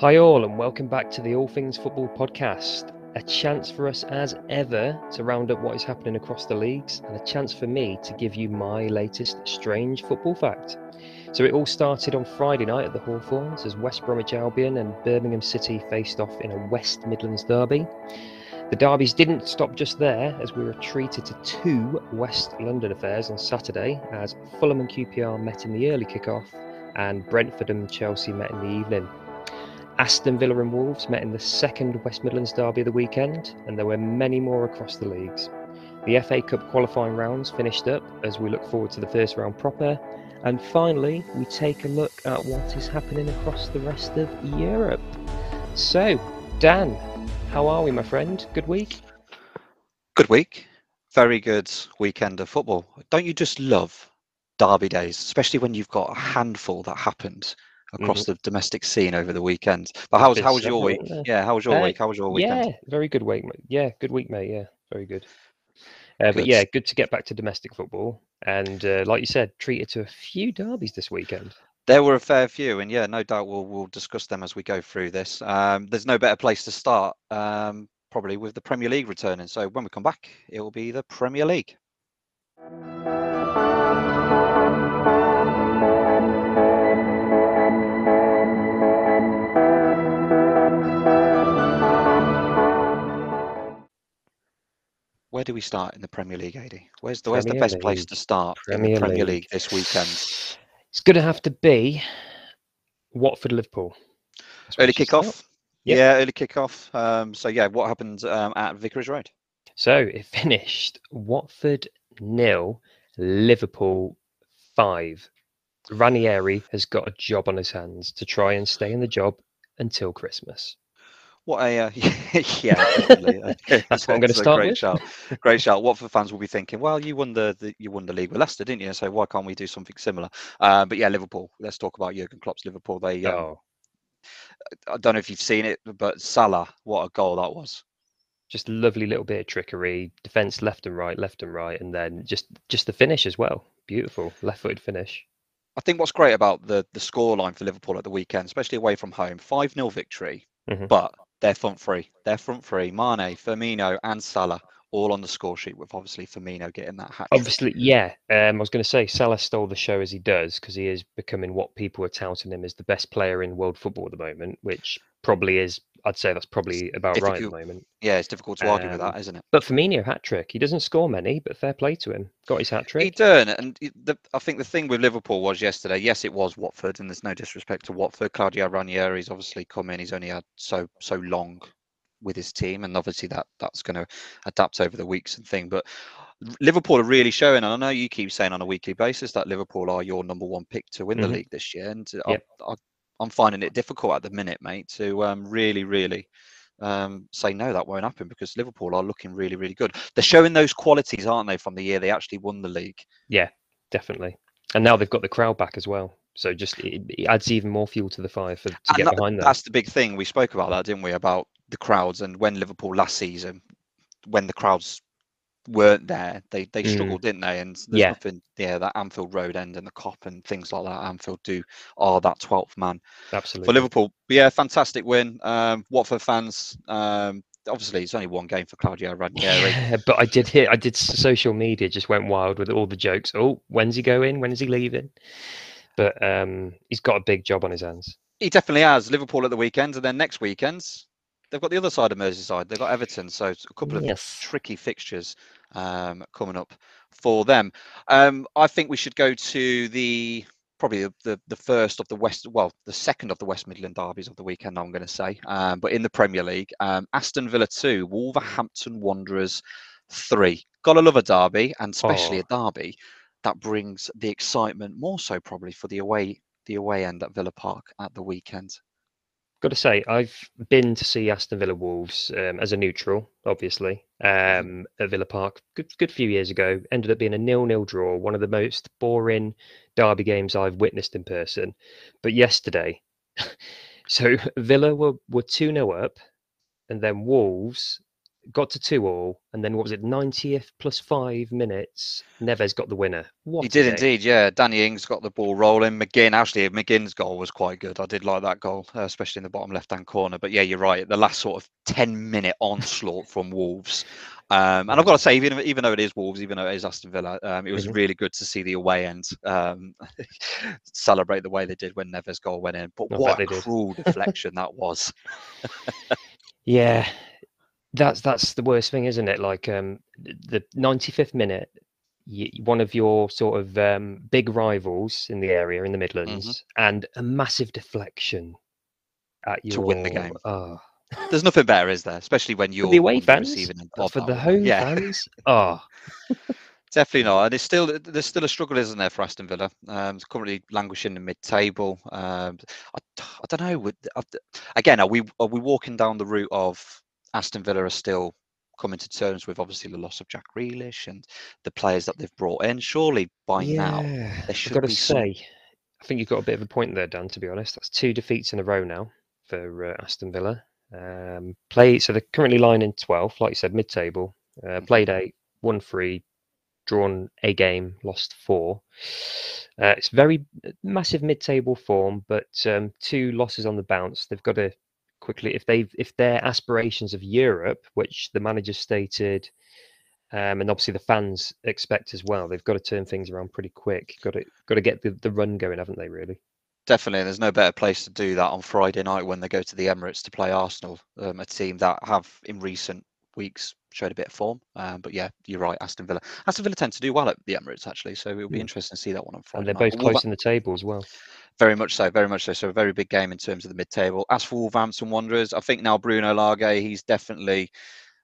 Hi, all, and welcome back to the All Things Football podcast. A chance for us, as ever, to round up what is happening across the leagues, and a chance for me to give you my latest strange football fact. So, it all started on Friday night at the Hawthorns as West Bromwich Albion and Birmingham City faced off in a West Midlands derby. The derbies didn't stop just there, as we were treated to two West London affairs on Saturday, as Fulham and QPR met in the early kickoff, and Brentford and Chelsea met in the evening. Aston Villa and Wolves met in the second West Midlands derby of the weekend, and there were many more across the leagues. The FA Cup qualifying rounds finished up as we look forward to the first round proper, and finally, we take a look at what is happening across the rest of Europe. So, Dan, how are we, my friend? Good week? Good week. Very good weekend of football. Don't you just love derby days, especially when you've got a handful that happened across mm-hmm. the domestic scene over the weekend. But how was how was your week? Yeah, how was your uh, week? How was your weekend? Yeah, very good week. Yeah, good week, mate. Yeah, very good. Uh, but yeah, good to get back to domestic football. And uh, like you said, treated to a few derbies this weekend. There were a fair few, and yeah, no doubt we'll we'll discuss them as we go through this. Um, there's no better place to start, um, probably with the Premier League returning. So when we come back, it will be the Premier League. Where do we start in the Premier League, Adie? Where's the, where's the best League. place to start Premier in the Premier League. League this weekend? It's going to have to be Watford Liverpool. Early kickoff. Yep. Yeah, early kickoff. Um, so yeah, what happened um, at Vicarage Road? So it finished Watford nil, Liverpool five. Ranieri has got a job on his hands to try and stay in the job until Christmas. What a uh, yeah. That's what I'm going to start great with. Shout. Great shout. Watford fans will be thinking, well, you won the, the, you won the league with Leicester, didn't you? So why can't we do something similar? Uh, but yeah, Liverpool. Let's talk about Jurgen Klopp's Liverpool. They, um, oh. I don't know if you've seen it, but Salah, what a goal that was! Just a lovely little bit of trickery, defense left and right, left and right, and then just just the finish as well. Beautiful left-footed finish. I think what's great about the the scoreline for Liverpool at the weekend, especially away from home, five 0 victory, mm-hmm. but they're front three. They're front three. Mane, Firmino, and Salah all on the score sheet with obviously Firmino getting that hat. Obviously, yeah. Um, I was going to say Salah stole the show as he does because he is becoming what people are touting him as the best player in world football at the moment, which probably is I'd say that's probably about difficult. right at the moment. Yeah, it's difficult to argue with that, um, isn't it? But Firmino hat trick. He doesn't score many, but fair play to him. Got his hat trick. He done, and the, I think the thing with Liverpool was yesterday. Yes, it was Watford, and there's no disrespect to Watford. Claudio Ranieri's obviously come in. He's only had so so long with his team, and obviously that that's going to adapt over the weeks and thing. But Liverpool are really showing, and I know you keep saying on a weekly basis that Liverpool are your number one pick to win mm-hmm. the league this year, and yep. I, I, I'm finding it difficult at the minute, mate, to um, really, really um, say no, that won't happen because Liverpool are looking really, really good. They're showing those qualities, aren't they, from the year they actually won the league? Yeah, definitely. And now they've got the crowd back as well. So just it, it adds even more fuel to the fire for to and get that, behind them. That's the big thing. We spoke about that, didn't we? About the crowds and when Liverpool last season, when the crowds weren't there. They they mm. struggled, didn't they? And yeah. nothing, yeah, that Anfield Road end and the Kop and things like that. Anfield do are that twelfth man. Absolutely. For Liverpool, but yeah, fantastic win. Um, Watford fans. Um, obviously, it's only one game for Claudio Ranieri. Yeah, but I did hear, I did social media just went wild with all the jokes. Oh, when's he going? When is he leaving? But um, he's got a big job on his hands. He definitely has. Liverpool at the weekend, and then next weekend they've got the other side of Merseyside. They've got Everton, so a couple of yes. tricky fixtures um, coming up for them. Um, I think we should go to the probably the, the, first of the West, well, the second of the West Midland derbies of the weekend, I'm going to say. Um, but in the Premier League, um, Aston Villa 2, Wolverhampton Wanderers 3. Gotta love a derby, and especially oh. a derby that brings the excitement more so probably for the away the away end at Villa Park at the weekend got to say, I've been to see Aston Villa Wolves um, as a neutral, obviously, mm-hmm. um, at Villa Park. Good, good few years ago. Ended up being a nil-nil draw, one of the most boring derby games I've witnessed in person. But yesterday, so Villa were were two 0 up, and then Wolves got to two all, and then what was it, 90th plus five minutes? Neves got the winner. What he did day. indeed, yeah. Danny Ings got the ball rolling. McGinn, actually, McGinn's goal was quite good. I did like that goal, uh, especially in the bottom left hand corner. But yeah, you're right. The last sort of 10 minute onslaught from Wolves. Um, and I've got to say, even even though it is Wolves, even though it is Aston Villa, um, it was mm-hmm. really good to see the away end um, celebrate the way they did when Neves' goal went in. But I what a cruel deflection that was! yeah, that's that's the worst thing, isn't it? Like um, the 95th minute, you, one of your sort of um, big rivals in the area in the Midlands, mm-hmm. and a massive deflection at your, to win the game. Oh. There's nothing better, is there? Especially when you're for the away fans, for the home yeah. fans. Oh. Definitely not. And it's still there's still a struggle, isn't there, for Aston Villa? Um, it's currently languishing in mid-table. Um, I, I don't know. Again, are we are we walking down the route of Aston Villa are still coming to terms with obviously the loss of Jack Grealish and the players that they've brought in. Surely by yeah, now, there should I've got to say, some... I think you've got a bit of a point there, Dan. To be honest, that's two defeats in a row now for uh, Aston Villa. Um, play so they're currently lying in 12th, like you said, mid-table. Uh, mm-hmm. played eight, won three, drawn a game, lost four. Uh, it's very massive mid-table form, but um, two losses on the bounce. They've got to quickly if they if their aspirations of Europe, which the manager stated, um, and obviously the fans expect as well, they've got to turn things around pretty quick. Got to got to get the, the run going, haven't they? Really. Definitely, there's no better place to do that on Friday night when they go to the Emirates to play Arsenal, um, a team that have in recent weeks showed a bit of form. Um, but yeah, you're right, Aston Villa. Aston Villa tend to do well at the Emirates actually, so it'll be yeah. interesting to see that one on Friday. And they're both close in the table as well. Very much so, very much so. So a very big game in terms of the mid-table. As for Wolverhampton Wanderers, I think now Bruno Lage, he's definitely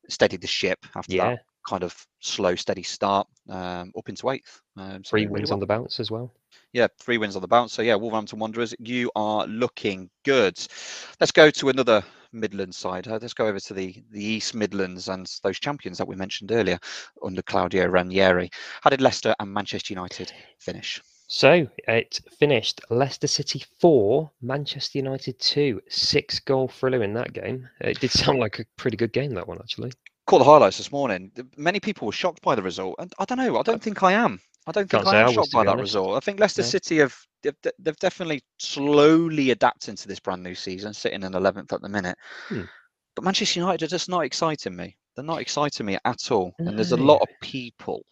steadied the ship after yeah. that kind of slow, steady start um, up into eighth. Um, so three wins well. on the bounce as well. Yeah, three wins on the bounce. So yeah, Wolverhampton Wanderers, you are looking good. Let's go to another Midlands side. Uh, let's go over to the the East Midlands and those champions that we mentioned earlier under Claudio Ranieri. How did Leicester and Manchester United finish? So it finished Leicester City 4, Manchester United 2. Six goal thriller in that game. It did sound like a pretty good game, that one, actually. Caught the highlights this morning. Many people were shocked by the result. And I don't know. I don't think I am. I don't think I am shocked by that result. I think Leicester yeah. City have they've, definitely slowly adapted to this brand new season, sitting in 11th at the minute. Hmm. But Manchester United are just not exciting me. They're not exciting me at all. And there's a lot of people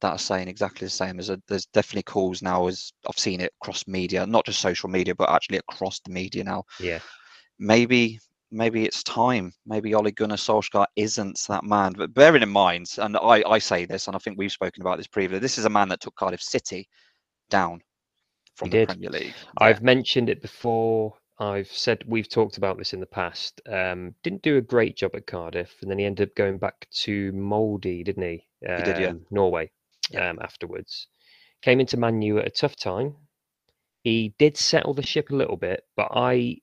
that are saying exactly the same. There's, a, there's definitely calls now, as I've seen it across media, not just social media, but actually across the media now. Yeah. Maybe maybe it's time. Maybe Ole Gunnar Solskjaer isn't that man. But bearing in mind, and I, I say this, and I think we've spoken about this previously, this is a man that took Cardiff City down from he the did. Premier League. I've mentioned it before. I've said we've talked about this in the past. Um, didn't do a great job at Cardiff, and then he ended up going back to Molde, didn't he? Um, he did, yeah. Um, Norway yeah. um, afterwards. Came into Man U at a tough time. He did settle the ship a little bit, but I,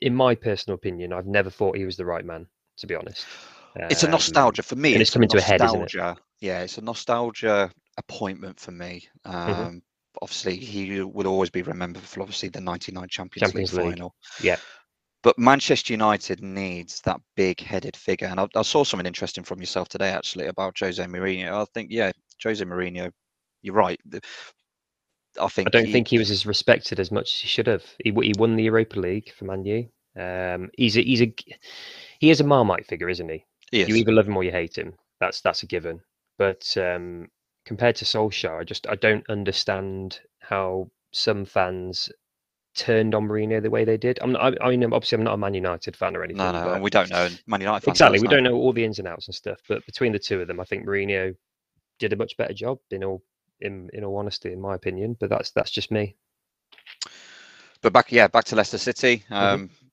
in my personal opinion, I've never thought he was the right man. To be honest, it's a um, nostalgia for me. And it's, it's coming to a head, isn't it? Yeah, it's a nostalgia appointment for me. Mm-hmm. Um, mm-hmm. Obviously, he will always be remembered for obviously the '99 Champions, Champions League, League final. Yeah, but Manchester United needs that big-headed figure, and I, I, saw something interesting from yourself today actually about Jose Mourinho. I think, yeah, Jose Mourinho, you're right. I think I don't he, think he was as respected as much as he should have. He, he won the Europa League for Man U. Um, he's a he's a he is a marmite figure, isn't he? is. You either love him or you hate him. That's that's a given. But um, compared to Solskjaer, I just I don't understand how some fans turned on Mourinho the way they did. I'm not, I, I mean, obviously, I'm not a Man United fan or anything. No, no, we don't know. Man United exactly. We don't know all the ins and outs and stuff. But between the two of them, I think Mourinho did a much better job. In all, in in all honesty, in my opinion. But that's that's just me. But back, yeah, back to Leicester City. Mm-hmm. Um, mm-hmm.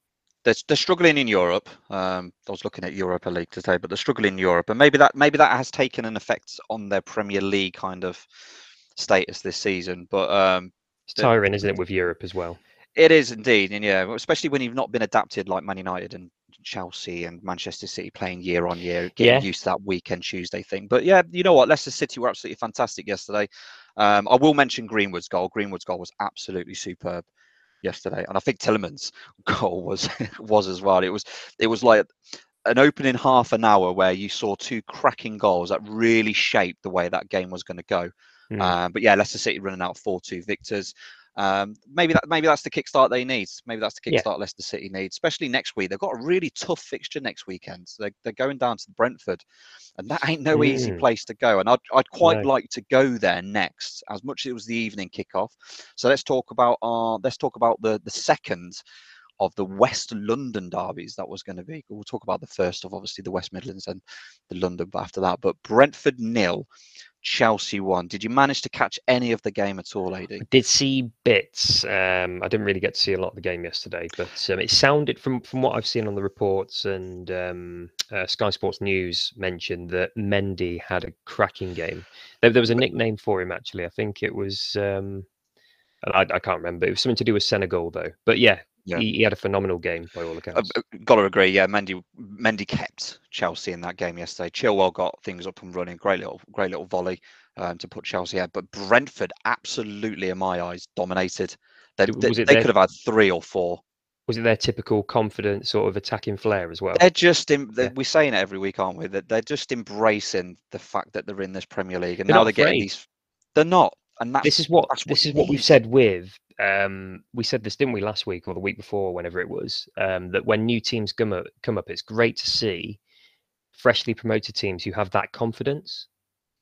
They're, they're struggling in Europe. Um, I was looking at Europa League today, but they're struggling in Europe, and maybe that maybe that has taken an effect on their Premier League kind of status this season. But um, it's tiring, isn't it, with Europe as well? It is indeed, and yeah, especially when you've not been adapted like Man United and Chelsea and Manchester City playing year on year, getting yeah. used to that weekend Tuesday thing. But yeah, you know what? Leicester City were absolutely fantastic yesterday. Um, I will mention Greenwood's goal. Greenwood's goal was absolutely superb yesterday, and I think Tielemans' goal was was as well. It was it was like an opening half an hour where you saw two cracking goals that really shaped the way that game was going to go. Mm. Um, but yeah, Leicester City running out four two victors. Um, maybe that maybe that's the kickstart they need. Maybe that's the kickstart yeah. Leicester City needs, especially next week. They've got a really tough fixture next weekend. So they're, they're going down to Brentford, and that ain't no mm. easy place to go. And I'd, I'd quite no. like to go there next, as much as it was the evening kickoff. So let's talk about our let's talk about the the second of the West London derbies that was going to be. We'll talk about the first of obviously the West Midlands and the London after that. But Brentford nil, Chelsea won. Did you manage to catch any of the game at all, Adie? I did see bits. Um, I didn't really get to see a lot of the game yesterday, but um, it sounded from from what I've seen on the reports and um, uh, Sky Sports News mentioned that Mendy had a cracking game. There, there was a nickname for him actually. I think it was. Um, I, I, can't remember. It was something to do with Senegal though. But yeah, yeah. He, he, had a phenomenal game by all accounts. I've got to agree. Yeah, Mendy Mendy kept Chelsea in that game yesterday. Chilwell got things up and running. Great little great little volley um, to put Chelsea ahead. But Brentford absolutely, in my eyes, dominated. They, they, they their, could have had three or four. Was it their typical confident sort of attacking flair as well? They're just in, they're, yeah. we're saying it every week, aren't we? That they're just embracing the fact that they're in this Premier League, and they're now they're getting these. They're not, and this is what this is what we've said with um, we said this, didn't we, last week or the week before, whenever it was, um, that when new teams come up, come up, it's great to see freshly promoted teams who have that confidence.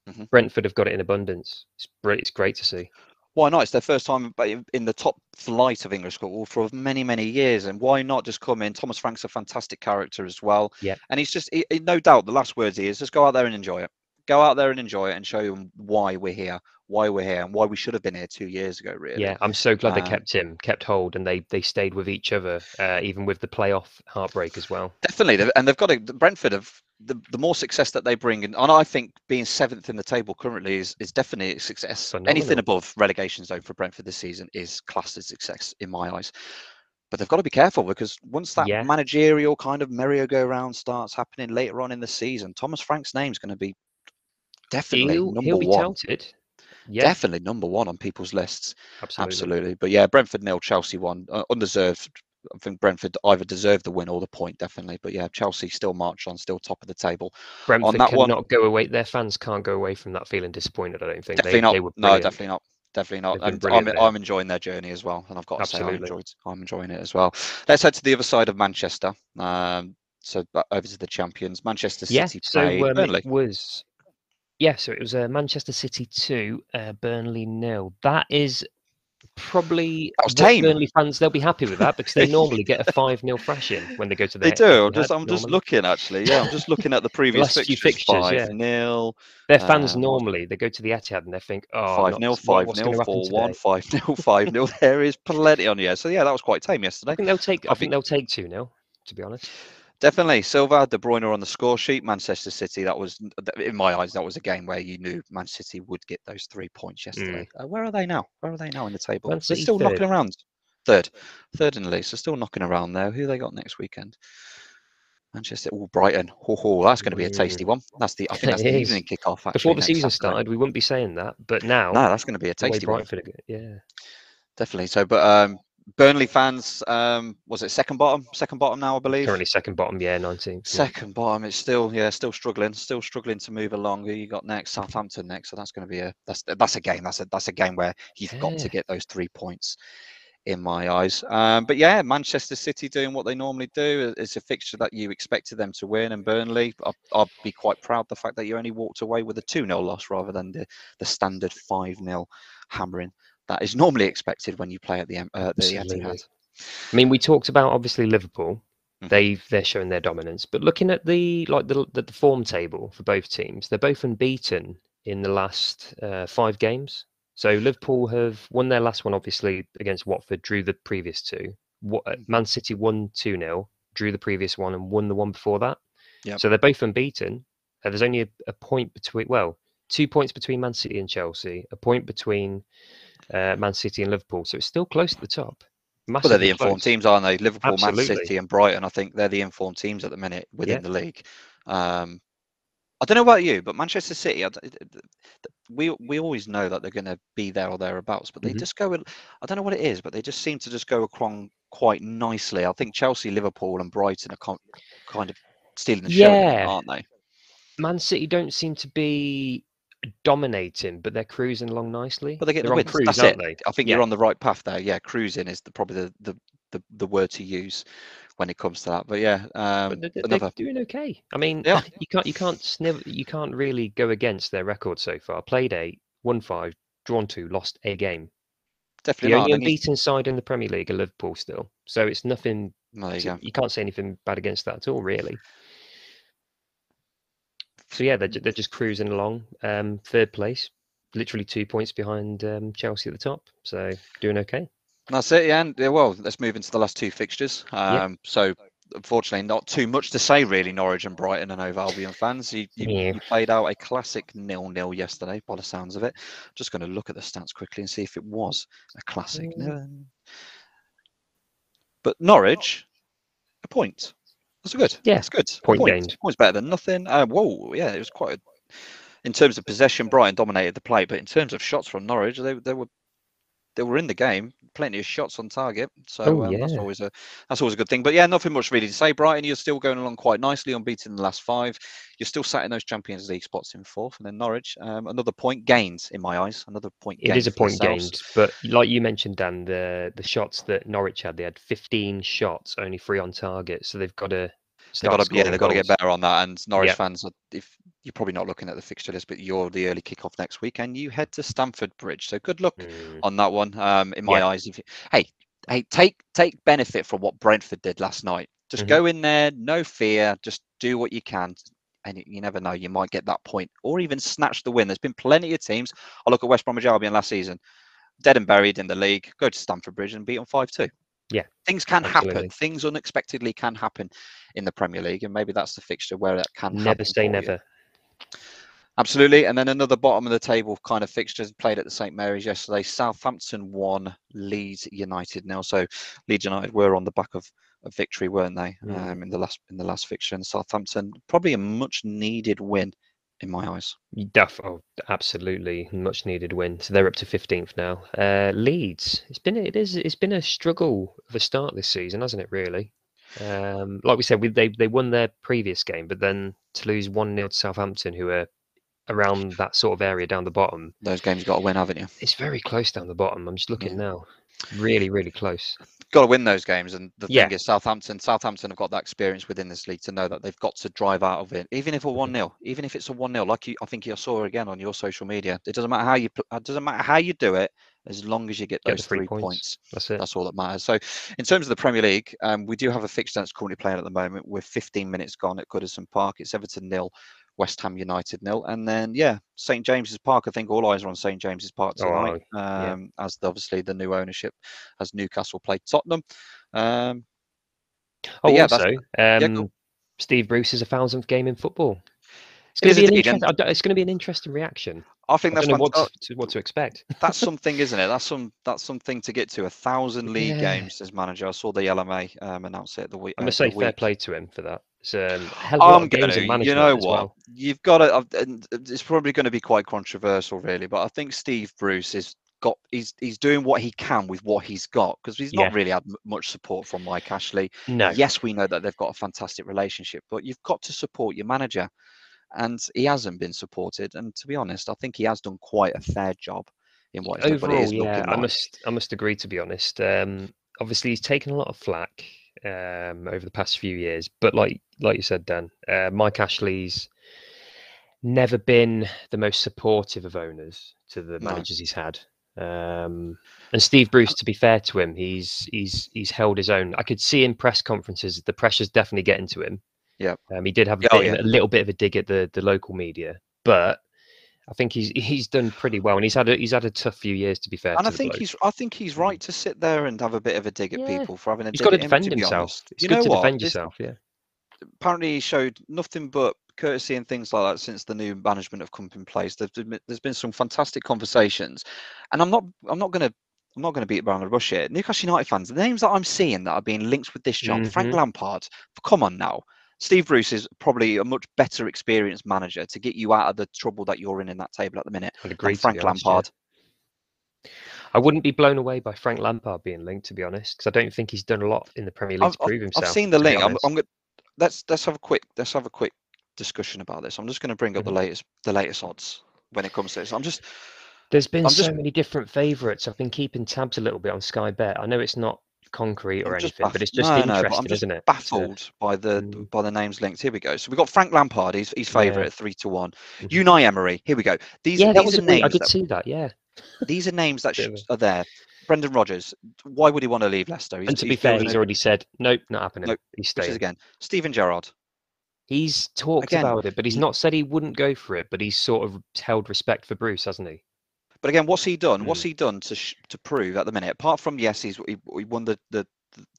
Mm-hmm. Brentford have got it in abundance. It's great. It's great to see. Why not? It's their first time in the top flight of English football for many, many years, and why not just come in? Thomas Frank's a fantastic character as well. Yeah, and he's just, he, no doubt, the last words he is just go out there and enjoy it go out there and enjoy it and show them why we're here, why we're here, and why we should have been here two years ago. Really. Yeah, I'm so glad they um, kept him, kept hold, and they they stayed with each other, uh, even with the playoff heartbreak as well. Definitely, and they've got a, Brentford have the, the more success that they bring, and, and I think being seventh in the table currently is, is definitely a success. Phenomenal. Anything above relegation zone for Brentford this season is classed as success in my eyes. But they've got to be careful because once that yeah. managerial kind of merry-go-round starts happening later on in the season, Thomas Frank's name is going to be definitely he'll, number he'll be one. Touted. Yeah. Definitely number one on people's lists. Absolutely. Absolutely. But yeah, Brentford nil, Chelsea one. Uh, undeserved. I think Brentford either deserved the win or the point, definitely. But yeah, Chelsea still march on, still top of the table. Brentford on that cannot one, go away. Their fans can't go away from that feeling disappointed. I don't think. Definitely they, not. They no, definitely not. Definitely not. And I'm, I'm enjoying their journey as well. And I've got to Absolutely. say, I enjoyed, I'm enjoying it as well. Let's head to the other side of Manchester. Um, so over to the champions, Manchester City. Yeah, so um, it was yeah, so it was uh, Manchester City two, uh, Burnley nil. That is probably that was tame. Burnley fans they'll be happy with that because they normally get a five 0 thrashing when they go to. Their, they do. I'm just I'm just looking actually. Yeah, I'm just looking at the previous the fixtures. fixtures. Five yeah. nil. Their fans uh, normally they go to the Etihad and they think, oh, five nil, five nil, four one, five nil, five nil. There is plenty on here. So yeah, that was quite tame yesterday. I think they'll take. I, I think, think they'll take two 0 To be honest. Definitely, Silva, De Bruyne on the score sheet. Manchester City. That was, in my eyes, that was a game where you knew Man City would get those three points yesterday. Mm. Uh, where are they now? Where are they now in the table? They're still third. knocking around. Third, third in the league. So still knocking around there. Who they got next weekend? Manchester, oh Brighton, oh, oh that's going to be a tasty one. That's the I think that's the evening kickoff. Before the season Saturday. started, we wouldn't be saying that, but now, no, that's going to be a tasty one. Yeah, definitely. So, but um, Burnley fans, um, was it second bottom? Second bottom now, I believe. Currently second bottom, yeah, 19th. Second bottom, it's still yeah, still struggling, still struggling to move along. Who you got next? Southampton next, so that's going to be a that's that's a game. That's a that's a game where you've yeah. got to get those three points, in my eyes. Um, but yeah, Manchester City doing what they normally do. It's a fixture that you expected them to win, and Burnley, I'll, I'll be quite proud the fact that you only walked away with a two 0 loss rather than the the standard five 0 hammering that is normally expected when you play at the uh, the Etihad. I mean, we talked about obviously Liverpool. Mm-hmm. They've they're showing their dominance, but looking at the like the, the, the form table for both teams, they're both unbeaten in the last uh, five games. So Liverpool have won their last one, obviously against Watford, drew the previous two. What, uh, mm-hmm. Man City won two 0 drew the previous one, and won the one before that. Yep. So they're both unbeaten. Uh, there's only a, a point between well, two points between Man City and Chelsea, a point between uh, Man City and Liverpool. So it's still close to the top. Well, they're the informed close. teams, aren't they? Liverpool, Absolutely. Man City, and Brighton. I think they're the informed teams at the minute within yeah. the league. Um, I don't know about you, but Manchester City, we we always know that they're going to be there or thereabouts, but they mm-hmm. just go. I don't know what it is, but they just seem to just go along quite nicely. I think Chelsea, Liverpool, and Brighton are kind of stealing the show, aren't they? Man City don't seem to be dominating, but they're cruising along nicely. But they get they're the on wins. cruise, That's aren't it. they? I think Yeah. you're on the right path there. Yeah, cruising is the, probably the, the the the word to use when it comes to that. But yeah, um, But they're, they're doing okay. I mean, Yeah. you can't you can't sniv- you can't really go against their record so far. Played eight, won five, drawn two, lost a game. definitely The not. only And then you- unbeaten side in the Premier League are Liverpool still. So it's nothing. well, there you to- you can't say anything bad against that at all, really. So yeah, they're they're just cruising along. Um, third place, literally two points behind um, Chelsea at the top. So doing okay. That's it, yeah. And, well, let's move into the last two fixtures. Yep. Um, So, unfortunately, not too much to say, really, Norwich and Brighton and Hove Albion fans. You, you, Yeah. you played out a classic nil-nil yesterday, by the sounds of it. Just going to look at the stats quickly and see if it was a classic. Mm. No. But Norwich, a point. That's good. Yeah, that's good. Point point. gained. Points better than nothing. Uh, whoa, yeah, it was quite. A, in terms of possession, Brighton dominated the play, but in terms of shots from Norwich, they they were they were in the game, plenty of shots on target. So Oh, um, that's always a that's always a good thing. But yeah, nothing much really to say. Brighton, you're still going along quite nicely, unbeaten in the last five. You're still sat in those Champions League spots in fourth, and then Norwich, um, another point gained in my eyes. Another point. It is a point themselves. gained, but like you mentioned, Dan, the the shots that Norwich had, they had 15 shots, only three on target. So they've got to. They've got to, yeah, they've got to get better on that. And Norwich Yep. fans, if you're probably not looking at the fixture list, but you're the early kickoff next week, and you head to Stamford Bridge. So good luck Mm, on that one. Um, in my Yeah. eyes, if you, hey, hey, take take benefit from what Brentford did last night. Just Mhm. go in there, no fear, just do what you can, and you never know, you might get that point or even snatch the win. There's been plenty of teams. I look at West Bromwich Albion last season, dead and buried in the league. Go to Stamford Bridge and beat them five two. Yeah, things can happen. Things unexpectedly can happen in the Premier League, and maybe that's the fixture where that can Never say never. Absolutely. And then another bottom of the table kind of fixtures played at the St Mary's yesterday. Southampton won, Leeds United nil. So Leeds United were on the back of a victory, weren't they? Mm. Um, in the last in the last fixture, and Southampton probably a much needed win in my eyes. Def- oh, absolutely, much needed win. So they're up to 15th now. Uh, Leeds, it's been a- it is it's been a struggle of a start this season, hasn't it? Really. Um, like we said, we, they they won their previous game, but then to lose one 0 to Southampton, who are around that sort of area down the bottom, Those games you've got to win, haven't you? it's very close down the bottom. I'm just looking Yeah. now, really, really close. Got to win those games, and the Yeah. thing is, Southampton, Southampton have got that experience within this league to know that they've got to drive out of it, even if a Mm-hmm. one 0 even if it's a one 0 Like you, I think you saw again on your social media. It doesn't matter how you, it doesn't matter how you do it, as long as you get Get those three three points. points. That's it. That's all that matters. So, in terms of the Premier League, um, we do have a fixture that's currently playing at the moment. We're 15 minutes gone at Goodison Park. It's Everton nil, West Ham United nil, and then yeah, St James's Park. I think all eyes are on St James's Park tonight, Oh, yeah. um, as the, obviously the new ownership, as Newcastle play Tottenham. Um, Oh, yeah, also, yeah, um, go. Steve Bruce is a thousandth game in football. It's going is to be an It's going to be an interesting reaction. I think I that's what to, what to expect. that's something, isn't it? That's some that's something to get to. A thousand league Yeah. games as manager. I saw the LMA um, announce it the week. I uh, gonna say fair week. play to him for that. It's um, a hell of a lot I'm going to. You know what? well. You've got to. And it's probably going to be quite controversial, really. But I think Steve Bruce is got. He's he's doing what he can with what he's got because he's not Yeah. really had much support from Mike Ashley. No, Yes, we know that they've got a fantastic relationship, but you've got to support your manager, and he hasn't been supported. And to be honest, I think he has done quite a fair job in what he's done. Yeah, looking I like- must I must agree. To be honest, um, obviously he's taken a lot of flack um, over the past few years, but like like you said, Dan, uh, Mike Ashley's never been the most supportive of owners to the No. managers he's had. Um, and Steve Bruce, to be fair to him, he's he's he's held his own. I could see in press conferences the pressure's definitely getting to him. Yeah, Um, he did have a, Oh, bit, yeah. a little bit of a dig at the the local media, but I think he's he's done pretty well, and he's had a, he's had a tough few years to be fair. And I think bloke. he's I think he's right to sit there and have a bit of a dig at Yeah. people for having a he's dig got to at him, defend to himself. It's you good to what? defend This- yourself. Yeah. apparently he showed nothing but courtesy and things like that since the new management have come in place. There's been, there's been some fantastic conversations, and I'm not I'm not going to I'm not going to beat around the bush here. Newcastle United fans, the names that I'm seeing that are being linked with this job, Frank Mhm. Lampard. Come on now. Steve Bruce is probably a much better experienced manager to get you out of the trouble that you're in in that table at the minute I'd agree. Frank honest, yeah. Lampard. I wouldn't be blown away by Frank Lampard being linked, to be honest, because I don't think he's done a lot in the Premier League I've, to prove himself. I've seen the link. I'm. I'm, go- let's let's have a quick let's have a quick discussion about this. I'm just going to bring up mm-hmm. the latest the latest odds when it comes to this. I'm just there's been I'm so just, many different favourites. I've been keeping tabs a little bit on Sky Bet. I know it's not concrete or anything, but it's just no, interesting, no, just isn't it? Baffled so, by the mm. by the names linked. Here we go. So we've got Frank Lampard. He's he's favourite yeah. at three to one. Mm-hmm. Unai Emery. Here we go. These yeah, these are names. I could that, see that. Yeah. these are names that are there. Brendan Rodgers. Why would he want to leave Leicester? He's, and to be fair, he's already said nope, not happening. Nope. He's staying. again, Steven Gerrard. He's talked again, about it, but he's not said he wouldn't go for it. But he's sort of held respect for Bruce, hasn't he? But again, what's he done? Mm. What's he done to sh- to prove at the minute? Apart from yes, he's he, he won the, the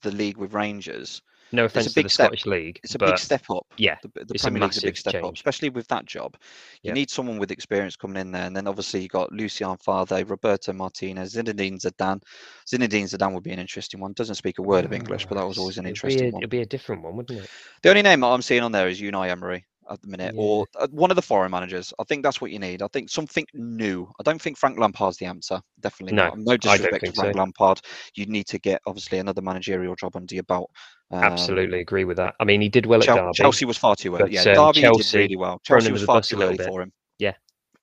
the league with Rangers. No offense to the step, Scottish League. It's a big step up. Yeah, the, the Premier League's a big step change. up, especially with that job. You yep. need someone with experience coming in there, and then obviously you got Lucien Favre, Roberto Martinez, Zinedine Zidane. Zinedine Zidane would be an interesting one. Doesn't speak a word of English, but that was always an interesting a, one. It'd be a different one, wouldn't it? The only name that I'm seeing on there is Unai Emery at the minute, yeah. or uh, one of the foreign managers. I think that's what you need. I think something new. I don't think Frank Lampard's the answer. Definitely no, not. No disrespect to Frank so. Lampard. You need to get obviously another managerial job under your belt. Um, Absolutely agree with that. I mean, he did well at Derby. Chelsea was far too early. yeah, um, Derby Chelsea did really well. Chelsea was far too early for him. Yeah.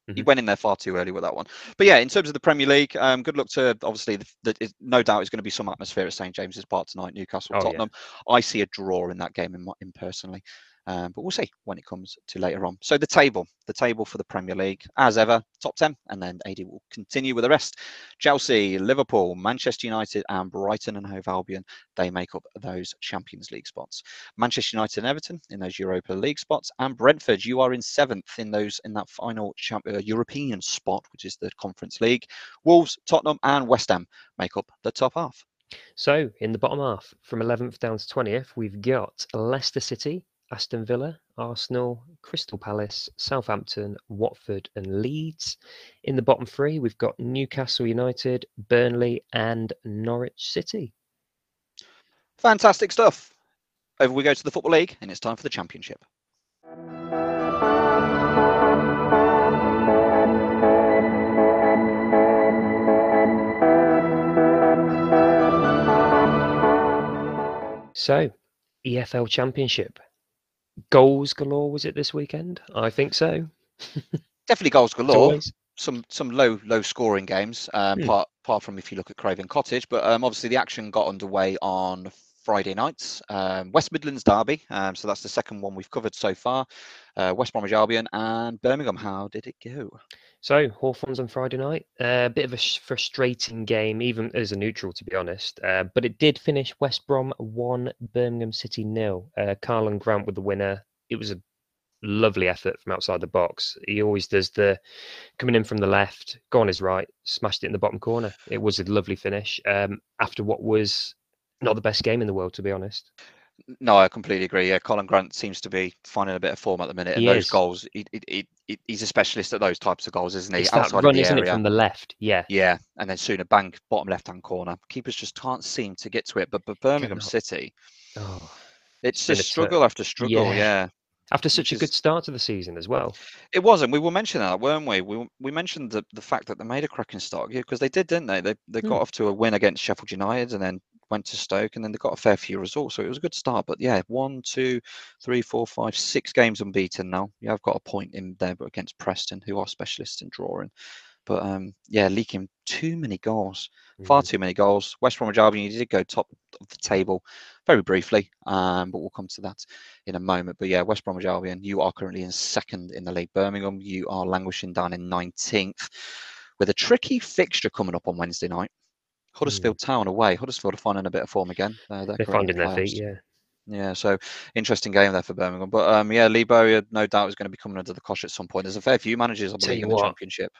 Mm-hmm. He went in there far too early with that one. But yeah, in terms of the Premier League, um, good luck to obviously the, the, no doubt is going to be some atmosphere at St James's Park tonight, Newcastle, oh, Tottenham. Yeah. I see a draw in that game in, in personally. Um, but we'll see when it comes to later on. So the table, the table for the Premier League, as ever, top 10, and then Adie will continue with the rest. Chelsea, Liverpool, Manchester United, and Brighton and Hove Albion, they make up those Champions League spots. Manchester United and Everton in those Europa League spots, and Brentford, you are in seventh in those in that final champ- uh, European spot, which is the Conference League. Wolves, Tottenham, and West Ham make up the top half. So, in the bottom half, from 11th down to 20th, we've got Leicester City, Aston Villa, Arsenal, Crystal Palace, Southampton, Watford, and Leeds. In the bottom three, we've got Newcastle United, Burnley, and Norwich City. Fantastic stuff. Over we go to the Football League, and it's time for the Championship. So, EFL Championship goals galore was it this weekend? I think so. Definitely goals galore. Some some low low scoring games, um, hmm. apart, apart from if you look at Craven Cottage, but um, obviously the action got underway on Friday nights. Um, West Midlands Derby, um, so that's the second one we've covered so far. Uh, West Bromwich Albion and Birmingham. How did it go? So Hawthorns on Friday night. A uh, bit of a frustrating game, even as a neutral, to be honest. Uh, but it did finish West Brom one, Birmingham City nil. Uh, Karlan Grant with the winner. It was a lovely effort from outside the box. He always does the coming in from the left, go on his right, smashed it in the bottom corner. It was a lovely finish um, after what was not the best game in the world, to be honest. No, I completely agree. Yeah, Karlan Grant seems to be finding a bit of form at the minute. And those goals, he, he, he, he's a specialist at those types of goals, isn't he? It's Outside that run, isn't area. it, from the left? Yeah. Yeah, and then sooner bang, bottom left-hand corner. Keepers just can't seem to get to it. But, but Birmingham City, oh, it's just struggle after struggle. Yeah. yeah. After such a good start to the season as well. It was, and we were mentioning that, weren't we? We we mentioned the, the fact that they made a cracking start, yeah, because they did, didn't they? They they hmm. got off to a win against Sheffield United, and then went to Stoke, and then they got a fair few results. So it was a good start. But yeah, one, two, three, four, five, six games unbeaten now. Yeah, I've got a point in there, but against Preston, who are specialists in drawing. But um, yeah, leaking too many goals, mm-hmm. far too many goals. West Bromwich Albion, you did go top of the table very briefly, um, but we'll come to that in a moment. But yeah, West Bromwich Albion, you are currently in second in the league. Birmingham, you are languishing down in 19th with a tricky fixture coming up on Wednesday night. Huddersfield mm. Town away. Huddersfield are finding a bit of form again. Uh, they're, they're finding their feet, yeah. Yeah, so interesting game there for Birmingham. But um, yeah, Lee Bowyer, no doubt, is going to be coming under the cosh at some point. There's a fair few managers, I believe, in the what, championship.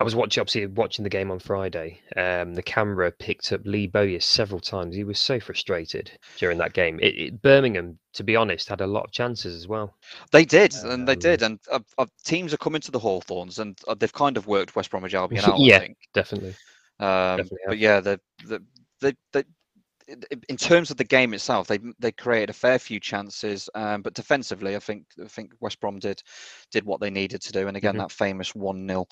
I was watching, obviously, watching the game on Friday. Um, the camera picked up Lee Bowyer several times. He was so frustrated during that game. It, it, Birmingham, to be honest, had a lot of chances as well. They did, um, and they did. And uh, uh, teams are coming to the Hawthorns, and uh, they've kind of worked West Bromwich Albion out. yeah, definitely. Um, but yeah, the, the, the, the, in terms of the game itself, they they created a fair few chances, um, but defensively, I think I think West Brom did did what they needed to do. And again, mm-hmm. that famous one 0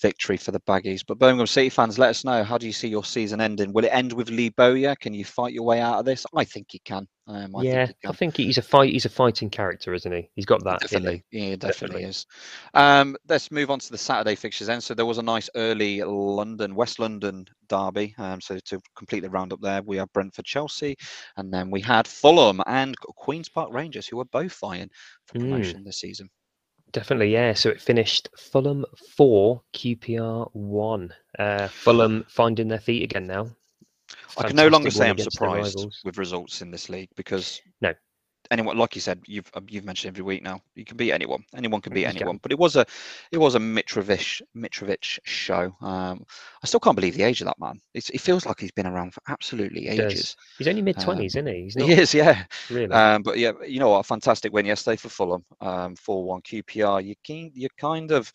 victory for the Baggies. But Birmingham City fans, let us know how do you see your season ending? Will it end with Lee Bowyer? Can you fight your way out of this? I think he can. Um, I yeah, think I think he's a fight. He's a fighting character, isn't he? He's got that. Definitely, yeah, definitely, definitely, is. Um, let's move on to the Saturday fixtures then. So there was a nice early London, West London derby. Um, so to completely round up there, we have Brentford, Chelsea, and then we had Fulham and Queens Park Rangers, who are both fighting for hmm. promotion mm. this season. Definitely, yeah. So it finished Fulham four, QPR one. Uh, Fulham finding their feet again now. I can no longer say I'm surprised with results in this league because no, anyone like you said you've um, you've mentioned every week now you can beat anyone anyone can beat anyone but it was a it was a mitrovic mitrovic show. Um, i still can't believe the age of that man. It's, it feels like he's been around for absolutely ages. He's only mid-20s um, isn't he? He's not, he is yeah. really. Um, but yeah you know what? A fantastic win yesterday for fulham um 4-1 qpr you can you're kind of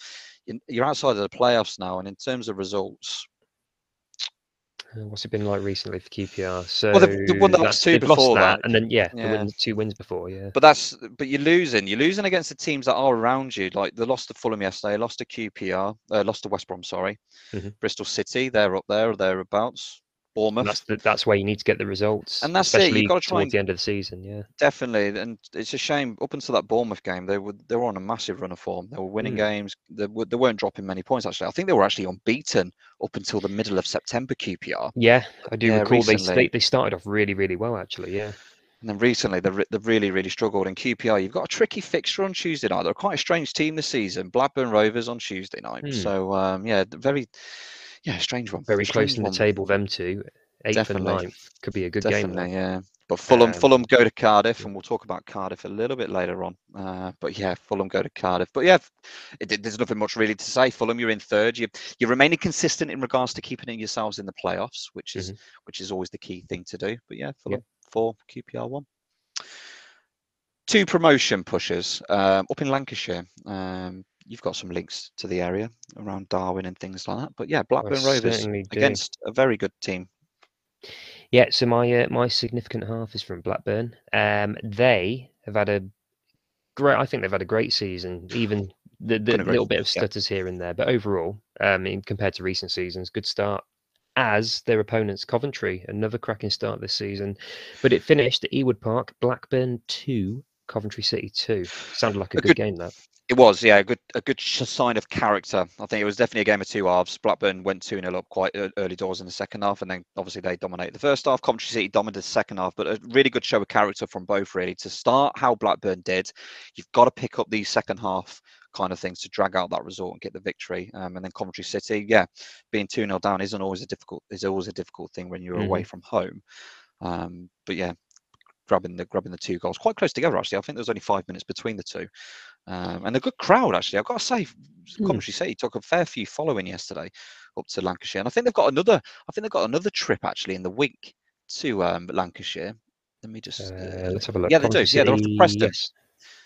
you're outside of the playoffs now and in terms of results uh, what's it been like recently for QPR? So well, they've, they've won the last two before that, that, and then yeah, yeah. Win, two wins before, yeah. But that's but you're losing. You're losing against the teams that are around you. Like they lost to Fulham yesterday, lost to QPR, uh, lost to West Brom. Sorry, mm-hmm. Bristol City. They're up there or thereabouts. Bournemouth. that's the, that's where you need to get the results, and that's it. You've got to try towards and, the end of the season. Yeah, definitely. And it's a shame. Up until that Bournemouth game, they were they were on a massive run of form. They were winning mm. games. They, were, they weren't dropping many points. Actually, I think they were actually unbeaten up until the middle of September. QPR. Yeah, I do yeah, recall they they started off really really well actually. Yeah. And then recently, they've, they've really, really struggled. In QPR, you've got a tricky fixture on Tuesday night. They're quite a strange team this season. Blackburn Rovers on Tuesday night. Mm. So, um, yeah, very, yeah, strange one. Very strange close in the table, them two eighth Definitely. and ninth could be a good Definitely, game. yeah. But Fulham, um, Fulham go to Cardiff, and we'll talk about Cardiff a little bit later on. Uh, but yeah, Fulham go to Cardiff. But yeah, it, there's nothing much really to say. Fulham, you're in third. You you're remaining consistent in regards to keeping yourselves in the playoffs, which is mm-hmm. which is always the key thing to do. But yeah, Fulham yeah. four, QPR one. Two promotion pushes um, up in Lancashire. Um, you've got some links to the area around Darwen and things like that. But yeah, Blackburn Rovers against a very good team yeah, so my uh, my significant half is from Blackburn. Um, they have had a great. I think they've had a great season. Even the, the little bit of stutters yeah. here and there, but overall, um, in, compared to recent seasons, good start. As their opponents, Coventry, another cracking start this season, but it finished at Ewood Park, Blackburn two, Coventry City two. Sounded like a, a good, good game that. It was, yeah, a good a good sign of character. I think it was definitely a game of two halves. Blackburn went 2 0 up quite early doors in the second half, and then obviously they dominated the first half. Coventry City dominated the second half, but a really good show of character from both, really. To start how Blackburn did, you've got to pick up these second half kind of things to drag out that result and get the victory. Um, and then Coventry City, yeah, being 2 0 down isn't always a difficult is always a difficult thing when you're mm-hmm. away from home. Um, but yeah, grabbing the grabbing the two goals quite close together actually. I think there was only five minutes between the two, um, and a good crowd actually. I've got to say, hmm. Coventry City took a fair few following yesterday up to Lancashire, and I think they've got another. I think they've got another trip actually in the week to um, Lancashire. Let me just uh, uh, let's have a look. Yeah, they do. Yeah, they're off to Preston. Yes.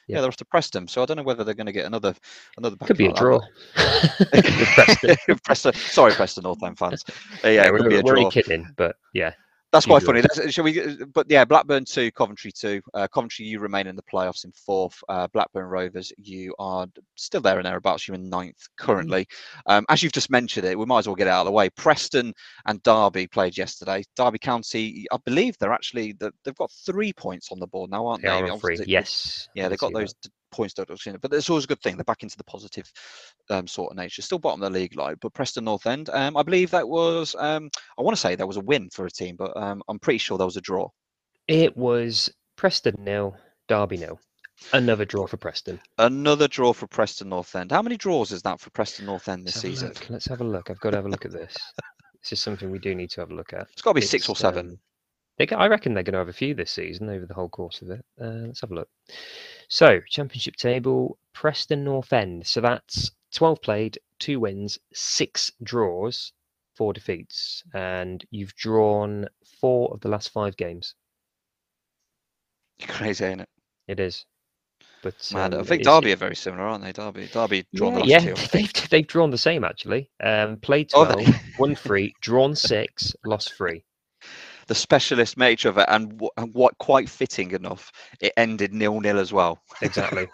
Yeah. yeah. they're off to Preston. So I don't know whether they're going to get another another. Could be a draw. Preston. Preston. Sorry, Preston North End fans. Uh, yeah, yeah, we're, be a we're kidding, but yeah, that's quite funny. That's, shall we? But yeah, Blackburn two, Coventry two. Uh, Coventry, you remain in the playoffs in fourth. Uh, Blackburn Rovers, you are still there and thereabouts. You're in ninth currently. Um, as you've just mentioned it, we might as well get it out of the way. Preston and Derby played yesterday. Derby County, I believe they're actually they've got three points on the board now, aren't they? they? Are three. Yes. Yeah, they've got those that points deduction. But it's always a good thing. They're back into the positive um, sort of nature. Still bottom of the league, like, but Preston North End. Um, I believe that was. Um, I want to say there was a win for a team, but um, I'm pretty sure there was a draw. It was Preston nil, Derby nil. Another draw for Preston. Another draw for Preston North End. How many draws is that for Preston North End this Let's season? Let's have a look. I've got to have a look at this. this is something we do need to have a look at. It's got to be it's, six or seven. Um, they, I reckon they're going to have a few this season over the whole course of it. Uh, let's have a look. So, championship table, Preston North End. So that's 12 played, two wins, six draws, four defeats. And you've drawn four of the last five games. Crazy, ain't it? It is. But um, I think Derby are very similar, aren't they? Derby, Derby drawn yeah, the last yeah, two. They've, they've drawn the same actually. Um, played 12, won three, drawn six, lost three the specialist nature of it, and, and what quite fitting enough, it ended nil nil as well. Exactly.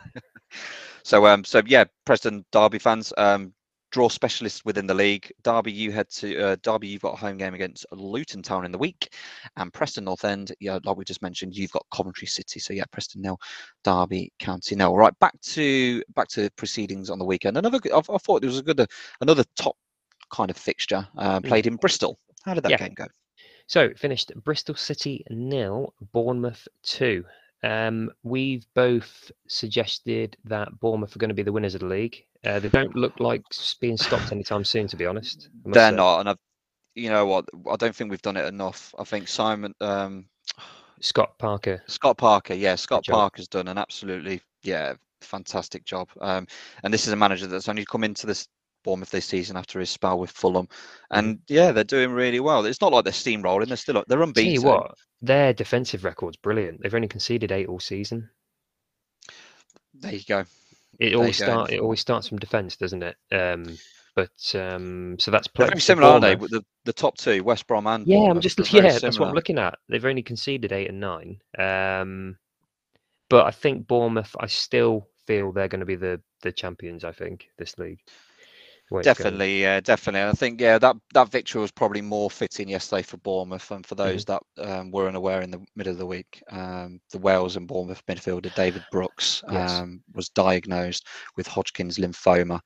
so um, so yeah, Preston Derby fans, um, draw specialists within the league. Derby, you head to uh, Derby. You've got a home game against Luton Town in the week, and Preston North End. Yeah, like we just mentioned, you've got Coventry City. So yeah, Preston nil, Derby County nil. All right, back to back to proceedings on the weekend. Another, I, I thought it was a good, uh, another top kind of fixture uh, hmm. played in Bristol. How did that yeah. game go? So finished Bristol City nil, Bournemouth two. Um, we've both suggested that Bournemouth are going to be the winners of the league. Uh, they don't look like being stopped anytime soon, to be honest. They're say. not, and I've, you know what? I don't think we've done it enough. I think Simon, um, Scott Parker, Scott Parker, yeah, Scott Parker's done an absolutely, yeah, fantastic job. Um, and this is a manager that's only come into this Bournemouth this season after his spell with Fulham, mm-hmm. and yeah, they're doing really well. It's not like they're steamrolling; they're still they're unbeaten. Tell you what, their defensive record's brilliant. They've only conceded eight all season. There you go. It always start. It always starts from defence, doesn't it? Um, but um, so that's very similar, aren't they? With the, the top two, West Brom and yeah, Bournemouth, I'm just yeah, that's what I'm looking at. They've only conceded eight and nine. Um, but I think Bournemouth. I still feel they're going to be the the champions. I think this league. Definitely, yeah, definitely. I think yeah, that that victory was probably more fitting yesterday for Bournemouth, and for those mm-hmm. that um, were unaware in the middle of the week, um, the Wales and Bournemouth midfielder David Brooks yes. um, was diagnosed with Hodgkin's lymphoma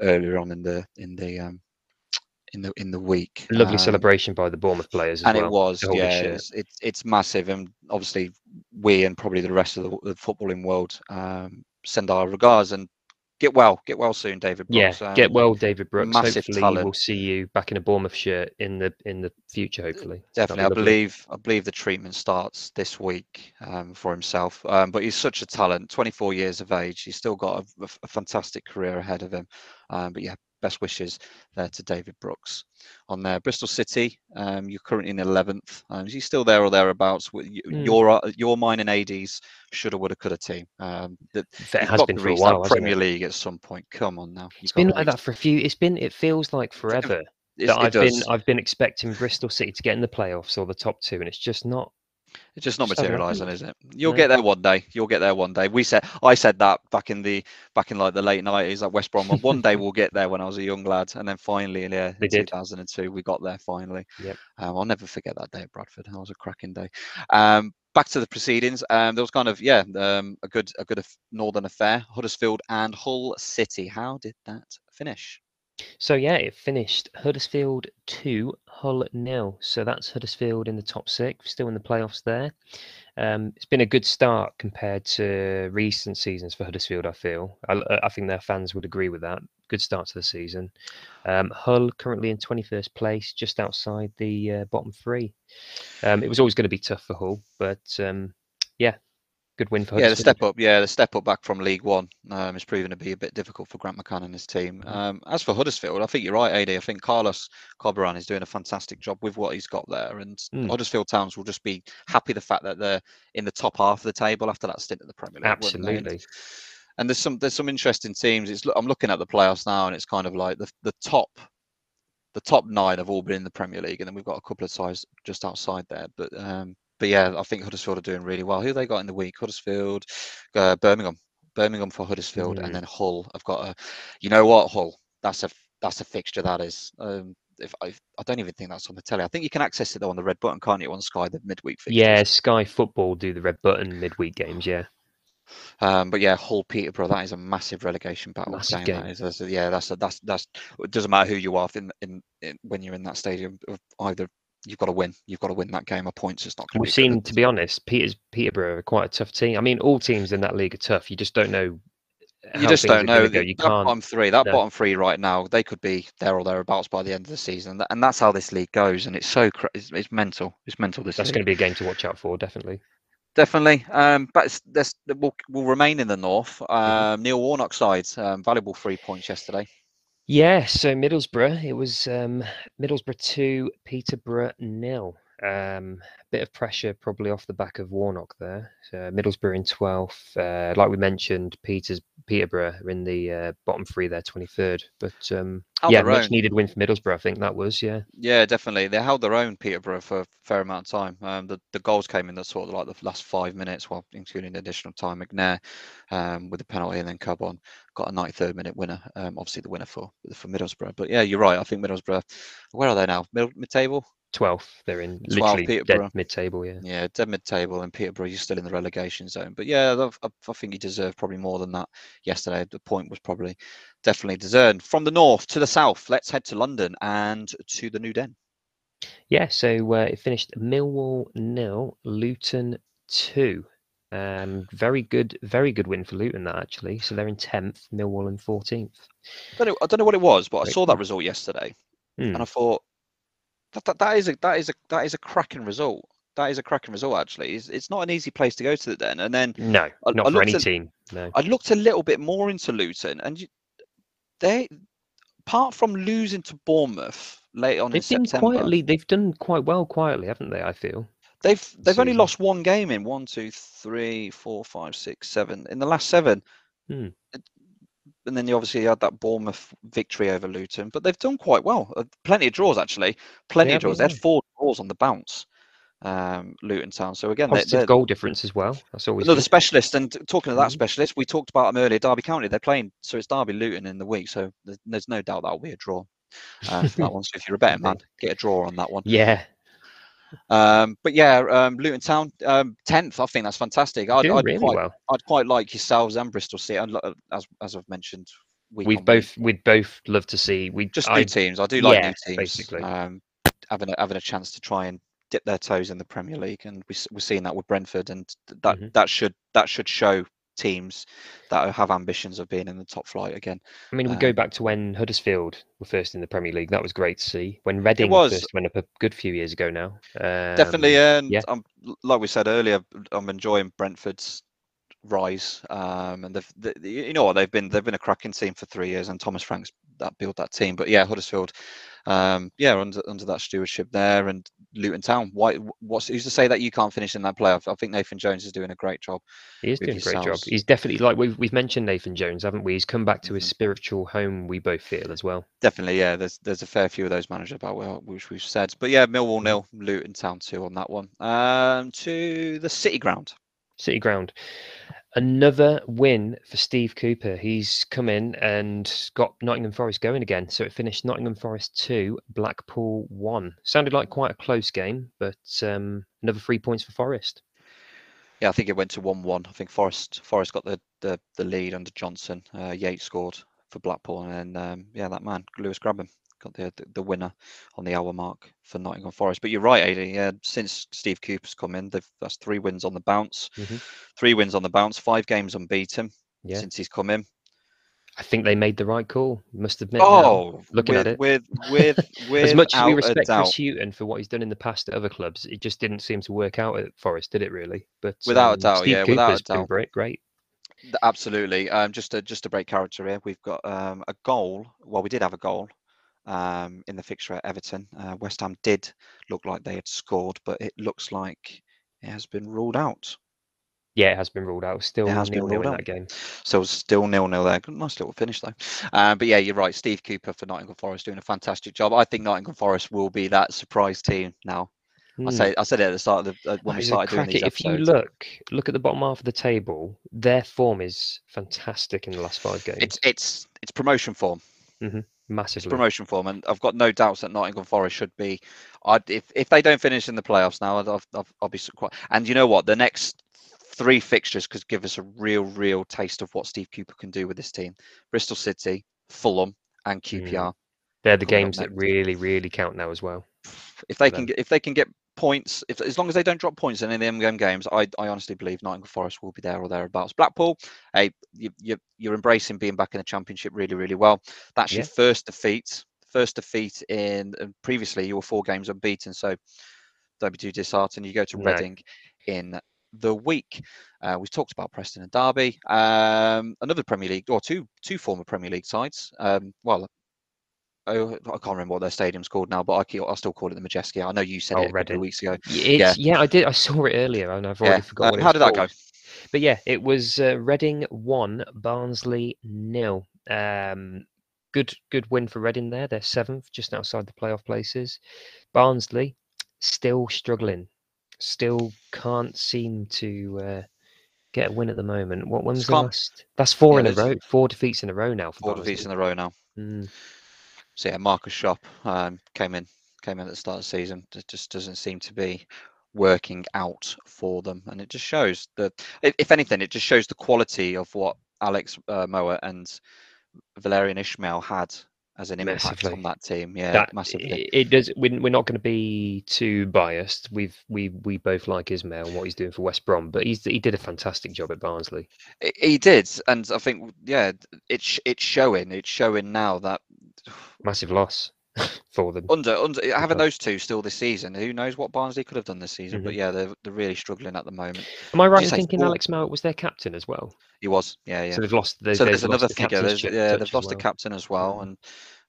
earlier on in the in the um, in the in the week. Lovely um, celebration by the Bournemouth players, and well, it was yeah, it's, it's, it's massive, and obviously we and probably the rest of the, the footballing world um, send our regards and get well, get well soon, David Brooks. Yeah, um, get well, David Brooks. Massive hopefully talent. we'll see you back in a Bournemouth shirt in the in the future. Hopefully, definitely. I believe I believe the treatment starts this week um, for himself. Um, but he's such a talent. 24 years of age. He's still got a, a fantastic career ahead of him. Um, but yeah, best wishes there to David Brooks on there. Bristol City, um, you're currently in 11th. Um, is he still there or thereabouts? Mm. Your uh, your mine and Adie's shoulda, woulda, coulda team. Um, that it has been for a while. Premier it? League at some point. Come on now. You've it's been like that for a few. It's been. It feels like forever. that I've been I've been expecting Bristol City to get in the playoffs or the top two, and it's just not it's just not materializing, is it? You'll get there one day. You'll get there one day. We said I said that back in the back in like the late nineties at West Brom. one day we'll get there when I was a young lad, and then finally, yeah, in 2002 we got there finally. Yep. Um, I'll never forget that day at Bradford. That was a cracking day. Um, back to the proceedings. Um, there was kind of yeah, um, a good a good northern affair. Huddersfield and Hull City. How did that finish? So yeah, it finished Huddersfield 2, Hull nil. So that's Huddersfield in the top six, still in the playoffs there. Um, it's been a good start compared to recent seasons for Huddersfield, I feel. I, I think their fans would agree with that. Good start to the season. Um, Hull currently in 21st place, just outside the uh, bottom three. Um, it was always going to be tough for Hull, but um, yeah, good win for yeah the step up yeah the step up back from league one um, is proving to be a bit difficult for grant mccann and his team mm-hmm. um, as for huddersfield i think you're right Adie i think carlos corberan is doing a fantastic job with what he's got there and mm. huddersfield towns will just be happy the fact that they're in the top half of the table after that stint at the premier league absolutely and there's some there's some interesting teams it's i'm looking at the playoffs now and it's kind of like the, the top the top nine have all been in the Premier League, and then we've got a couple of sides just outside there. But um, but yeah, I think Huddersfield are doing really well. Who they got in the week? Huddersfield, uh, Birmingham, Birmingham for Huddersfield, mm. and then Hull. I've got a, you know what, Hull. That's a that's a fixture that is. Um, if I, I don't even think that's on the telly. I think you can access it though on the red button, can't you? On Sky, the midweek fixtures. Yeah, Sky Football do the red button midweek games. Yeah. Um, but yeah, Hull Peterborough, that is a massive relegation battle. Massive game. That is, that's, yeah, that's a, that's that's. It doesn't matter who you are in, in, in when you're in that stadium. Of either you've got to win. You've got to win that game of points. It's not going to. We've seen, to be honest, Peters Peterborough are quite a tough team. I mean, all teams in that league are tough. You just don't know. You just don't know. You that can't. Bottom three, that no. bottom three right now, they could be there or thereabouts by the end of the season, and that's how this league goes. And it's so it's, it's mental. It's mental. This. That's going to be a game to watch out for, definitely. Definitely, um, but this will will remain in the north. Mm-hmm. Um, mm-hmm. Neil Warnock side, um, valuable three points yesterday. Yeah, so Middlesbrough, it was um, Middlesbrough 2, Peterborough nil. Um, bit of pressure probably off the back of Warnock there. So Middlesbrough in 12th. Uh, like we mentioned, Peters Peterborough are in the uh, bottom three there, 23rd. But um, yeah, much own. needed win for Middlesbrough. I think that was yeah. Yeah, definitely. They held their own Peterborough for a fair amount of time. Um, the the goals came in the sort of like the last five minutes, well, including the additional time. McNair um, with the penalty, and then Coburn got a 93rd minute winner. Um, obviously the winner for for Middlesbrough. But yeah, you're right. I think Middlesbrough. Where are they now? Mid table. 12th. They're in literally dead mid-table. Yeah. Yeah, dead mid-table, and Peterborough you're still in the relegation zone. But yeah, I, I think he deserved probably more than that yesterday. The point was probably definitely deserved. From the north to the south, let's head to London and to the New Den. Yeah, so uh, it finished Millwall nil, Luton two. Um, very good, very good win for Luton that actually. So they're in tenth, Millwall in fourteenth. I don't know, I don't know what it was, but I saw that result yesterday, hmm. and I thought that, that, that is a that is a that is a cracking result. That is a cracking result. Actually, it's, it's not an easy place to go to then. And then no, I, not I for any a, team. No, I looked a little bit more into Luton, and you, they, apart from losing to Bournemouth late on they've in September, quietly. They've done quite well quietly, haven't they? I feel they've they've only lost one game in one, two, three, four, five, six, seven in the last seven. Hmm and then you obviously had that Bournemouth victory over Luton, but they've done quite well. Uh, plenty of draws actually, plenty of draws. They had four draws on the bounce. Um, Luton Town. So again, positive they're, goal difference as well. That's always another good. specialist. And talking to that mm-hmm. specialist, we talked about them earlier. Derby County, they're playing, so it's Derby Luton in the week. So there's, there's no doubt that'll be a draw. Uh, that one. So if you're a betting man, get a draw on that one. Yeah, um, but yeah, um, Luton Town um, tenth. I think that's fantastic. I'd, I'd really quite, well. I'd quite like yourselves and Bristol City. As as I've mentioned, we've both week. we'd both love to see. We just new teams. I do like yeah, new teams. Basically, um, having a, having a chance to try and dip their toes in the Premier League, and we, we're seeing that with Brentford, and that mm-hmm. that should that should show teams that have ambitions of being in the top flight again. I mean, we um, go back to when Huddersfield were first in the Premier League. That was great to see. When Reading was, first went up a good few years ago now. Um, definitely, and yeah. I'm, like we said earlier, I'm enjoying Brentford's rise. Um, and they've, they, you know what, they've been they've been a cracking team for three years, and Thomas Frank's that built that team. But yeah, Huddersfield, um, yeah, under under that stewardship there, and Luton Town. Why? What's who's to say that you can't finish in that playoff? I think Nathan Jones is doing a great job. He is doing a great job. He's definitely like we've we've mentioned Nathan Jones, haven't we? He's come back to mm-hmm. his spiritual home. We both feel as well. Definitely, yeah. There's there's a fair few of those managers about well, which we've said, but yeah, Millwall nil, Luton Town two on that one. Um, to the City Ground. City Ground. Another win for Steve Cooper. He's come in and got Nottingham Forest going again. So it finished Nottingham Forest 2, Blackpool 1. Sounded like quite a close game, but um, another three points for Forest. Yeah, I think it went to 1 1. I think Forest Forest got the, the, the lead under Johnson. Uh, Yates scored for Blackpool, and um, yeah, that man, Lewis Grabban, got the, the, the winner on the hour mark for Nottingham Forest. But you're right, Adie. Yeah, since Steve Cooper's come in, that's three wins on the bounce. Mm-hmm. Three wins on the bounce. Five games unbeaten yeah. since he's come in. I think they made the right call. Must admit. Oh, now, looking with, at it, with with with as much as we respect Chris Hughton for what he's done in the past at other clubs, it just didn't seem to work out at Forest, did it? Really? But without um, a doubt, Steve yeah, Cooper's without a doubt, great, great. Absolutely. Um, just to just to break character here, we've got um, a goal. Well, we did have a goal um, in the fixture at Everton. Uh, West Ham did look like they had scored, but it looks like it has been ruled out. Yeah, it has been ruled out. Still it nil nil in that game. So still nil nil there. Nice little finish though. Um, but yeah, you're right. Steve Cooper for Nottingham Forest doing a fantastic job. I think Nottingham Forest will be that surprise team now. I hmm. say I said it at the start of the uh, when we started doing these If you look look at the bottom half of the table, their form is fantastic in the last five games. It's it's it's promotion form. Mm-hmm. Massively. Promotion form, and I've got no doubts that Nottingham Forest should be. I'd, if if they don't finish in the playoffs now, I'll, I'll, I'll be quite. And you know what? The next three fixtures could give us a real, real taste of what Steve Cooper can do with this team. Bristol City, Fulham, and QPR. Mm. They're the games that really, really count now as well. If they can get, if they can get points, if as long as they don't drop points in any of them games, I, I honestly believe Nottingham Forest will be there or thereabouts. Blackpool, hey, you, you, you're embracing being back in the Championship really, really well. That's yeah. your first defeat. First defeat in previously you were four games unbeaten, so don't be too disheartened. You go to no. Reading in the week. Uh, we've talked about Preston and Derby, um, another Premier League or two two former Premier League sides. Um, well, oh, I can't remember what their stadium's called now, but I, keep, I still call it the Majestic. I know you said oh, it a couple of weeks ago. yeah, yeah, I did. I saw it earlier, and I've already yeah. forgotten. Uh, how did called. that go? But yeah, it was uh, Reading one, Barnsley nil. Um, good, good win for Reading there. They're seventh, just outside the playoff places. Barnsley still struggling, still can't seem to uh, get a win at the moment. What when's the last? That's four yeah, in a row. Four defeats in a row now. four defeats in a row now. Mm. So yeah, Markus Schopp um, came in came in at the start of the season. It just doesn't seem to be working out for them, and it just shows that if anything, it just shows the quality of what Alex uh, Mowatt and Valérien Ismaël had as an impact massively. on that team. Yeah, that, massively. It, it does. We're, we're not going to be too biased. We've we we both like Ismaël and what he's doing for West Brom, but he's he did a fantastic job at Barnsley. He did, and I think yeah, it's it's showing. It's showing now that massive loss for them. Under under having those two still this season, who knows what Barnsley could have done this season? Mm-hmm. But yeah, they're they're really struggling at the moment. Am I right in thinking Alex Mowatt was their captain as well? He was, yeah, yeah. So they've lost. They've, so there's another the figure. There's, yeah, they've lost well. the captain as well, mm-hmm. and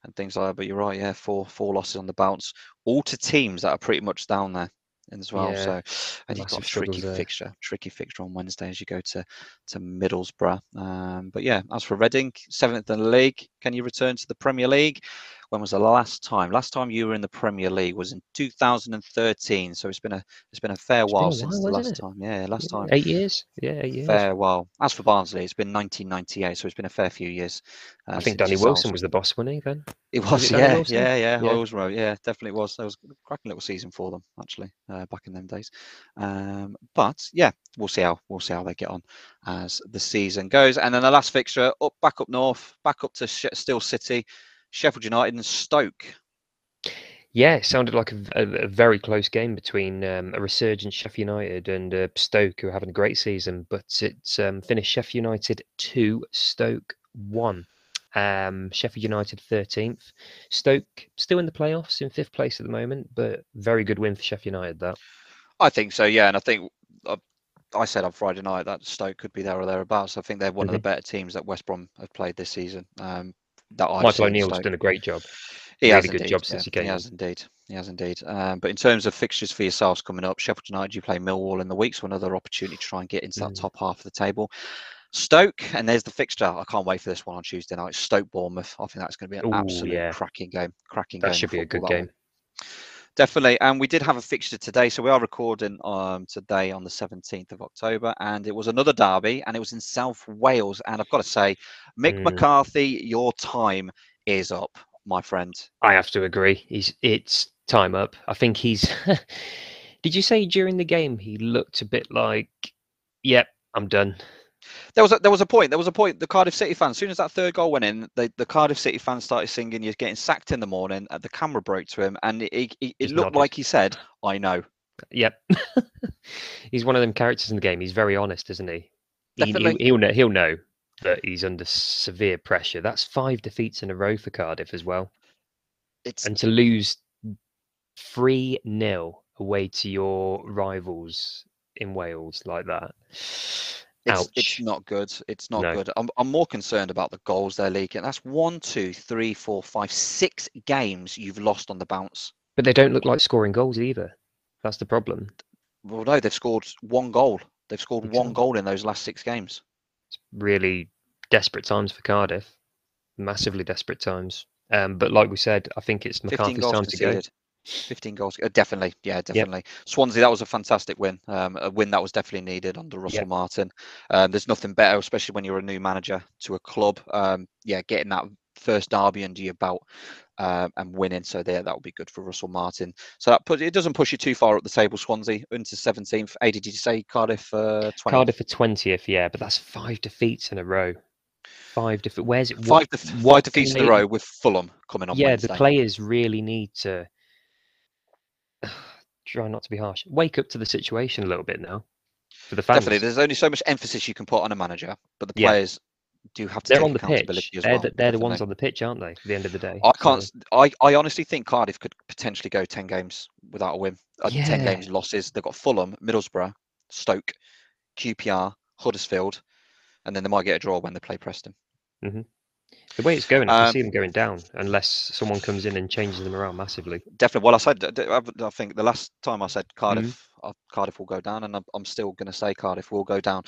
and things like that. But you're right, yeah, four four losses on the bounce, all to teams that are pretty much down there as well. Yeah, so and you've got a tricky there. fixture, tricky fixture on Wednesday as you go to to Middlesbrough. Um, but yeah, as for Reading, seventh in the league, can you return to the Premier League? When was the last time? Last time you were in the Premier League was in 2013. So it's been a it's been a fair while, while since the last it? time. Yeah, last time. Eight years. Yeah, eight years. Fair while. As for Barnsley, it's been 1998, so it's been a fair few years. Uh, I think Danny Wilson was the boss, wasn't he? Then it was. was it yeah, yeah, yeah, yeah. I was right. Yeah, definitely was. That was a cracking little season for them actually uh, back in them days. Um, but yeah, we'll see how we'll see how they get on as the season goes. And then the last fixture up back up north, back up to Steel City. Sheffield United and Stoke. Yeah, it sounded like a, a, a very close game between um, a resurgent Sheffield United and uh, Stoke, who are having a great season. But it's um, finished Sheffield United two, Stoke one. Um, Sheffield United 13th. Stoke still in the playoffs in fifth place at the moment, but very good win for Sheffield United. That I think so, yeah. And I think uh, I said on Friday night that Stoke could be there or thereabouts. I think they're one mm-hmm. of the better teams that West Brom have played this season. Um, that I've Michael O'Neill's done a great job. He really has good indeed. job since yeah, he came. He has indeed. He has indeed. Um, but in terms of fixtures for yourselves coming up, Sheffield United, you play Millwall in the week, so another opportunity to try and get into that mm. top half of the table. Stoke, and there's the fixture. I can't wait for this one on Tuesday night. Stoke Bournemouth. I think that's going to be an Ooh, absolute yeah. cracking game. Cracking that game. That should be a good game. One. Definitely. And we did have a fixture today. So we are recording um, today on the 17th of October. And it was another derby and it was in South Wales. And I've got to say, Mick mm. McCarthy, your time is up, my friend. I have to agree. He's it's time up. I think he's. Did you say during the game he looked a bit like, "Yep, I'm done." There was a, there was a point. There was a point. The Cardiff City fans, as soon as that third goal went in, the, the Cardiff City fans started singing. You're getting sacked in the morning. And the camera broke to him, and it, it, it looked nodded. like he said, "I know." Yep. he's one of them characters in the game. He's very honest, isn't he? Definitely. He, will know. He'll know that he's under severe pressure. That's five defeats in a row for Cardiff as well. It's and to lose three 0 away to your rivals in Wales like that. It's, it's not good. It's not no. good. I'm, I'm more concerned about the goals they're leaking. That's one, two, three, four, five, six games you've lost on the bounce. But they don't look like scoring goals either. That's the problem. Well, no, they've scored one goal. They've scored exactly. one goal in those last six games. It's really desperate times for Cardiff. Massively desperate times. Um, but like we said, I think it's McCarthy's time to go. 15 goals, uh, definitely, yeah, definitely. Yep. Swansea, that was a fantastic win, um, a win that was definitely needed under Russell yep. Martin. Um, there's nothing better, especially when you're a new manager to a club. Um, yeah, getting that first derby under your belt uh, and winning. So there, that will be good for Russell Martin. So that put it doesn't push you too far up the table. Swansea into 17th. A, did you say Cardiff? Uh, 20th? Cardiff for 20th, yeah, but that's five defeats in a row. Five different. Where's it? Five, def- five defeats in a row with Fulham coming on. Yeah, Wednesday. the players really need to try not to be harsh. Wake up to the situation a little bit now for the fans. Definitely, there's only so much emphasis you can put on a manager, but the players yeah. do have to. They're on the pitch. They're, well, the, they're the ones on the pitch, aren't they? At the end of the day, I can't. So. I, I honestly think Cardiff could potentially go ten games without a win. Uh, yeah. Ten games losses. They've got Fulham, Middlesbrough, Stoke, QPR, Huddersfield, and then they might get a draw when they play Preston. Mm-hmm. The way it's going, I um, see them going down unless someone comes in and changes them around massively. Definitely. Well, I said, I think the last time I said Cardiff, mm-hmm. uh, Cardiff will go down, and I'm, still going to say Cardiff will go down.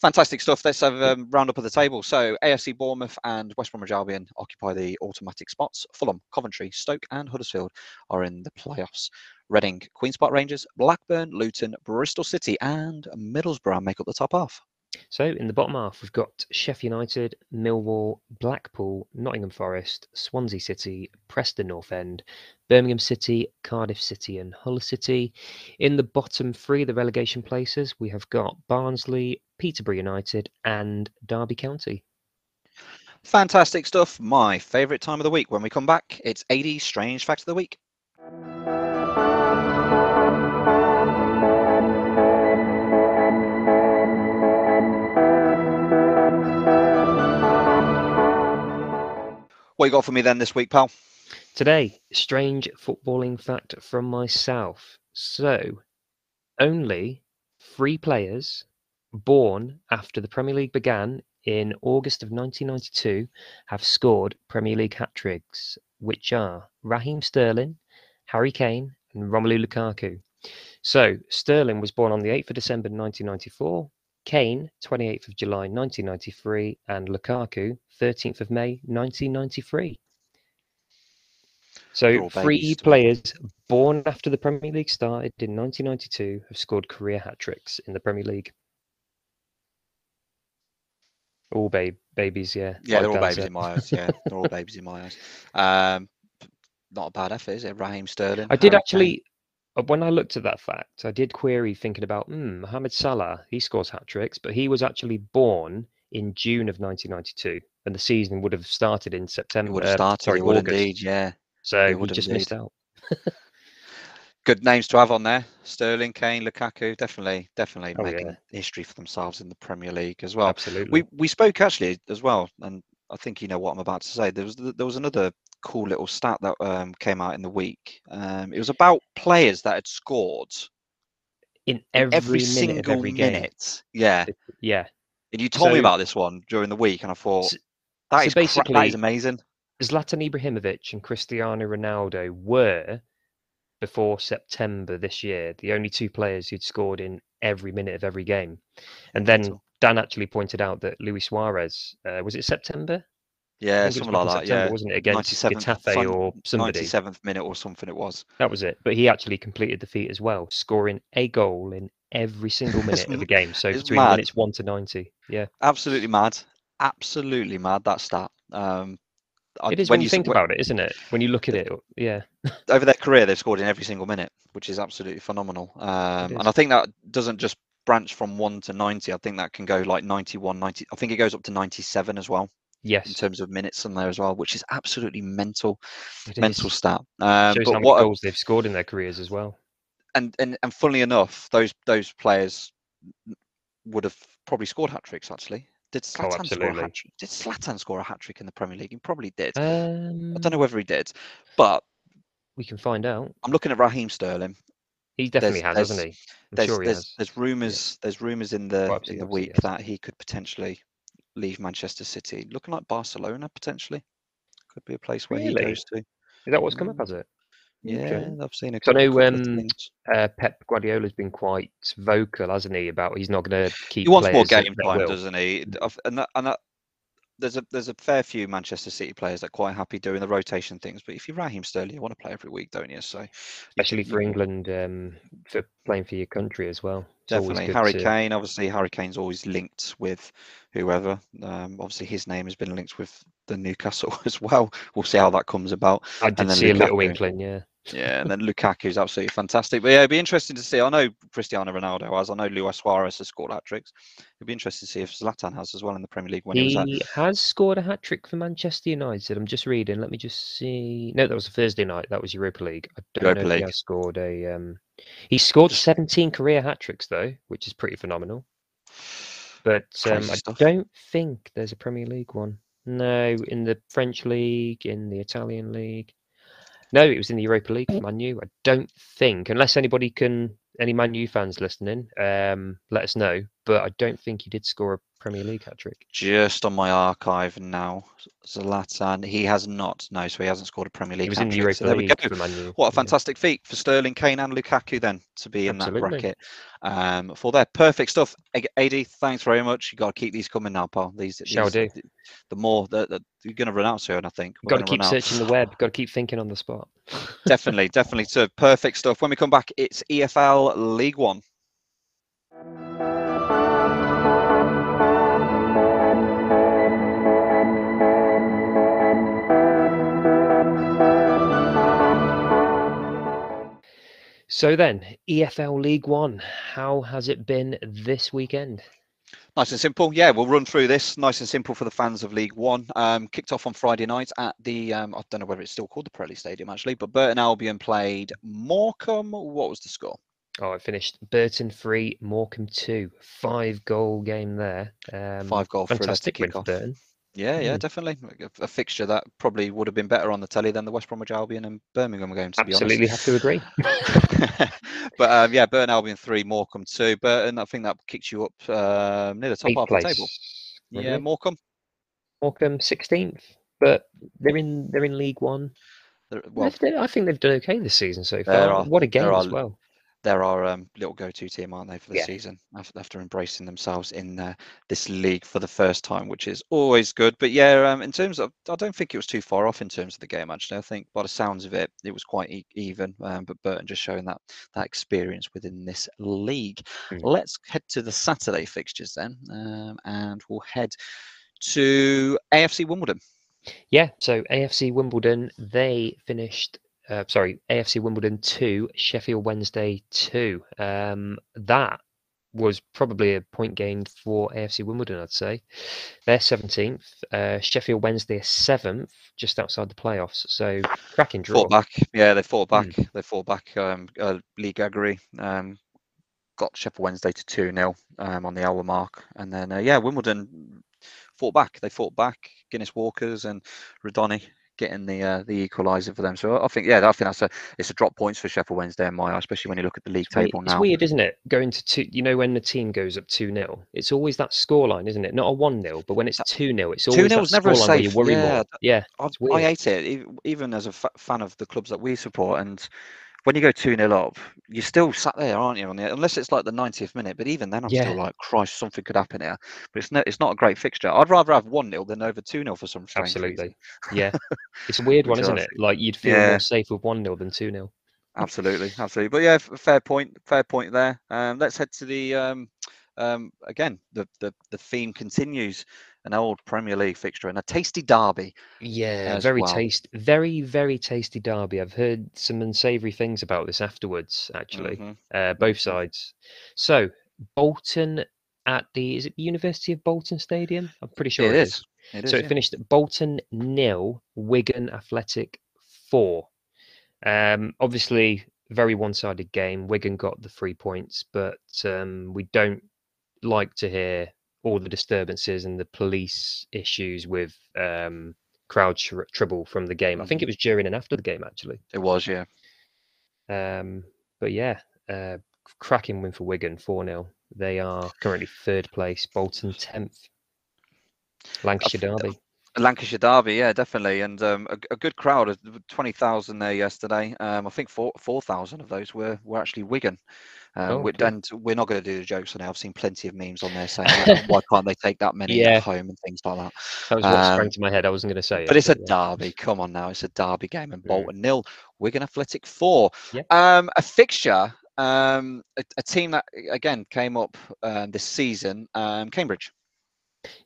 Fantastic stuff. Let's have a um, round of the table. So AFC Bournemouth and West Bromwich Albion occupy the automatic spots. Fulham, Coventry, Stoke, and Huddersfield are in the playoffs. Reading, Queen's Park Rangers, Blackburn, Luton, Bristol City, and Middlesbrough make up the top half. So in the bottom half, we've got Sheffield United, Millwall, Blackpool, Nottingham Forest, Swansea City, Preston North End, Birmingham City, Cardiff City, and Hull City. In the bottom three, the relegation places, we have got Barnsley, Peterborough United, and Derby County. Fantastic stuff. My favourite time of the week. When we come back, it's Adie Strange Facts of the Week. What you got for me then this week, pal? Today, strange footballing fact from myself. So, only three players born after the Premier League began in August of 1992 have scored Premier League hat tricks, which are Raheem Sterling, Harry Kane, and Romelu Lukaku. So, Sterling was born on the 8th of December 1994, Kane, 28th of July 1993, and Lukaku, 13th of May 1993. So three players born after the Premier League started in 1992 have scored career hat tricks in the Premier League. All babe babies, yeah. Yeah, they're all babies in my eyes. Yeah, they're all babies in my eyes. Um, not a bad effort, is it? Raheem Sterling. I did actually. Uh, when I looked at that fact, I did query thinking about, hmm, Mohamed Salah, he scores hat tricks, but he was actually born in June of 1992, and the season would have started in September. It would have uh, started, uh, sorry, August. indeed, yeah. So he just indeed. missed out. Good names to have on there: Sterling, Kane, Lukaku. Definitely, definitely oh, making yeah. history for themselves in the Premier League as well. Absolutely. We we spoke actually as well, and I think you know what I'm about to say. There was there was another cool little stat that um, came out in the week. Um, it was about players that had scored in every, every single every minute. Yeah, yeah. And you told so, me about this one during the week, and I thought so, that is basically that is amazing. Zlatan Ibrahimovic and Cristiano Ronaldo were before September this year the only two players who'd scored in every minute of every game, and then Dan actually pointed out that Luis Suarez uh, was it September yeah, something like that. September, yeah, wasn't it against Getafe or somebody? Ninety-seventh minute or something it was. That was it. But he actually completed the feat as well, scoring a goal in every single minute of the game. So between mad. minutes one to ninety. Yeah, absolutely mad. Absolutely mad. That stat. Um, it is when, when you think when, about it, isn't it? When you look at it, yeah. over their career, they've scored in every single minute, which is absolutely phenomenal. Um, and I think that doesn't just branch from one to 90. I think that can go like 91, 90. I think it goes up to 97 as well. Yes. In terms of minutes in there as well, which is absolutely mental, it mental is. stat. Um, but what goals they've scored in their careers as well. And and and funnily enough, those those players would have probably scored hat tricks. Actually, did Zlatan oh, score a hat trick? Did Zlatan score a hat trick in the Premier League? He probably did. Um, I don't know whether he did, but we can find out. I'm looking at Raheem Sterling. He definitely there's, has, hasn't he? I'm there's, sure he there's, has. there's rumors. Yeah. There's rumors in the in the week that he could potentially leave Manchester City. Looking like Barcelona potentially could be a place where really? he goes to. Is that what's come up? Mm. Has it? Yeah, okay. I've seen a couple. I know um, uh, Pep Guardiola's been quite vocal, hasn't he, about he's not going to keep. He wants more game time, doesn't he? And that, and that, there's a there's a fair few Manchester City players that are quite happy doing the rotation things. But if you're Raheem Sterling, you want to play every week, don't you? So, especially for England, um, for playing for your country as well. It's definitely, Harry to... Kane. Obviously, Harry Kane's always linked with whoever. Um, obviously, his name has been linked with the Newcastle as well. We'll see how that comes about. I did see Lukaku. a little inkling, yeah. Yeah, and then Lukaku is absolutely fantastic. But yeah, it'd be interesting to see. I know Cristiano Ronaldo has. I know Luis Suarez has scored hat tricks. It'd be interesting to see if Zlatan has as well in the Premier League when he, he at... has scored a hat trick for Manchester United. I'm just reading. Let me just see. No, that was a Thursday night. That was Europa League. I don't Europa know League. if he scored a. Um... He scored 17 career hat tricks though, which is pretty phenomenal. But um, I don't think there's a Premier League one. No, in the French league, in the Italian league. No, it was in the Europa League for Man U. I don't think, unless anybody can, any Man U fans listening, um, let us know. But I don't think he did score a Premier League hat trick? Just on my archive now, Zlatan. He has not. No, so he hasn't scored a Premier League. He was in the Europa so League. What a fantastic yeah. feat for Sterling, Kane, and Lukaku then to be in Absolutely. that bracket. Um, for their perfect stuff. Ad, thanks very much. You got to keep these coming now, pal. These, Shall these, do. The more that you're going to run out soon, I think. Got to keep searching the web. Got to keep thinking on the spot. definitely, definitely. So perfect stuff. When we come back, it's EFL League One. So then, EFL League One, how has it been this weekend? Nice and simple. Yeah, we'll run through this. Nice and simple for the fans of League One. Um, kicked off on Friday night at the, um, I don't know whether it's still called the Pirelli Stadium actually, but Burton Albion played Morecambe. What was the score? Oh, it finished Burton three, Morecambe two. Five goal game there. Um, Five goal fantastic win for Burton. Yeah, yeah, mm. definitely. A, a, fixture that probably would have been better on the telly than the West Bromwich Albion and Birmingham games. To be. Absolutely, have to agree. but um, yeah, Burn Albion three, Morecambe two. Burton, I think that kicks you up uh, near the top Eighth half place. of the table. Really? Yeah, Morecambe. Morecambe sixteenth, but they're in they're in League One. Well, I think they've done okay this season so far. Are, what a game as well they're our um, little go-to team, aren't they, for the yeah. season after, after, embracing themselves in uh, this league for the first time, which is always good. But yeah, um, in terms of, I don't think it was too far off in terms of the game. Actually, I think by the sounds of it, it was quite e- even. Um, but Burton just showing that that experience within this league. Mm. Let's head to the Saturday fixtures then, um, and we'll head to AFC Wimbledon. Yeah, so AFC Wimbledon, they finished uh, sorry, AFC Wimbledon 2, Sheffield Wednesday 2. Um, that was probably a point gained for AFC Wimbledon, I'd say. They're 17th. Uh, Sheffield Wednesday are 7th, just outside the playoffs. So cracking draw. Fought back. Yeah, they fought back. Mm. They fought back. Um, uh, Lee Gregory um, got Sheffield Wednesday to 2 0 um, on the hour mark. And then, uh, yeah, Wimbledon fought back. They fought back. Guinness Walkers and Rudoni getting the uh, the equaliser for them. So I think yeah, I think that's a it's a drop points for Sheffield Wednesday and my especially when you look at the league it's table weird, now. It's weird, isn't it? Going to two, you know, when the team goes up two 0 it's always that scoreline, isn't it? Not a one 0 but when it's two 0 it's always two 0 never a safe. worry yeah, more. Yeah, I, I hate it, even as a fan of the clubs that we support and when you go 2 0 up, you're still sat there, aren't you? On the, unless it's like the 90th minute, but even then, I'm yeah. still like, Christ, something could happen here. But it's not, it's not a great fixture. I'd rather have 1 0 than over 2 0 for some strange Absolutely. Reason. Yeah. It's a weird one, isn't it? Like, you'd feel yeah. more safe with 1 0 than 2 0. Absolutely. Absolutely. But yeah, fair point. Fair point there. Um, let's head to the. Um, um, again, the, the the theme continues an old Premier League fixture and a tasty derby. Yeah, very well. tasty, very very tasty derby. I've heard some unsavoury things about this afterwards. Actually, mm-hmm. uh, both mm-hmm. sides. So Bolton at the is it the University of Bolton Stadium? I'm pretty sure it, it is. is. so it finished Bolton nil, Wigan Athletic four. Um, obviously, very one-sided game. Wigan got the three points, but um, we don't like to hear all the disturbances and the police issues with um, crowd tr- trouble from the game. I think it mm-hmm. was during and after the game, actually. It was, yeah. Um, but yeah, uh, cracking win for Wigan, 4 0. They are currently third place, Bolton 10th. Lancashire Derby. Lancashire Derby, yeah, definitely, and um, a, a, good crowd, twenty thousand there yesterday. Um, I think four four thousand of those were were actually Wigan. Um, oh, okay. And we're not going to do the jokes on it. I've seen plenty of memes on there saying why can't they take that many yeah. at home and things like that. That was what um, sprang to my head. I wasn't going to say it. but it. it's a yeah. derby. Come on now, it's a derby game, and Bolton nil, Wigan Athletic four. Yeah. Um, a fixture. Um, a, a, team that again came up uh, this season, um, Cambridge.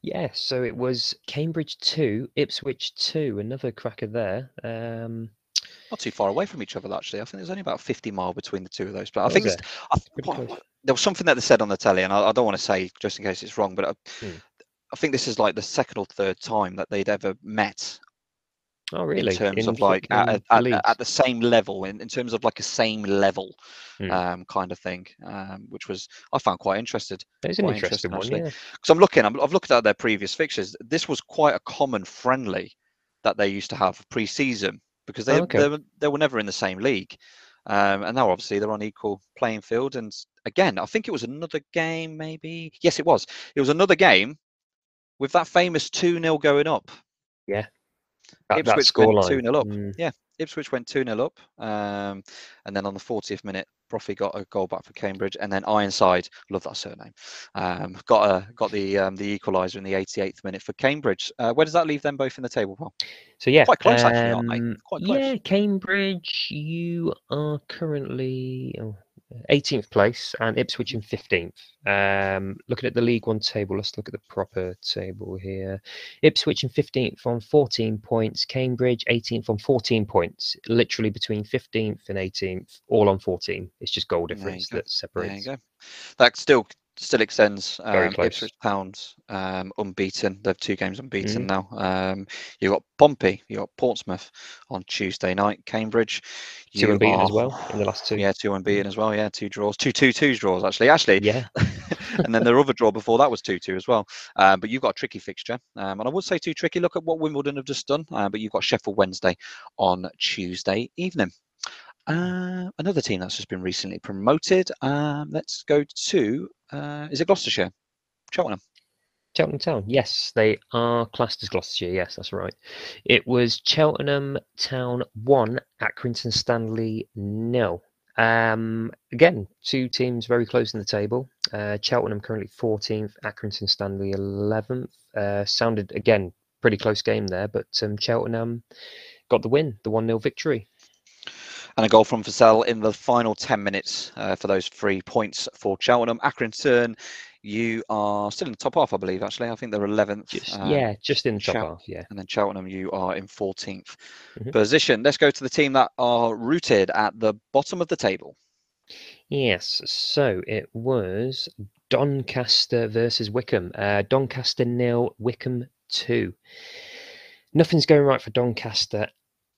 Yeah, so it was Cambridge two, Ipswich two, another cracker there. Not too far away from each other, actually. I think there's only about 50 mile between the two of those. But I think I, there was something that they said on the telly, and I, I, don't want to say just in case it's wrong, but I, hmm. I, think this is like the second or third time that they'd ever met. Oh, really? In terms in, of like at, at, at, the same level, in, in terms of like a same level hmm. um, kind of thing, um, which was I found quite interested. It's an interesting, one, yeah. Because I'm looking, i I've looked at their previous fixtures. This was quite a common friendly that they used to have pre-season because they, oh, okay. they, were, they were never in the same league. Um, and now obviously they're on equal playing field. And again, I think it was another game, maybe. Yes, it was. It was another game with that famous 2 0 going up. Yeah. That, Ipswich that went 2 0 up. Mm. Yeah. Ipswich went 2 0 up. Um, and then on the 40th minute, Brophy got a goal back for Cambridge, and then Ironside, love that surname, um, got a got the um, the equaliser in the 88th minute for Cambridge. Uh, where does that leave them both in the table, Paul? So yeah, quite close actually, aren't they? Um, quite close. Yeah, Cambridge, you are currently. Oh, 18th place and Ipswich in 15th. Um, looking at the League One table, let's look at the proper table here. Ipswich in 15th on 14 points, Cambridge 18th on 14 points, literally between 15th and 18th, all on 14. It's just goal difference that separates. There you go. That still still extends. Um, Ipswich Towns um, unbeaten. They've two games unbeaten mm. now. Um, you've got Pompey, you've got Portsmouth on Tuesday night, Cambridge. Two unbeaten are, as well in the last two. Yeah, two unbeaten as well. Yeah, two draws, two two twos draws actually. Actually, yeah. and then their other draw before that was two two as well. Um, but you've got a tricky fixture, um, and I would say too tricky. Look at what Wimbledon have just done. Uh, but you've got Sheffield Wednesday on Tuesday evening. Uh, another team that's just been recently promoted. Um, let's go to uh, is it Gloucestershire? Cheltenham. Cheltenham Town. Yes, they are classed as Gloucestershire. Yes, that's right. It was Cheltenham Town one, Accrington Stanley nil. Um, again, two teams very close in the table. Uh, Cheltenham currently 14th, Accrington Stanley 11th. Uh, sounded again pretty close game there, but um, Cheltenham got the win, the 1 0 victory and a goal from Vassell in the final 10 minutes uh, for those three points for Cheltenham. Accrington, you are still in the top half, I believe, actually. I think they're 11th. Just, um, yeah, just in the top Chel- half, yeah. And then Cheltenham, you are in 14th mm-hmm. position. Let's go to the team that are rooted at the bottom of the table. Yes, so it was Doncaster versus Wycombe. Uh, Doncaster nil, Wycombe two. Nothing's going right for Doncaster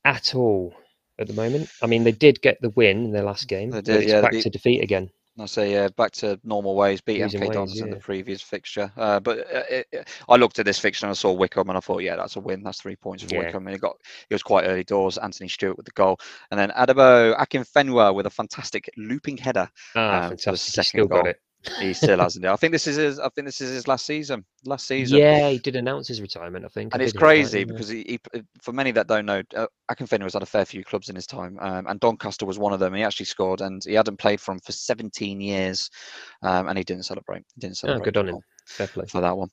at all at the moment. I mean, they did get the win in their last game. They did, yeah. Back beat, to defeat again. I say, yeah, back to normal ways. Beat MK Dons yeah. in the previous fixture. Uh, but uh, it, it, I looked at this fixture and I saw Wycombe and I thought, yeah, that's a win. That's three points for yeah. Wycombe. And it got it was quite early doors. Anthony Stewart with the goal, and then Adebayo Akinfenwa with a fantastic looping header. Ah, um, fantastic! He still goal. got it he still hasn't. I think this is his. I think this is his last season. Last season. Yeah, he did announce his retirement. I think. And it's crazy because he, he, for many that don't know, uh, Akinfenwa has had a fair few clubs in his time, um, and Doncaster was one of them. He actually scored, and he hadn't played for him for 17 years, um, and he didn't celebrate. He didn't celebrate. Oh, good on him. Fair play for that one.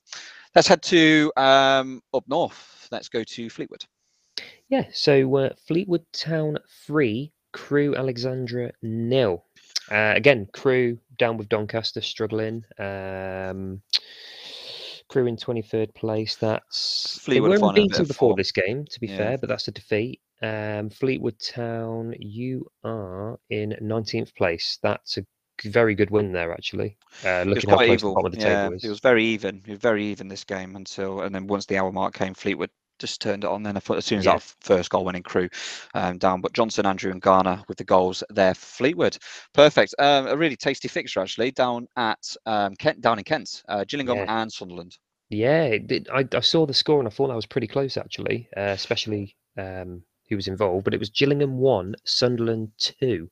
Let's head to um, up north. Let's go to Fleetwood. Yeah. So uh, Fleetwood Town three, Crewe Alexandra nil. Uh, again, Crewe down with Doncaster struggling. Um, Crewe in 23rd place. That's Fleetwood they were beaten before this game, to be yeah. fair, but that's a defeat. Um, Fleetwood Town, you are in 19th place. That's a very good win there, actually. Uh, looking how close evil. the bottom of the yeah, table is. It was very even. It was very even this game until, and then once the hour mark came, Fleetwood just turned it on then as soon as yeah. that first goal went in Crewe um, down. But Johnson, Andrew, and Garner with the goals there. Fleetwood, perfect. Um, a really tasty fixture actually down at um, Kent, down in Kent, uh, Gillingham yeah. and Sunderland. Yeah, it, I, I, saw the score and I thought that was pretty close actually, uh, especially um, who was involved. But it was Gillingham one, Sunderland two.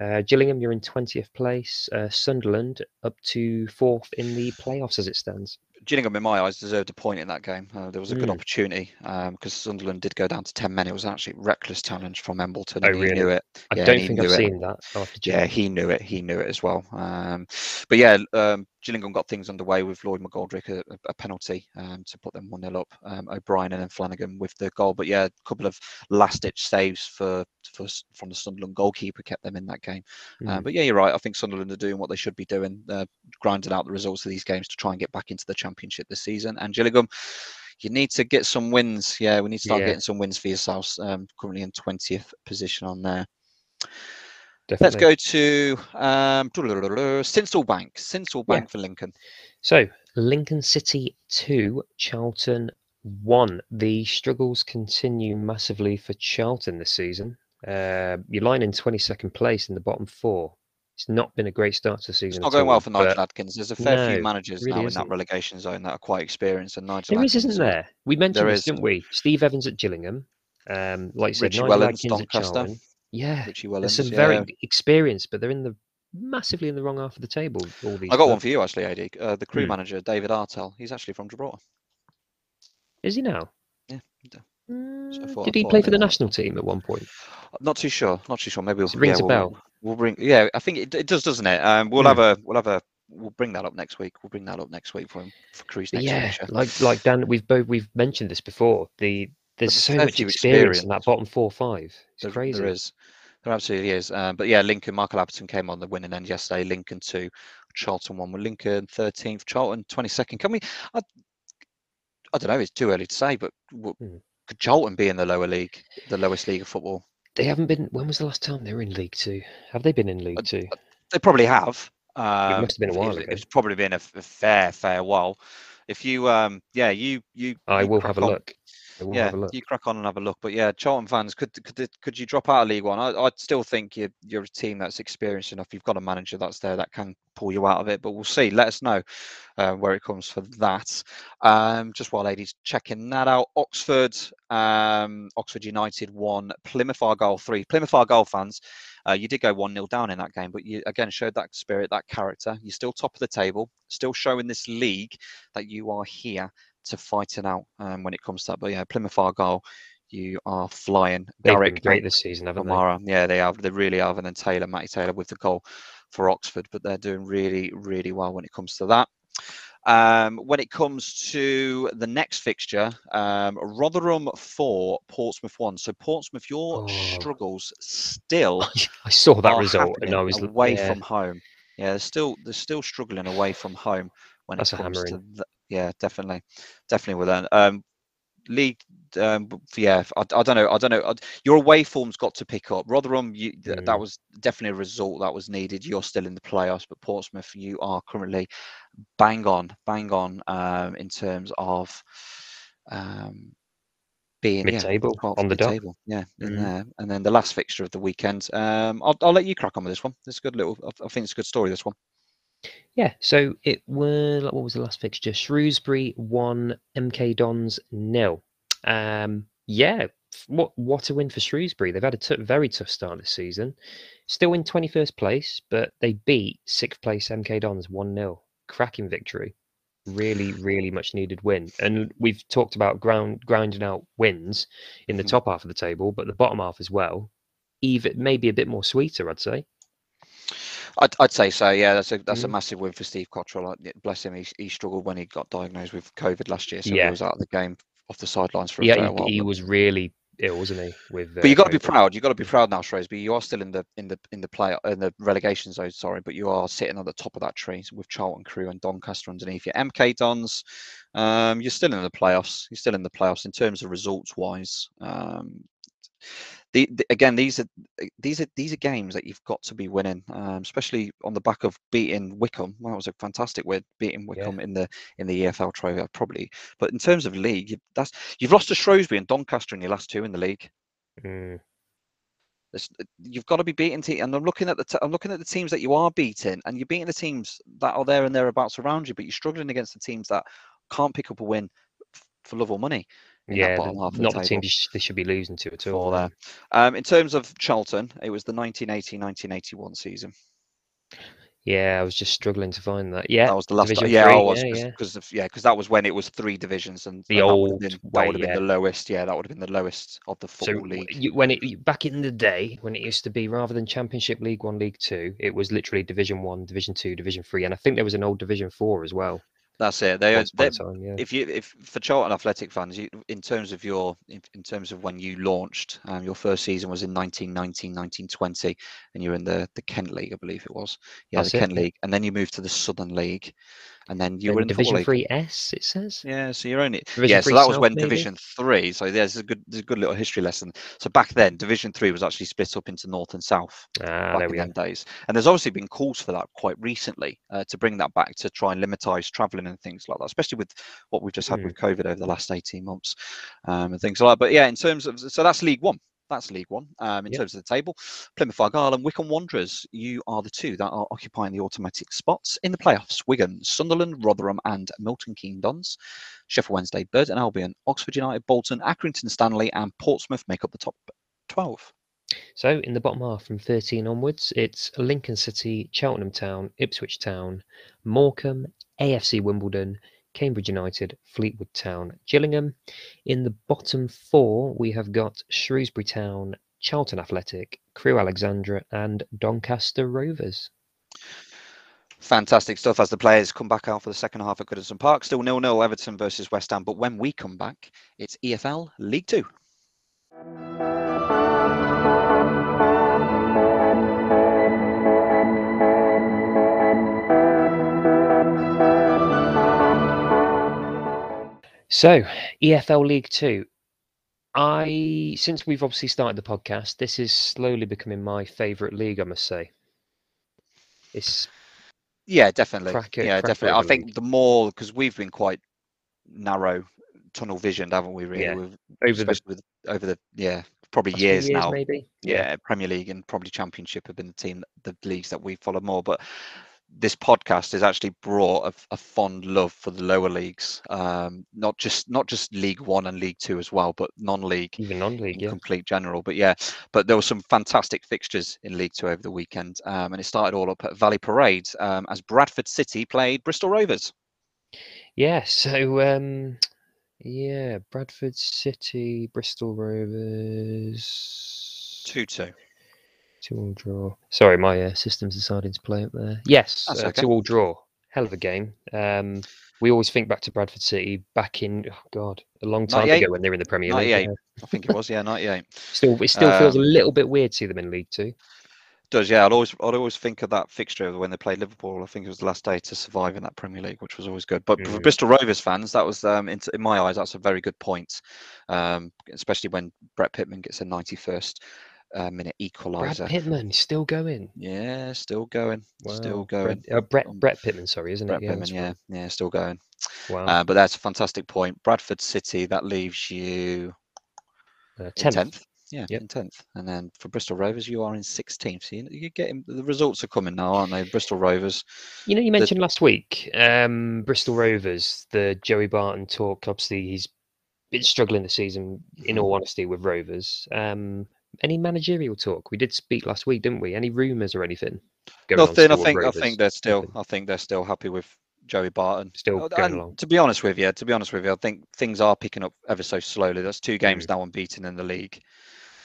Uh, Gillingham, you're in 20th place. Uh, Sunderland up to fourth in the playoffs as it stands. Gillingham, in my eyes, deserved a point in that game. Uh, there was a good mm. opportunity because um, Sunderland did go down to 10 men. It was actually reckless challenge from Embleton. Oh, really? He knew it. I yeah, don't think I've it. seen that. Yeah, he knew it. He knew it as well. Um, but yeah, um, Gillingham got things underway with Lloyd McGoldrick, a, a penalty um, to put them 1 0 up. Um, O'Brien and then Flanagan with the goal. But yeah, a couple of last ditch saves for, for from the Sunderland goalkeeper kept them in that game. Mm. Uh, but yeah, you're right. I think Sunderland are doing what they should be doing, uh, grinding out the results of these games to try and get back into the Championship this season. And Gillingham, you need to get some wins. Yeah, we need to start yeah. getting some wins for yourselves. Um, currently in 20th position on there. Let's go to um, Sincil Bank. Sincil Bank yeah. for Lincoln. So Lincoln City two, Charlton one. The struggles continue massively for Charlton this season. Uh, you're lying in 22nd place in the bottom four. It's not been a great start to the season. It's not going all, well for Nigel Adkins. There's a fair no, few managers really now isn't. in that relegation zone that are quite experienced, and Nigel. There Adkins, is, isn't there? We mentioned there this, is. didn't we? Steve Evans at Gillingham. Um, like you said, Richie Nigel Wellens, Adkins Doncaster. at Charlton. Yeah, Richie Wellens, there's some yeah. very experienced, but they're in the massively in the wrong half of the table. All these. I got one for you actually, Adie. Uh, the Crewe mm. manager, David Artell. He's actually from Gibraltar. Is he now? Yeah. Mm, so did he play for the national team at one point? Not too sure. Not too sure. Maybe we'll, rings yeah, a bell. We'll, we'll, bring. Yeah, I think it, it does, doesn't it? Um, we'll have a we'll have a we'll bring that up next week. We'll bring that up next week for him for Crewe's next yeah, week. like like Dan, we've both we've mentioned this before. The there's so much experience, experience, in that bottom four five. It's there, crazy. There is. There absolutely is. Um, but yeah, Lincoln, Michael Appleton came on the winning end yesterday. Lincoln two, Charlton one. With Lincoln 13th, Charlton 22nd. Can we? I, I don't know. It's too early to say, but hmm. could Charlton be in the lower league, the lowest league of football? They haven't been. When was the last time they were in League Two? Have they been in League Two? They probably have. Um, it must have been a while ago. It's probably been a, a, fair, fair while. If you, um, yeah, you, you. I you will have a look we'll yeah, you crack on and have a look. But yeah, Charlton fans, could could could you drop out of League One? I I still think you're you're a team that's experienced enough. You've got a manager that's there that can pull you out of it. But we'll see. Let us know uh, where it comes for that. Um, just while Adie's checking that out, Oxford, um, Oxford United won, Plymouth Argyle three. Plymouth Argyle fans. Uh, you did go 1 0 down in that game, but you again showed that spirit, that character. You're still top of the table, still showing this league that you are here to fight it out um, when it comes to that. But yeah, Plymouth Argyle, you are flying. They've Garrick, been great this season, haven't Kamara, they? Yeah, they have. They really have. And then Taylor, Matty Taylor with the goal for Oxford, but they're doing really, really well when it comes to that. Um, when it comes to the next fixture, um, Rotherham four, Portsmouth one. So Portsmouth, your oh. struggles still. I saw that result and I was away yeah. from home. Yeah, they're still they're still struggling away from home when That's it comes to the, yeah, definitely, definitely will that. Um, league, um, yeah, I, I, don't know, I don't know. Your away form's got to pick up. Rotherham, you, mm. that was definitely a result that was needed. You're still in the playoffs, but Portsmouth, you are currently bang on, bang on um, in terms of um, being mid-table yeah, on the table, yeah, in mm. there. And then the last fixture of the weekend, um, I'll, I'll let you crack on with this one. It's a good little. I think it's a good story. This one. Yeah, so it was what was the last fixture? Shrewsbury one, MK Dons nil. Um, yeah, what what a win for Shrewsbury. They've had a t- very tough start this season. Still in 21st place, but they beat sixth place MK Dons 1 0. Cracking victory. Really, really much needed win. And we've talked about ground grinding out wins in the mm-hmm. top half of the table, but the bottom half as well. Even maybe a bit more sweeter, I'd say. I'd, I'd say so. Yeah, that's a that's mm. a massive win for Steve Cotterill. Bless him, he, he struggled when he got diagnosed with COVID last year, so yeah. he was out of the game off the sidelines for a yeah, he, while. he was really ill, wasn't he? With uh, but you got to be proud. You got to be proud now, Shrewsbury. You are still in the in the in the play in the relegation zone. Sorry, but you are sitting on the top of that tree with Charlton Crewe and Doncaster underneath you. MK Dons, um, you're still in the playoffs. You're still in the playoffs in terms of results wise. Um, the, the, again, these are eh, these are these are games that you've got to be winning, um, especially on the back of beating Wycombe. Well, that was a fantastic win, beating Wycombe yeah. in the in the EFL trophy, probably. But in terms of league, you, that's you've lost to Shrewsbury and Doncaster in your last two in the league. Mm. Eh, you've got to be beating teams, and I'm looking at the t- I'm looking at the teams that you are beating, and you're beating the teams that are there and thereabouts around you, but you're struggling against the teams that can't pick up a win f- for love or money yeah, the, not the, the team they should be losing to at all. There. Um, in terms of Charlton, it was the 1980-1981 season. Yeah, I was just struggling to find that. Yeah, that was the last. Division yeah, three, I was because yeah, because yeah, that was when it was three divisions, and the old that would have been, yeah. been, the lowest. Yeah, that would have been the lowest of the football so league. When it back in the day, when it used to be rather than Championship League One, League Two, it was literally Division One, Division Two, Division Three, and I think there was an old Division Four as well. That's it. They, are, time, yeah. if you if for Charlton Athletic fans, you, in terms of your in terms of when you launched, um, your first season was in 1919, 1920, and you're in the the Kent League, I believe it was. Yeah, That's the it. Kent League, and then you moved to the Southern League, and then you then were in Division Three S. It says. Yeah, so you're only Division yeah. So that was when maybe? Division Three. So there's a good there's a good little history lesson. So back then, Division Three was actually split up into North and South ah, back in them days. And there's obviously been calls for that quite recently uh, to bring that back to try and limitize travelling and things like that, especially with what we've just had mm. with COVID over the last 18 months um, and things like that. But yeah, in terms of so that's League One. That's League One. Um, in yep. terms of the table, Plymouth Argyle and Wycombe Wanderers, you are the two that are occupying the automatic spots in the playoffs. Wigan, Sunderland, Rotherham, and Milton Keynes Dons. Sheffield Wednesday, Burton Albion, Oxford United, Bolton, Accrington Stanley, and Portsmouth make up the top 12. So in the bottom half from 13 onwards, it's Lincoln City, Cheltenham Town, Ipswich Town, Morecambe, AFC Wimbledon, Cambridge United, Fleetwood Town, Gillingham. In the bottom four, we have got Shrewsbury Town, Charlton Athletic, Crewe Alexandra, and Doncaster Rovers. Fantastic stuff as the players come back out for the second half at Goodison Park. Still nil nil Everton versus West Ham. But when we come back, it's EFL League Two. So, EFL League Two. I since we've obviously started the podcast, this is slowly becoming my favourite league. I must say, it's yeah, definitely. yeah, definitely. I think the more because we've been quite narrow, tunnel visioned, haven't we? Really, yeah. over the with, over the yeah probably years, years, now. Maybe. Yeah. yeah. Premier League and probably Championship have been the team, the leagues that we follow more. But this podcast has actually brought a, a fond love for the lower leagues, um, not just not just League One and League Two as well, but non-league, even non-league, yeah. complete general. But yeah, but there were some fantastic fixtures in League Two over the weekend, um, and it started all up at Valley Parade um, as Bradford City played Bristol Rovers. Yeah, so um, yeah, Bradford City, Bristol Rovers, two-two. Two all draw. Sorry, my uh, system's deciding to play up there. Yes, uh, okay. two all draw. Hell of a game. Um, we always think back to Bradford City back in oh God a long time ago when they were in the Premier League. Yeah. I think it was. Yeah, ninety eight. still, it still um, feels a um, little bit weird to see them in League Two. Does yeah? I'd always I'd always think of that fixture when they played Liverpool. I think it was the last day to survive in that Premier League, which was always good. But mm. for Bristol Rovers fans, that was um, in, in, my eyes that's a very good point, um, especially when Brett Pitman gets a ninety uh, minute equaliser. Brad Pitman still going. Yeah, still going. Wow. Still going. Brett, uh, Brett, um, Brett Pitman, sorry, isn't Brett it? Yeah, Pitman, yeah, yeah, still going. Wow. Uh, but that's a fantastic point. Bradford City, that leaves you uh, tenth. Yeah, yep. in tenth, and then for Bristol Rovers, you are in sixteenth. So you, are getting the results are coming now, aren't they? Bristol Rovers. You know, you mentioned the... last week, um, Bristol Rovers, the Joey Barton talk. Obviously, he's been struggling this season. In all mm-hmm. honesty, with Rovers. Um, any managerial talk? We did speak last week, didn't we? Any rumours or anything? Nothing. I think. I think they're still. I think they're still happy with Joey Barton. Still going along. To be honest with you, to be honest with you, I think things are picking up ever so slowly. That's two games mm. now unbeaten in the league.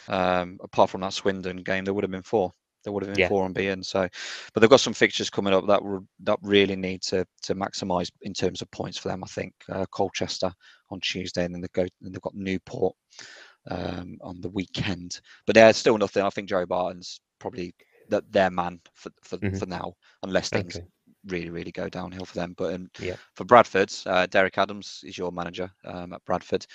Um, apart from that Swindon game, there would have been four. There would have been yeah. four unbeaten. So, but they've got some fixtures coming up that that really need to to maximise in terms of points for them. I think uh, Colchester on Tuesday, and then they go and they've got Newport um, on the weekend. But there's still nothing. I think Joe Barton's probably that their man for for, mm-hmm. for now, unless things okay. really really go downhill for them. But um, yeah. for Bradford, uh, Derek Adams is your manager um, at Bradford.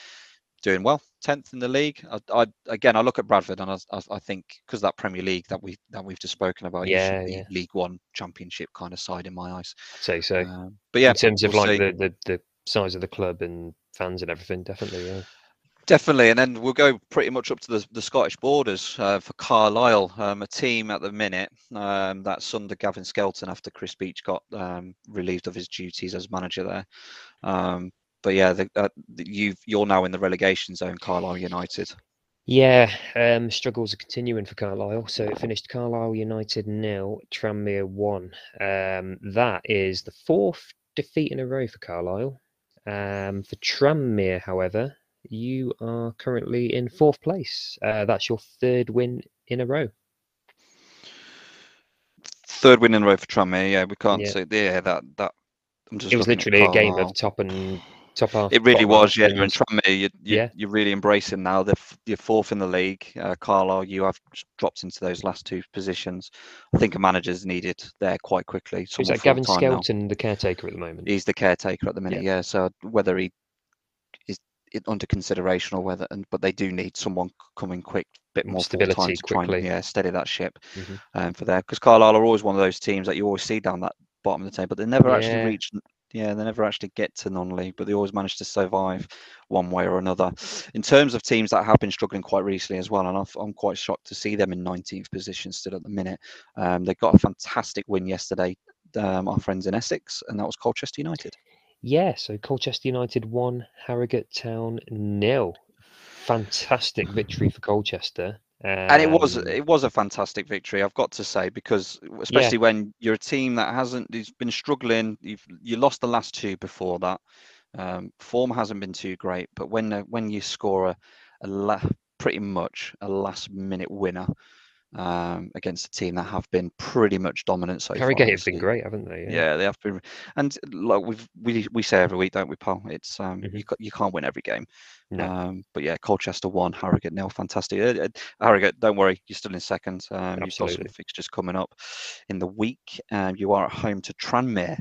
Doing well, tenth in the league. I, I, again, I look at Bradford and I, I, I think because that Premier League that we that we've just spoken about, yeah, yeah. League One Championship kind of side in my eyes. I'd say so. Um, but yeah, in terms we'll of like the, the the size of the club and fans and everything, definitely. Yeah. Definitely, and then we'll go pretty much up to the, the Scottish borders uh, for Carlisle, um, a team at the minute um, that's under Gavin Skelton after Chris Beech got um, relieved of his duties as manager there. Um, but yeah, the, uh, you you're now in the relegation zone, Carlisle United. Yeah, um, struggles are continuing for Carlisle. So it finished Carlisle United nil, Tranmere one. Um, that is the fourth defeat in a row for Carlisle. For Tranmere, however, you are currently in fourth place. Uh, that's your third win in a row. Third win in a row for Tranmere. Yeah, we can't yeah. say yeah that that. it was literally a game of top and top half. It really was. Yeah, you're Tranmere. You, you, yeah. you're really embracing now. They're, you're fourth in the league. Uh, Carlisle, you have dropped into those last two positions. I think a manager's needed there quite quickly. Is that Gavin Skelton, the caretaker at the moment? He's the caretaker at the minute. Yeah. yeah. So whether he it under consideration or whether and but they do need someone coming quick bit more stability time to quickly. try and yeah steady that ship mm-hmm. um, for there because Carlisle are always one of those teams that you always see down that bottom of the table but they never yeah. actually reach yeah they never actually get to non-league but they always manage to survive one way or another in terms of teams that have been struggling quite recently as well and i am quite shocked to see them in 19th position still at the minute um, they got a fantastic win yesterday um, our friends in essex and that was colchester united yeah, so Colchester United won, Harrogate Town nil. Fantastic victory for Colchester. Um, and it was um, it was a fantastic victory, I've got to say, because especially yeah. when you're a team that hasn't has been struggling, you've you lost the last two before that. Um, form hasn't been too great, but when uh, when you score a, a la- pretty much a last minute winner um, against a team that have been pretty much dominant so Harrogate have been great, haven't they? Yeah. yeah. they have been. And like we we we say every week, don't we, Paul? It's um mm-hmm. you you can't win every game. No. Um, but yeah, Colchester won, Harrogate nil, fantastic. Uh, uh, Harrogate, don't worry, you're still in second. Um, you've got some fixtures coming up in the week. Um, you are at home to Tranmere.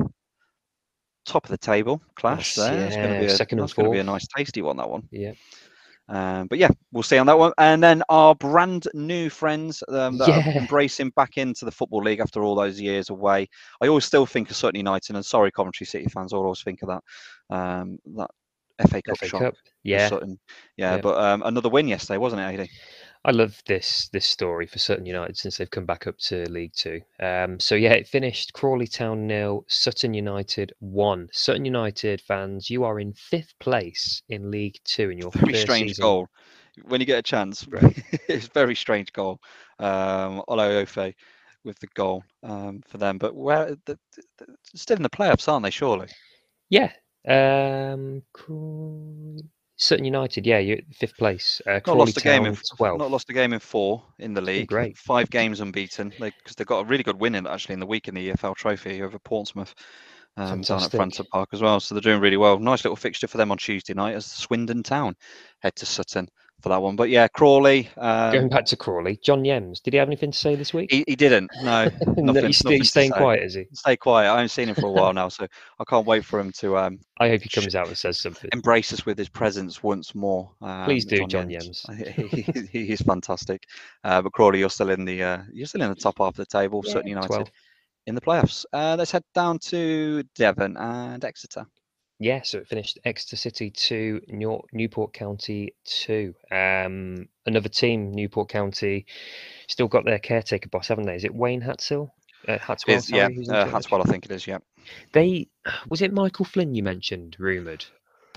Top of the table clash yes, there. Yeah, it's going to be a, second and going to be a nice, tasty one. That one. Yeah. Um, but yeah, we'll see on that one. And then our brand new friends um, that yeah. are embracing back into the Football League after all those years away. I always still think of Sutton United, and sorry, Coventry City fans, I always think of that. Um, that FA Cup FA shot. Cup. Yeah. Sutton. Yeah, yeah. but um, another win yesterday, wasn't it, Adie? I love this this story for Sutton United since they've come back up to League Two. Um, so yeah, it finished Crawley Town nil, Sutton United one. Sutton United fans, you are in fifth place in League Two in your very strange season. goal. When you get a chance, right. it's very strange goal. Um, Olaofe with the goal um, for them, but where the, the, still in the playoffs, aren't they? Surely. Yeah. Um, Sutton United, yeah, you're fifth place. Uh, not lost a game in twelve. Not lost a game in four in the league. Great. Five games unbeaten because they, have got a really good win in actually in the week in the EFL Trophy over Portsmouth. Um, down at Fratton Park as well, so they're doing really well. Nice little fixture for them on Tuesday night as Swindon Town head to Sutton for that one. But yeah, Crawley. Um, Going back to Crawley, John Yems, did he have anything to say this week? He, he didn't. No, nothing, he's, nothing he's staying quiet, is he? Stay quiet. I haven't seen him for a while now, so I can't wait for him to. Um, I hope he comes out and says something. Embrace us with his presence once more. Um, Please do, John, John Yems. he, he, he's fantastic. Uh, but Crawley, you're still in the uh, you're still in the top half of the table. Yeah, United 12. in the playoffs. Uh, let's head down to Devon and Exeter. Yeah, so it finished Exeter City 2, New- Newport County 2. Um, another team, Newport County, still got their caretaker boss, haven't they? Is it Wayne Hatsell? Uh, Hatswell, sorry, yeah, uh, Hatswell, I think it is, yeah. They was it Michael Flynn you mentioned, rumoured?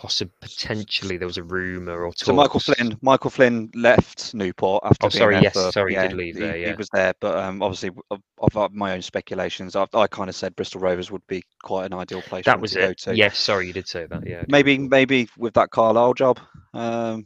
Possibly potentially there was a rumor or talks. So Michael Flynn, Michael Flynn left Newport after. Oh, sorry, yes, for, sorry, yeah, he did leave there. Yeah, he was there, but um, obviously, of, of, my own speculations, I, I kind of said Bristol Rovers would be quite an ideal place. That was it. Yes, sorry, you did say that. Yeah. Maybe, maybe with that Carlisle job, um,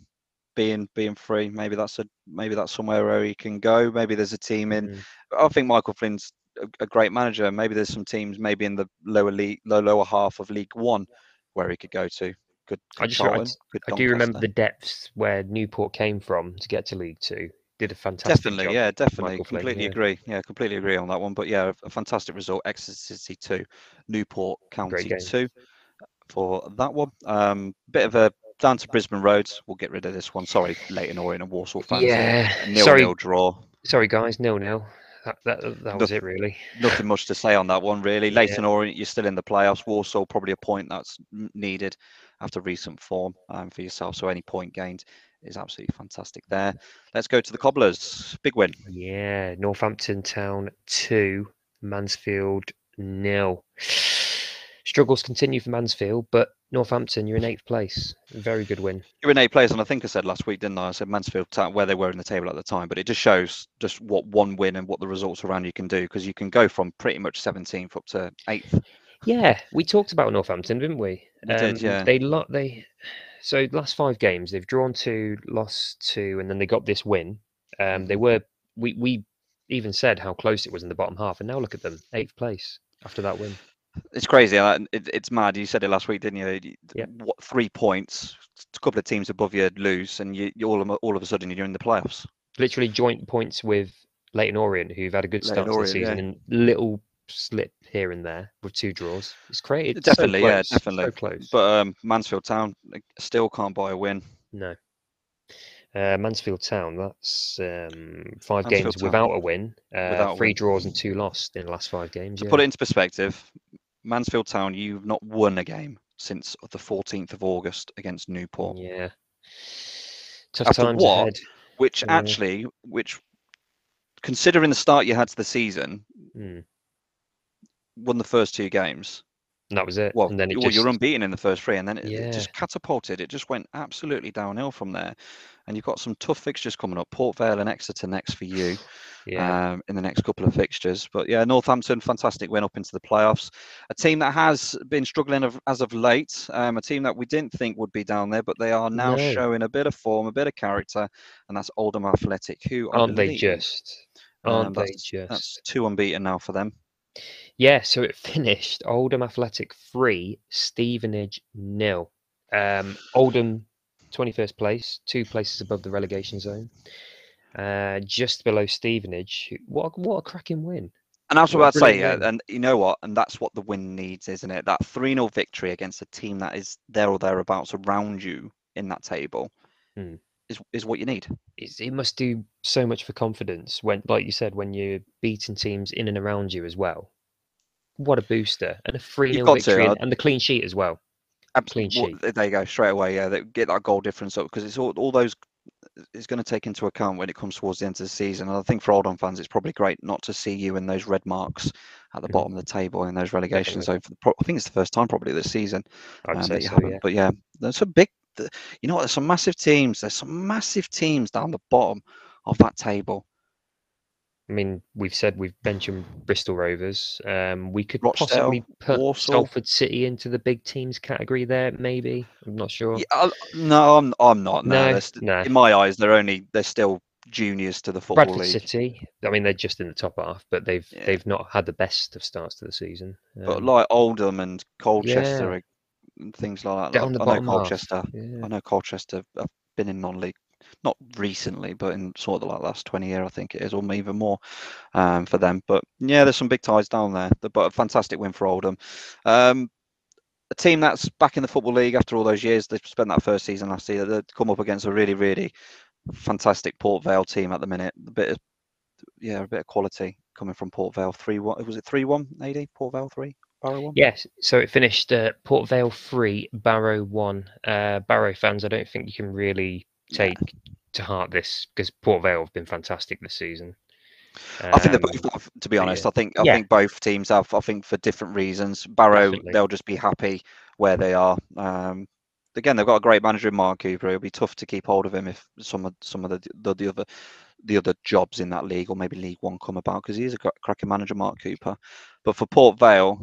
being being free, maybe that's a maybe that's somewhere where he can go. Maybe there's a team in. Mm. I think Michael Flynn's a, a great manager. Maybe there's some teams, maybe in the lower league, low, lower half of League One, where he could go to good. I just I, I do remember the depths where Newport came from to get to League Two. Did a fantastic definitely, job, yeah, definitely, completely Flynn, agree. Yeah, completely agree on that one. But yeah, a fantastic result. Exeter City two, Newport County two for that one. Um, bit of a down to Brisbane roads. We'll get rid of this one. Sorry, Leyton Orient and Walsall fans. Yeah, nil sorry. nil draw. Sorry, guys, nil nil. That, that, that was it, really. Nothing much to say on that one, really. Leyton yeah. Orient, you're still in the playoffs. Walsall probably a point that's needed after recent form um, for yourself. So any point gained is absolutely fantastic there. Let's go to the Cobblers. Big win. Yeah, Northampton Town two, Mansfield nil. Struggles continue for Mansfield, but Northampton, you're in eighth place. Very good win. You're in eighth place, and I think I said last week, didn't I? I said Mansfield where they were in the table at the time, but it just shows just what one win and what the results around you can do because you can go from pretty much 17th up to eighth. Yeah, we talked about Northampton, didn't we? We um, did, yeah. They lot they so last five games they've drawn two, lost two, and then they got this win. Um, they were we we even said how close it was in the bottom half, and now look at them, eighth place after that win. It's crazy. It, it's mad. You said it last week, didn't you? Yeah. What three points? A couple of teams above you lose, and you, you all of, all of a sudden you're in the playoffs. Literally joint points with Leyton Orient, who've had a good start to the season, yeah. and little slip here and there with two draws. It's great. It's definitely, so yeah, definitely. So close. But um, Mansfield Town still can't buy a win. No. Uh, Mansfield Town, that's um, five Mansfield games Town. without a win, uh, without three win. draws and two lost in the last five games. To yeah. put it into perspective, Mansfield Town, you've not won a game since the 14th of August against Newport. Yeah. Tough After times what, ahead. Which yeah. actually, which considering the start you had to the season, mm won the first two games. And that was it. Well, and then it well just, you're unbeaten in the first three, and then it, Yeah. it just catapulted. It just went absolutely downhill from there. And you've got some tough fixtures coming up. Port Vale and Exeter next for you yeah, um, in the next couple of fixtures. But yeah, Northampton, fantastic win up into the playoffs. A team that has been struggling of, as of late. Um, a team that we didn't think would be down there, but they are now No. showing a bit of form, a bit of character, and that's Oldham Athletic, who aren't they just? um, Aren't they just? That's two unbeaten now for them. Yeah, so it finished Oldham Athletic three, Stevenage nil. Um, Oldham, twenty first place, two places above the relegation zone, uh, just below Stevenage. What a- what a cracking win! And that's was What I'd say, win. and you know what? And that's what the win needs, isn't it? That 3 0 victory against a team that is there or thereabouts around you in that table Hmm. is, is what you need. It's, it must do so much for confidence when, like you said, when you're beating teams in and around you as well. What a booster and a three 0 got to, victory uh, and, and the clean sheet as well. Absolutely. Clean Well, there you go, straight away. Yeah, they get that goal difference up because it's all, all those is going to take into account when it comes towards the end of the season. And I think for Oldham fans, it's probably great not to see you in those red marks at the bottom of the table in those relegations. Definitely. So I think it's the first time probably this season um, that you so. haven't. Yeah. But yeah, there's a big, you know what? There's some massive teams. There's some massive teams down the bottom of that table. I mean, we've said we've mentioned Bristol Rovers. Um, we could Rochdale, possibly put Walsall. Salford City into the big teams category there. Maybe I'm not sure. Yeah, I- no, I'm, I'm not. No, No, st- no. in my eyes, they're only they're still juniors to the football Bradford league. City. I mean, they're just in the top half, but they've Yeah. they've not had the best of starts to the season. But Um, like Oldham and Colchester Yeah. and things like that. down the I, bottom know. Colchester. I know Colchester have been in non-league, not recently, but in sort of like last 20 year, I think it is, or even more um, for them. But yeah, there's some big ties down there. But a fantastic win for Oldham. Um, a team that's back in the football league after all those years. They've spent that first season last year. They've come up against a really, really fantastic Port Vale team at the minute. A bit of yeah, a bit of quality coming from Port Vale. Three one. Was it three one? Ad Port Vale three. Barrow one. Yes, so it finished uh, Port Vale three, Barrow one. Uh, Barrow fans, I don't think you can really Yeah. take to heart this because Port Vale have been fantastic this season. I think they Um, both have, to be honest. yeah. I think I Yeah. think both teams have. I think for different reasons. Barrow, Definitely. they'll just be happy where they are. Um, again, they've got a great manager in Mark Cooper. It'll be tough to keep hold of him if some of some of the the, the other the other jobs in that league or maybe League One come about because he's a cracking manager, Mark Cooper. But for Port Vale,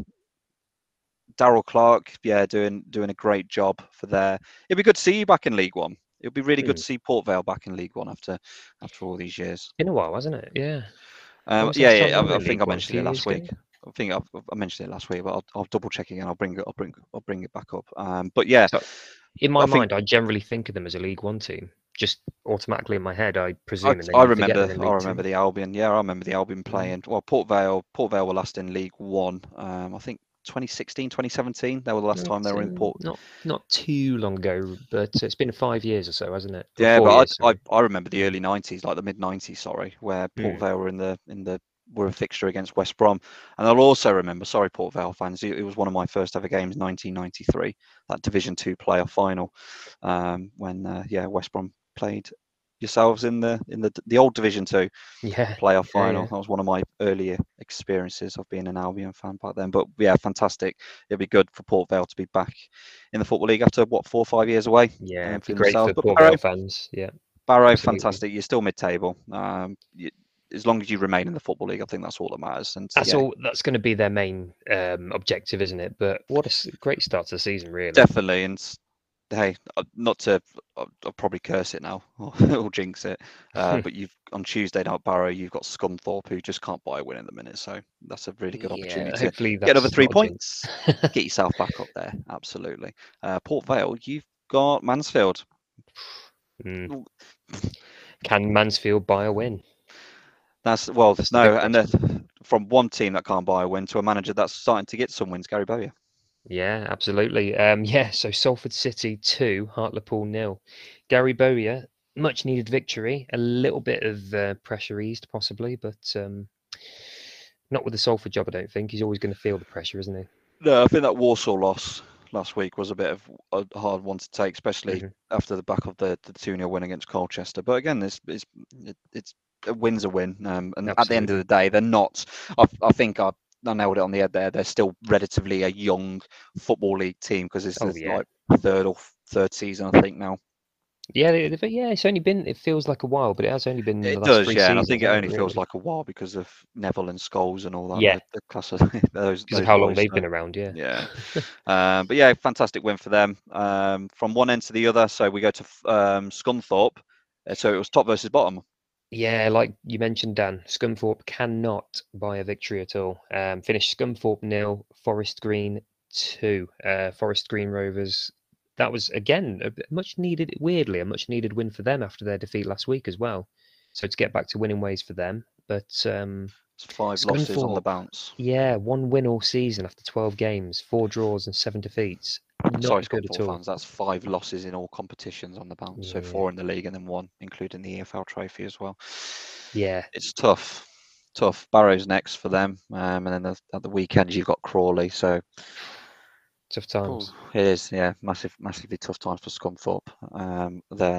Darrell Clarke, yeah, doing doing a great job for there. It'd be good to see you back in League One. It'd be really good to see Port Vale back in League One after after all these years. In a while, hasn't it? Yeah. Um, yeah, yeah. I, I think I mentioned it last ago? week. I think I've, I mentioned it last week, but I'll, I'll double check again. I'll bring it. I'll bring. I'll bring it back up. Um, but yeah, So, in my I think- mind, I generally think of them as a League One team. Just automatically in my head, I presume. I, I remember. I remember Two. the Albion. Yeah, I remember the Albion playing. Well, Port Vale. Port Vale were last in League One. Um, I think 2016, 2017. They were the last time they were in Port. Not not too long ago, but it's been five years or so, hasn't it? Or Yeah, but years, I, sorry. I I remember the early 90s, like the mid 90s. Sorry, where Port Mm. Vale were in the in the were a fixture against West Brom, and I'll also remember. Sorry, Port Vale fans. It, it was one of my first ever games, 1993, that Division Two playoff final, um, when uh, yeah West Brom played yourselves in the in the the old Division Two yeah, playoff Yeah, final. yeah. That was one of my earlier experiences of being an Albion fan back then. But yeah, fantastic. It'd be good for Port Vale to be back in the football league after what four or five years away. yeah, um, for great themselves. for But Port Barrow- Vale fans. Yeah, Barrow, Absolutely. fantastic. You're still mid-table. Um, you, as long as you remain in the football league, I think that's all that matters. And that's yeah, all. That's going to be their main um, objective, isn't it? But what a great start to the season, really. definitely. And hey, uh, not to, I'll, I'll probably curse it now or, or jinx it. Uh, but you've on Tuesday night, Barrow, you've got Scunthorpe who just can't buy a win in the minute. So that's a really good Yeah, opportunity to get another three not a jinx. points. get yourself back up there. Absolutely. Uh, Port Vale, you've got Mansfield. Mm. Can Mansfield buy a win? That's well, That's the no, and from one team that can't buy a win to a manager that's starting to get some wins, Gary Bowyer. Yeah, absolutely. Um, yeah, so Salford City two, Hartlepool nil. Gary Bowyer, much needed victory. A little bit of uh, pressure eased, possibly, but um, not with the Salford job. I don't think he's always going to feel the pressure, isn't he? No, I think that Walsall loss last week was a bit of a hard one to take, especially Mhm. after the back of the the two 0 win against Colchester. But again, this it's it, it's a win's a win, um, and at the end of the day, they're not. I, I think I I nailed it on the head there. They're still relatively a young football league team because it's oh, yeah. like third or third season, I think now. Yeah, yeah, it's only been. It feels like a while, but it has only been. The last time. It does, yeah. and I think it only really. feels like a while because of Neville and Scholes and all that. Yeah, the, the class of those. Because of how long they've been around, yeah. Yeah, um, but yeah, fantastic win for them. Um, from one end to the other, so we go to um, Scunthorpe. Uh, so it was top versus bottom. Yeah, like you mentioned, Dan, Scunthorpe cannot buy a victory at all. Um, finished Scunthorpe nil, Forest Green two. Uh, Forest Green Rovers that was again a much needed, weirdly, a much needed win for them after their defeat last week as well. So to get back to winning ways for them, but um, five losses on the bounce. Yeah, one win all season after twelve games, four draws and seven defeats. Sorry, all. Fans, that's five losses in all competitions on the bounce. Yeah. So four in the league and then one, including the EFL trophy as well. Yeah, it's tough. Tough. Barrow's next for them, um, and then the, at the weekend you've got Crawley. So tough times. it is, yeah, massive, massively tough times for Scunthorpe. Um, there,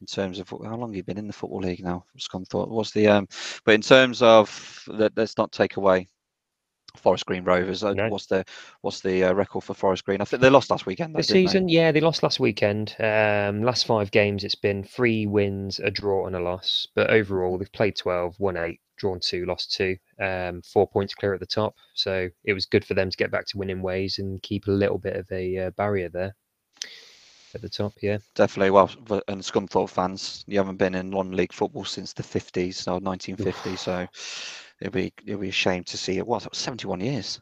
in terms of how long you've been in the football league now, Scunthorpe. was the um, but in terms of let, us not take away Forest Green Rovers. Uh, no. What's the what's the uh, record for Forest Green? I think they lost last weekend. The season, they? yeah, they lost last weekend. Um, last five games, it's been three wins, a draw, and a loss. But overall, they've played 12, won eight, drawn two, lost two, um, four points clear at the top. So it was good for them to get back to winning ways and keep a little bit of a uh, barrier there at the top. Yeah, definitely. Well, and Scunthorpe fans, you haven't been in non-league football since the 50s, so 1950. so it'll be it'll be a shame to see it. What that was 71 years.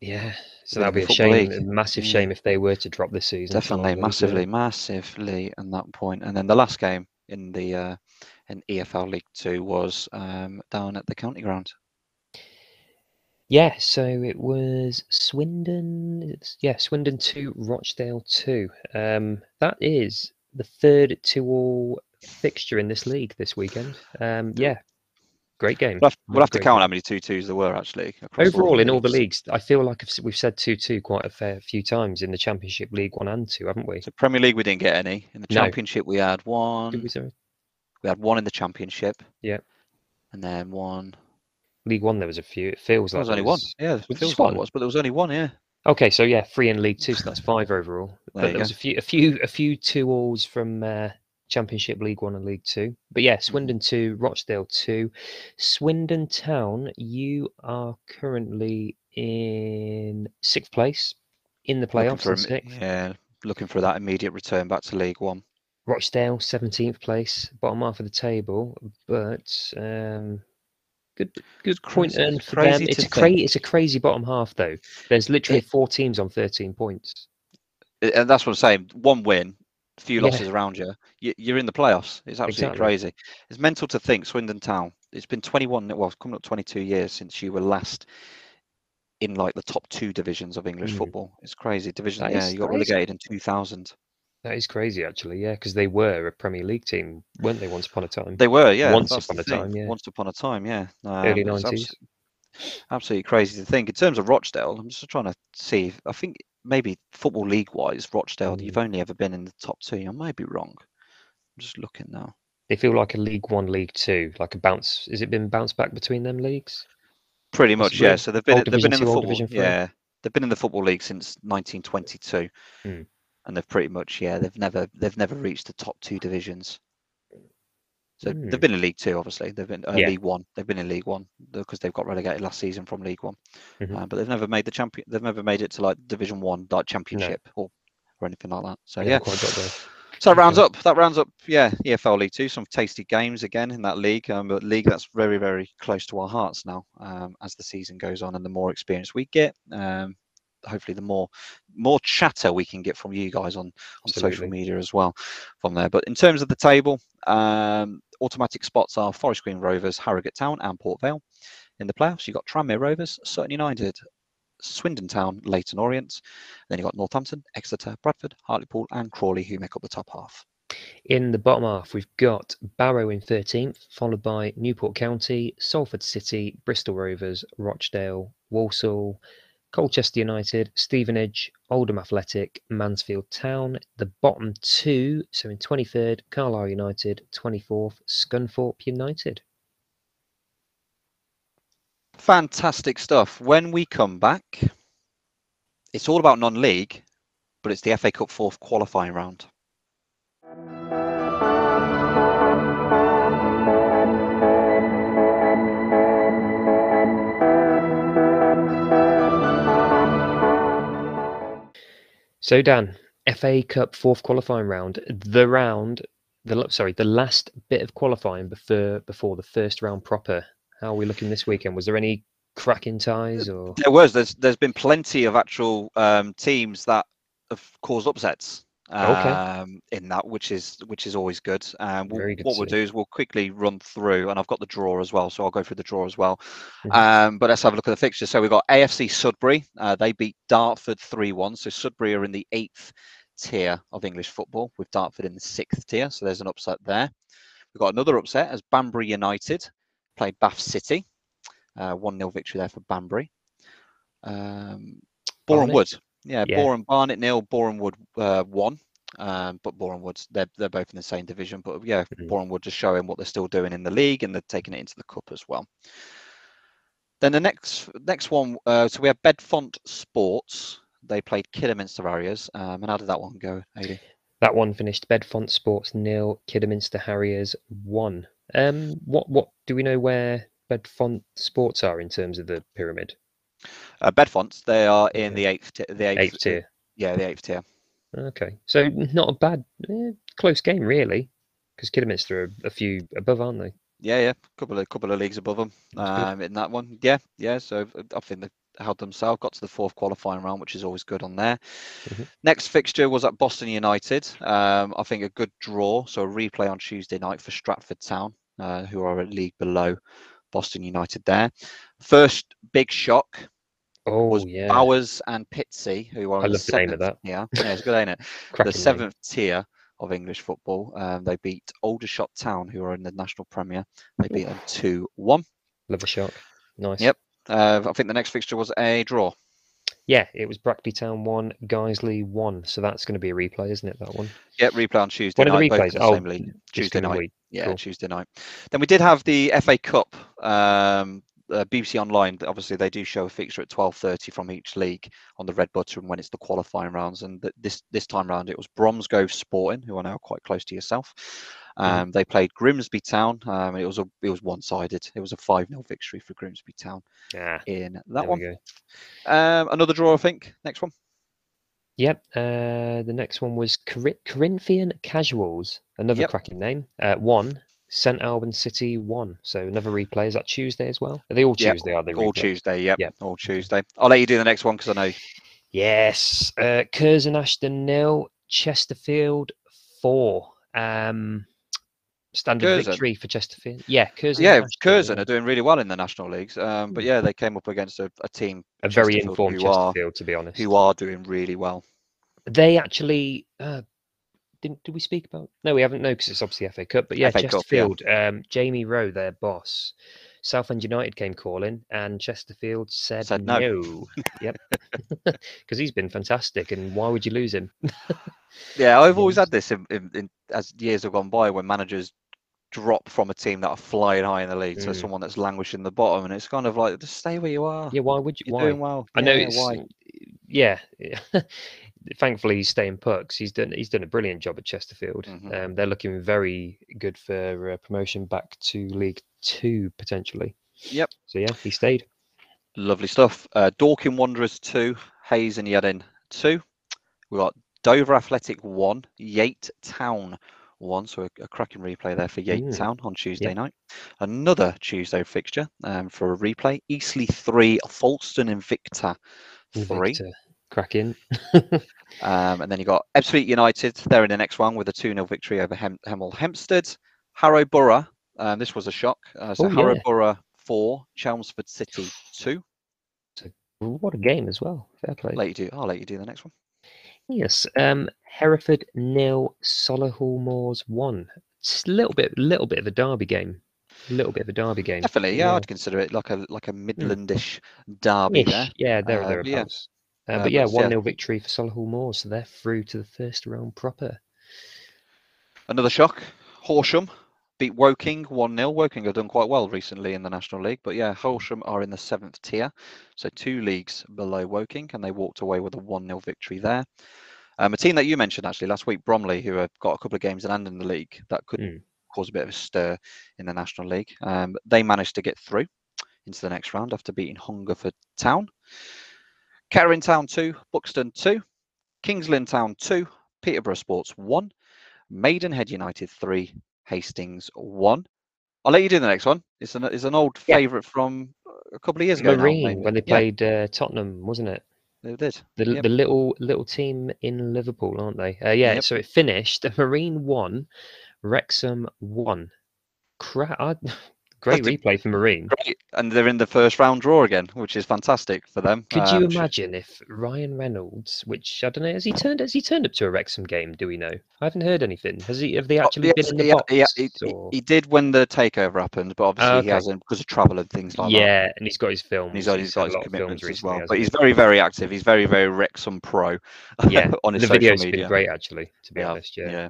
Yeah, so that'd be a shame, league. a massive shame if they were to drop this season. Definitely, massively, massively, at that point. And then the last game in the uh, in EFL League Two was um, down at the county ground. Yeah, so it was Swindon. Yeah, Swindon two, Rochdale two. Um, that is the third two-all fixture in this league this weekend. Um, yeah, great game. We'll have, we'll have to count game. how many two twos there were actually. Overall, all in all the leagues, I feel like we've said two two quite a fair few times in the Championship League One and Two, haven't we? So Premier League, we didn't get any. In the Championship, no. we had one. We had one in the championship. Yeah. And then one. League One, there was a few. It feels there like was only was... one. Yeah, it feels like it was, but there was only one. Yeah. Okay, so yeah, three in League Two, so that's five overall. There but there go. was a few, a few, a few two alls from uh, Championship League One and League Two. But yeah, mm-hmm. Swindon two, Rochdale two, Swindon Town. You are currently in sixth place in the playoffs. For, yeah, looking for that immediate return back to League One. Rochdale, 17th place, bottom half of the table, but um, good good point earned for them. It's a crazy it's a crazy bottom half though. There's literally it, four teams on 13 points. And that's what I'm saying. One win, few losses yeah. around you, you're in the playoffs. It's absolutely exactly. crazy. It's mental to think Swindon Town. It's been 21, well, it's coming up 22 years since you were last in like the top two divisions of English mm. football. It's crazy. Division, that yeah, you got crazy. relegated in 2000. That is crazy, actually. Yeah, because they were a Premier League team, weren't they? Once upon a time. They were, yeah. Once upon a time, yeah. Once upon a time, yeah. Um, Early nineties. Absolutely, crazy to think. In terms of Rochdale, I'm just trying to see. I think maybe football league wise, Rochdale, mm. you've only ever been in the top two. I might be wrong. I'm just looking now. They feel like a League One, League Two, like a bounce. Has it been bounced back between them leagues? Pretty much, yeah. So they've been they've been in the football, yeah. They've been in the football league since 1922. Mm and they've pretty much yeah they've never they've never reached the top two divisions. So mm. they've been in League Two, obviously. They've been uh, yeah. League One. They've been in League One because they've got relegated last season from League One, mm-hmm. uh, but they've never made the champion. They've never made it to like Division One, like Championship no. or or anything like that. So yeah. So that rounds up. That rounds up. Yeah, EFL League Two. Some tasty games again in that league. Um, but league that's very, very close to our hearts now. Um, as the season goes on and the more experience we get, um, hopefully the more more chatter we can get from you guys on on social media as well from there. But in terms of the table, um, automatic spots are Forest Green Rovers, Harrogate Town, and Port Vale. In the playoffs, you've got Tranmere Rovers, Sutton United, Swindon Town, Leyton Orient. Then you've got Northampton, Exeter, Bradford, Hartlepool, and Crawley, who make up the top half. In the bottom half, we've got Barrow in 13th, followed by Newport County, Salford City, Bristol Rovers, Rochdale, Walsall, Colchester United, Stevenage, Oldham Athletic, Mansfield Town. The bottom two, so in 23rd, Carlisle United, 24th, Scunthorpe United. Fantastic stuff. When we come back, it's all about non-league, but it's the FA Cup fourth qualifying round. So Dan, FA Cup fourth qualifying round, the round, the sorry, the last bit of qualifying before before the first round proper. How are we looking this weekend? Was there any cracking ties or? There was. There's there's been plenty of actual um, teams that have caused upsets okay. Um, in that, which is which is always good. Um, we'll, good what we'll do is we'll quickly run through, and I've got the draw as well, so I'll go through the draw as well. Mm-hmm. Um, but let's have a look at the fixtures. So we've got AFC Sudbury. Uh, they beat Dartford three one. So Sudbury are in the eighth tier of English football, with Dartford in the sixth tier. So there's an upset there. We've got another upset as Banbury United played Bath City. Uh, one 0 victory there for Banbury. Um, Boreham Wood yeah, yeah. Boreham Barnet nil, Boreham Wood uh, one. Um, but Boreham Wood, they're they're both in the same division. But yeah, mm-hmm. Boreham Wood just showing what they're still doing in the league, and they're taking it into the cup as well. Then the next next one, uh, so we have Bedfont Sports. They played Kidderminster Harriers. Um, and how did that one go, Adie? That one finished Bedfont Sports nil, Kidderminster Harriers one. Um, what what do we know where Bedfont Sports are in terms of the pyramid? Uh, Bedfonts, they are in the eighth, t- the eighth, eighth tier. Yeah, the eighth tier. Okay, so not a bad, eh, close game really, because Kidderminster are a few above, aren't they? Yeah, yeah, couple of couple of leagues above them um, in that one. Yeah, yeah. So I think they held themselves, got to the fourth qualifying round, which is always good on there. Mm-hmm. Next fixture was at Boston United. Um, I think a good draw, so a replay on Tuesday night for Stratford Town, uh, who are a league below Boston United there. First big shock oh, was yeah. Bowers and Pitsea, who are I love the name. Yeah, yeah, it's good, ain't it? the seventh name. tier of English football. Um, they beat Aldershot Town, who are in the National Premier. They beat them 2 1. Love a shock. Nice. Yep. Uh, I think the next fixture was a draw. Yeah, it was Brackley Town 1, Guiseley 1. So that's going to be a replay, isn't it, that one? Yeah, replay on Tuesday One night. of the replays? Oh, Tuesday night. Yeah, cool. Tuesday night. Then we did have the FA Cup. Um, uh, BBC Online, obviously, they do show a fixture at 12:30 from each league on the red button when it's the qualifying rounds. And this this time round, it was Bromsgrove Sporting, who are now quite close to yourself. Mm-hmm. Um, mm. They played Grimsby Town. Um, it was a it was one sided. It was a five 0 victory for Grimsby Town. Yeah. In that one. Um, another draw, I think. Next one. Yep. Uh, the next one was Cor- Corinthian Casuals, another yep. cracking name. Uh, one St Albans City one. So another replay. Is that Tuesday as well? Are they all Tuesday? Yep. Are they all Tuesday? Yep. yep. All Tuesday. I'll let you do the next one because I know. Yes. Uh, Curzon Ashton nil. Chesterfield four. Um, standard Curzon. victory for Chesterfield. Yeah, Curzon. Yeah, Curzon are doing really well in the national leagues. Um, but yeah, they came up against a, a team, a very informed Chesterfield, are, to be honest, who are doing really well. They actually uh, didn't did we speak about? No, we haven't. No, because it's obviously FA Cup. But yeah, FA Chesterfield. Cup, yeah. Um, Jamie Rowe, their boss, Southend United came calling, and Chesterfield said, said no. no. yep, because he's been fantastic, and why would you lose him? yeah, I've always had this in, in, in, as years have gone by when managers drop from a team that are flying high in the league mm. to someone that's languishing the bottom, and it's kind of like just stay where you are. Yeah, why would you? You're why? doing well. I know it's why. Yeah, thankfully he's staying put he's done he's done a brilliant job at Chesterfield. Mm-hmm. Um, they're looking very good for uh, promotion back to League Two potentially. Yep. So yeah, he stayed. Lovely stuff. Uh, Dorking Wanderers two, Hayes and Yeading two. We got Dover Athletic one, Yate Town one. So a, a cracking replay there for Yate mm. Town on Tuesday yep. night. Another Tuesday fixture um, for a replay. Eastleigh three, Folkestone Invicta three. Invicta cracking. um, and then you got Ebbsfleet United. They're in the next one with a 2 0 victory over Hem- Hemel Hempstead. Harrow Borough. Um, this was a shock. Uh, so oh, Harrow yeah. Borough 4, Chelmsford City 2. So, What a game as well. Fair play. Let you do. I'll let you do the next one. Yes. Um, Hereford nil, Solihull Moors one. It's a little bit, little bit of a derby game. A little bit of a derby game. Definitely, yeah, yeah. I'd consider it like a like a hmm. Midlandish derby. There. Yeah, there, uh, thereabouts. Uh, uh, but yeah, 1 0 yeah. victory for Solihull Moors. So they're through to the first round proper. Another shock. Horsham beat Woking 1 0. Woking have done quite well recently in the National League, but yeah, Horsham are in the seventh tier, so two leagues below Woking, and they walked away with a 1 0 victory there. Um, a team that you mentioned actually last week, Bromley, who have got a couple of games in hand in the league that could mm. cause a bit of a stir in the National League. Um, they managed to get through into the next round after beating Hungerford Town. Kettering Town 2, Buxton 2, Kings Lynn Town 2, Peterborough Sports 1, Maidenhead United 3, Hastings 1. I'll let you do the next one. It's an, it's an old yeah. favourite from a couple of years ago. Marine, now, when they played yeah. uh, Tottenham, wasn't it? They did. The, yep. the little little team in Liverpool, aren't they? Uh, yeah, yep. so it finished. Marine 1, Wrexham 1. Crap. Great replay for Marine. Great. And they're in the first round draw again, which is fantastic for them. Could you um, imagine if Ryan Reynolds, which I don't know, has he turned has he turned up to a Wrexham game? Do we know? I haven't heard anything. Has he have they actually oh, yes, been in the box? Yeah, he, he, did when the takeover happened, but obviously okay. he hasn't because of travel and things like yeah, that. Yeah, and he's got his films. he's got, he's got his commitments as well. But he's very, very active. He's very, very Wrexham pro. Yeah, on his the social video's media. been great actually, to be yeah, honest. Yeah. yeah.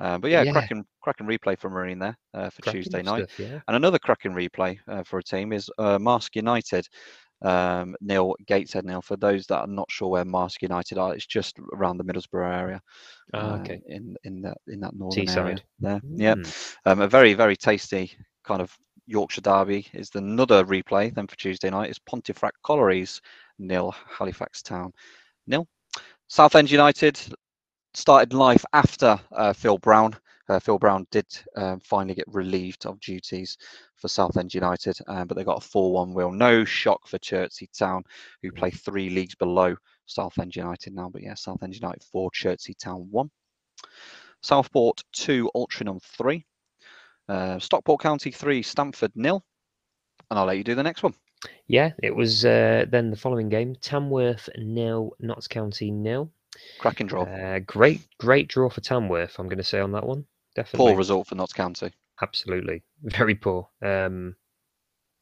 Uh, but yeah, yeah, cracking cracking replay for Marine there uh, for cracking Tuesday night. Stuff, yeah. And another cracking replay uh, for a team is uh, Marske United. Um, nil Gateshead nil. For those that are not sure where Marske United are, it's just around the Middlesbrough area. Oh, okay. In in that in that northern Teesside. area there. Mm. Yeah. Um, a very very tasty kind of Yorkshire derby is the another replay. Then for Tuesday night is Pontefract Collieries nil Halifax Town nil. Southend United started life after uh, Phil Brown. Uh, Phil Brown did um, finally get relieved of duties for Southend United, um, but they got a 4 1 win. No shock for Chertsey Town, who play three leagues below Southend United now. But yeah, Southend United 4, Chertsey Town 1. Southport 2, Altrincham 3. Uh, Stockport County 3, Stamford nil. And I'll let you do the next one. Yeah, it was uh, then the following game Tamworth nil, Notts County nil. Cracking draw. Uh, great, great draw for Tamworth. I'm going to say on that one. Definitely. Poor result for Notts County. Absolutely, very poor. Um,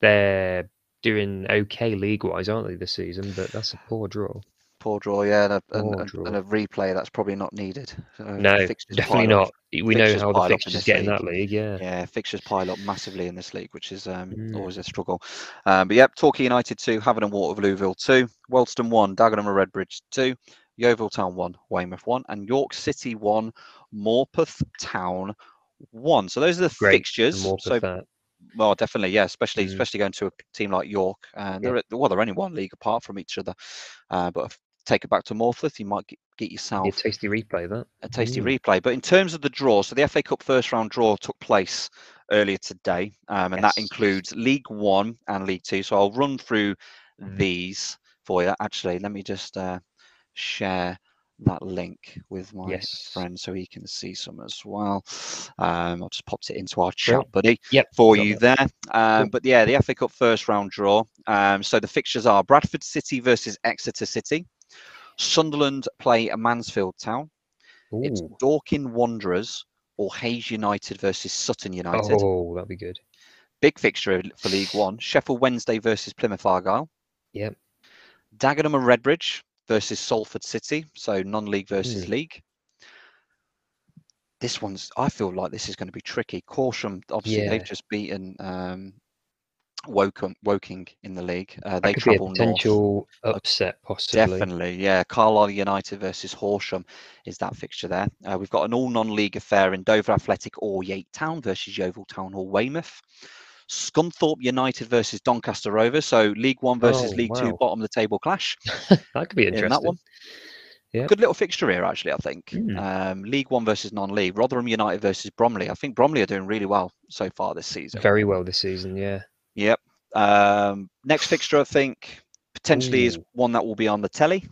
they're doing okay league-wise, aren't they, this season? But that's a poor draw. Poor draw, yeah, and a, and, and a replay that's probably not needed. no, definitely not. We know how the fixtures get in that league, yeah. Yeah, fixtures pile up massively in this league, which is um, mm. always a struggle. Um, but yep, Torquay United 2, Havant and Waterlooville 2, Wealdstone 1, Dagenham and Redbridge 2, Yeovil Town 1, Weymouth 1, and York City 1, Morpeth Town 1. So those are the Great. fixtures. so, that. well, definitely, yeah, especially mm. especially going to a team like York. And yeah. they're, well, they're only one league apart from each other. Uh, but take it back to Morpeth, you might get, get yourself a tasty replay. That a tasty mm. replay. But in terms of the draw, so the FA Cup first round draw took place earlier today, um, and yes. that includes League One and League Two. So I'll run through these for you. Actually, let me just uh, share that link with my yes. friend so he can see some as well. Um, I've just popped it into our chat, buddy, yep. for you there. Um, cool. But yeah, the FA Cup first round draw. Um, so the fixtures are Bradford City versus Exeter City. Sunderland play Mansfield Town. Ooh. It's Dorking Wanderers or Hayes United versus Sutton United. Oh, that'd be good. Big fixture for League One. Sheffield Wednesday versus Plymouth Argyle. Yep. Dagenham and Redbridge versus Salford City, so non-league versus mm. league. This one's, I feel like this is going to be tricky. Horsham, obviously, yeah. they've just beaten um, Woking, Woking in the league. Uh, they travel potential north. upset, possibly. Definitely, yeah. Carlisle United versus Horsham is that fixture there. Uh, we've got an all non-league affair in Dover Athletic or Yate Town versus Yeovil Town or Weymouth. Scunthorpe United versus Doncaster Rovers. So League One versus oh, League wow. Two, bottom of the table clash. that could be interesting. In that one. Yeah. Good little fixture here, actually. I think mm. um, League One versus non-league. Rotherham United versus Bromley. I think Bromley are doing really well so far this season. Very well this season, yeah. Yep. Um, next fixture, I think potentially Ooh. is one that will be on the telly,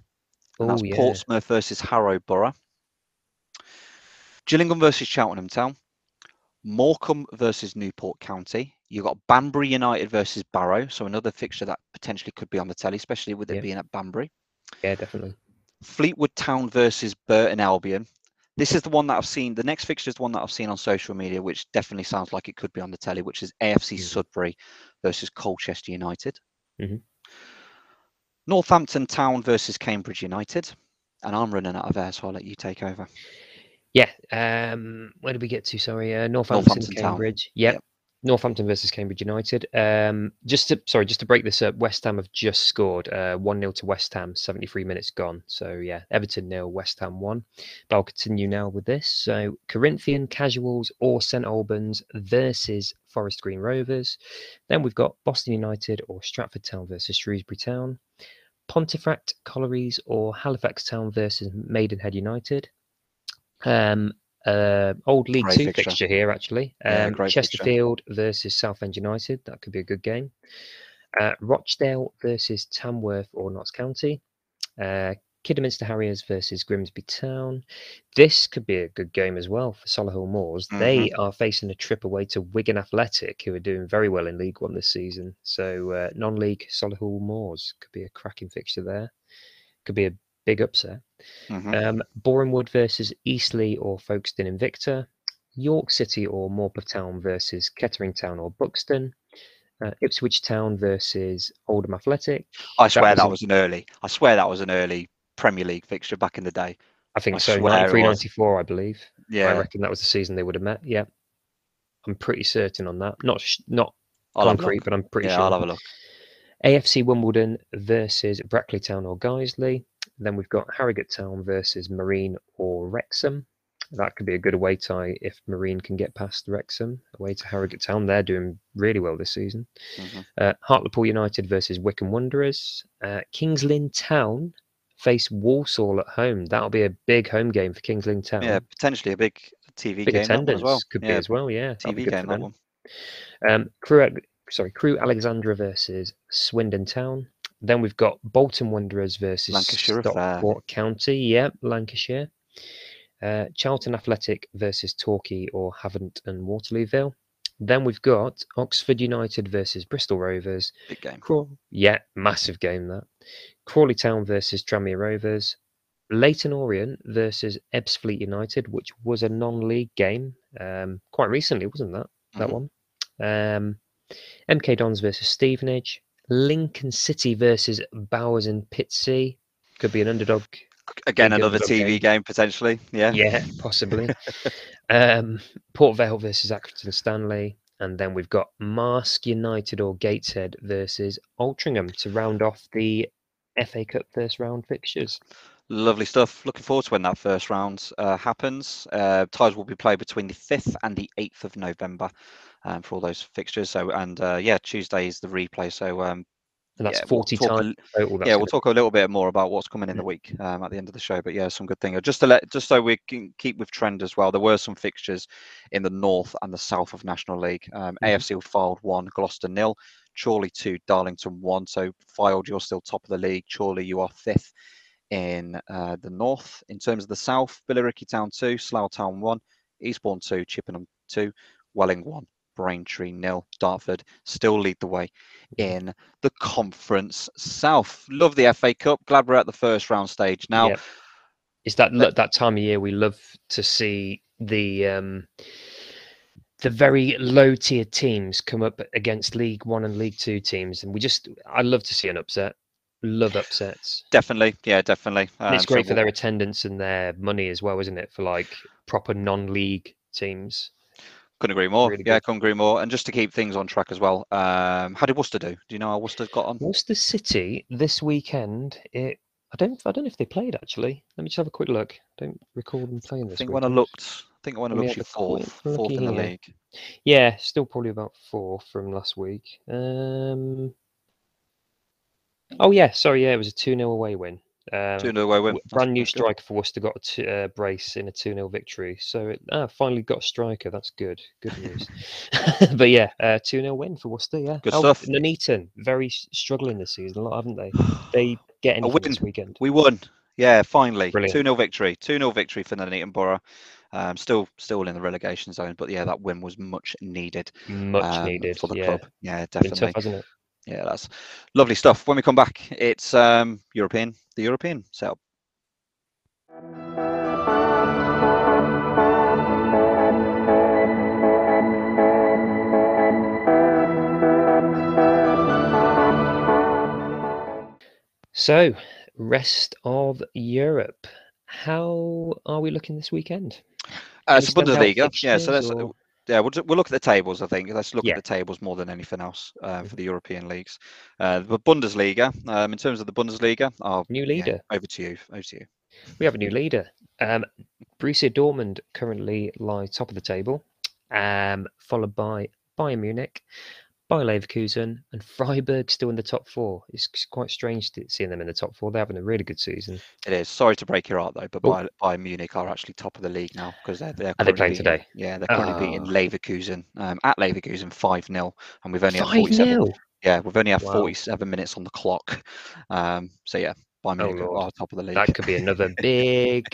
and Ooh, that's yeah. Portsmouth versus Harrow Borough. Gillingham versus Cheltenham Town. Morecambe versus Newport County. You've got Banbury United versus Barrow, so another fixture that potentially could be on the telly, especially with it being at Banbury. Yeah, definitely. Fleetwood Town versus Burton Albion. This is the one that I've seen. The next fixture is the one that I've seen on social media, which definitely sounds like it could be on the telly, which is AFC mm-hmm. Sudbury versus Colchester United. Mm-hmm. Northampton Town versus Cambridge United. And I'm running out of air, so I'll let you take over. Yeah. Um, where did we get to? Sorry, uh, Northampton, Northampton Cambridge. Yep. yep. Northampton versus Cambridge United. Um, just to sorry, just to break this up, West Ham have just scored uh, one 0 to West Ham. Seventy three minutes gone. So yeah, Everton nil, West Ham one. But I'll continue now with this. So Corinthian Casuals or St Albans versus Forest Green Rovers. Then we've got Boston United or Stratford Town versus Shrewsbury Town. Pontefract Collieries or Halifax Town versus Maidenhead United. Um, uh, old League great Two fixture. fixture. here, actually. Um, yeah, Chesterfield fixture. versus Southend United. That could be a good game. Uh, Rochdale versus Tamworth or Notts County. Uh, Kidderminster Harriers versus Grimsby Town. This could be a good game as well for Solihull Moors. Mm-hmm. They are facing a trip away to Wigan Athletic, who are doing very well in League One this season. So uh, non-league Solihull Moors could be a cracking fixture there. Could be a big upset. Mm-hmm. Um, Borehamwood versus Eastleigh or Folkestone Invicta. York City or Morpeth Town versus Kettering Town or Buxton. Uh, Ipswich Town versus Oldham Athletic. I swear that was, that was an early. I swear that was an early Premier League fixture back in the day. I think I so. 93, 94, I believe. Yeah, I reckon that was the season they would have met. Yeah, I'm pretty certain on that. Not not I'll concrete, but I'm pretty yeah, sure. I'll have a look. AFC Wimbledon versus Brackley Town or Guiseley. Then we've got Harrogate Town versus Marine or Wrexham. That could be a good away tie if Marine can get past Wrexham away to Harrogate Town. They're doing really well this season. Mm-hmm. Uh, Hartlepool United versus Wycombe Wanderers. Uh, Kings Lynn Town face Walsall at home. That'll be a big home game for Kings Lynn Town. Yeah, potentially a big TV big game attendance as well. Could yeah. be as well. Yeah, TV game that one. Um, Crewe, sorry, Crewe Alexandra versus Swindon Town. Then we've got Bolton Wanderers versus Lancashire Stockport Affair. County. Yep, Lancashire. Uh, Charlton Athletic versus Torquay or Havant and Waterlooville. Then we've got Oxford United versus Bristol Rovers. Big game. Craw- yeah, massive game that. Crawley Town versus Tranmere Rovers. Leyton Orient versus Ebbsfleet United, which was a non-league game um, quite recently, wasn't that? That mm-hmm. one. Um, MK Dons versus Stevenage. Lincoln City versus Bowers and Pitsea could be an underdog. Again, another TV game. game. potentially. Yeah. Yeah, possibly. um, Port Vale versus Accrington Stanley. And then we've got Marske United or Gateshead versus Altrincham to round off the FA Cup first round fixtures. Lovely stuff. Looking forward to when that first round uh, happens. Uh, ties will be played between the 5th and the 8th of November um, for all those fixtures. So, and uh, yeah, Tuesday is the replay. So, um, and that's yeah, 40 we'll times. yeah, we'll talk a little bit more about what's coming in the week um, at the end of the show. But yeah, some good thing. Just to let, just so we can keep with trend as well. There were some fixtures in the north and the south of National League. Um, mm-hmm. AFC Fylde one, Gloucester nil, Chorley two, Darlington one. So Fylde, you're still top of the league. Chorley, you are fifth in uh, the north. In terms of the south, Billericay Town two, Slough Town one, Eastbourne two, Chippenham two, Welling one. Braintree nil. Dartford still lead the way in the Conference South. Love the FA Cup. Glad we're at the first round stage now. Yeah. Is that that time of year we love to see the um, the very low tier teams come up against League One and League Two teams, and we just I love to see an upset. Love upsets. Definitely, yeah, definitely. Um, it's great so for their attendance and their money as well, isn't it? For like proper non-league teams. Couldn't agree more. Really yeah, couldn't agree more. And just to keep things on track as well, um, how did Worcester do? Do you know how Worcester got on? Worcester City this weekend. It I don't I don't know if they played actually. Let me just have a quick look. I don't recall them playing this. I think weekend. when I looked, I think when I looked, you fourth, fourth in the league. Yeah, still probably about four from last week. Um. Oh yeah, sorry. Yeah, it was a two 0 away win. Um, 2 0 away win. Brand new striker for Worcester got a t- uh, brace in a 2 0 victory. So it ah, finally got a striker. That's good. Good news. but yeah, uh, 2 uh, 0 win for Worcester. Yeah. Good oh, stuff. Nuneaton, very struggling this season, a lot, haven't they? They get in this weekend. We won. Yeah, finally. 2 0 victory. 2 0 victory for Nuneaton Borough. Um, still, still in the relegation zone, but yeah, that win was much needed. Much um, needed for the yeah. club. Yeah, definitely. Tough, hasn't it? Yeah, that's lovely stuff. When we come back, it's um, European, the European setup. So, rest of Europe. How are we looking this weekend? Uh, so Bundesliga, yeah. So that's or... yeah. We'll, we'll look at the tables. I think let's look yeah. at the tables more than anything else uh, for the European leagues. Uh, the Bundesliga, um, in terms of the Bundesliga, our new leader. Yeah, over to you. Over to you. We have a new leader. Um, Borussia Dortmund currently lie top of the table, um, followed by Bayern Munich, Bayer Leverkusen and Freiburg still in the top four. It's quite strange seeing them in the top four. They're having a really good season. It is. Sorry to break your heart though, but oh. Bayern, Bayern Munich are actually top of the league now because they're, they're are they playing beating, today? Yeah, they're currently oh. beating ah. Leverkusen um, at Leverkusen five 0 and we've only 5-0? had forty seven. Yeah, we've only had wow. forty seven minutes on the clock. Um, so yeah, Bayern Munich oh, are top of the league. That could be another big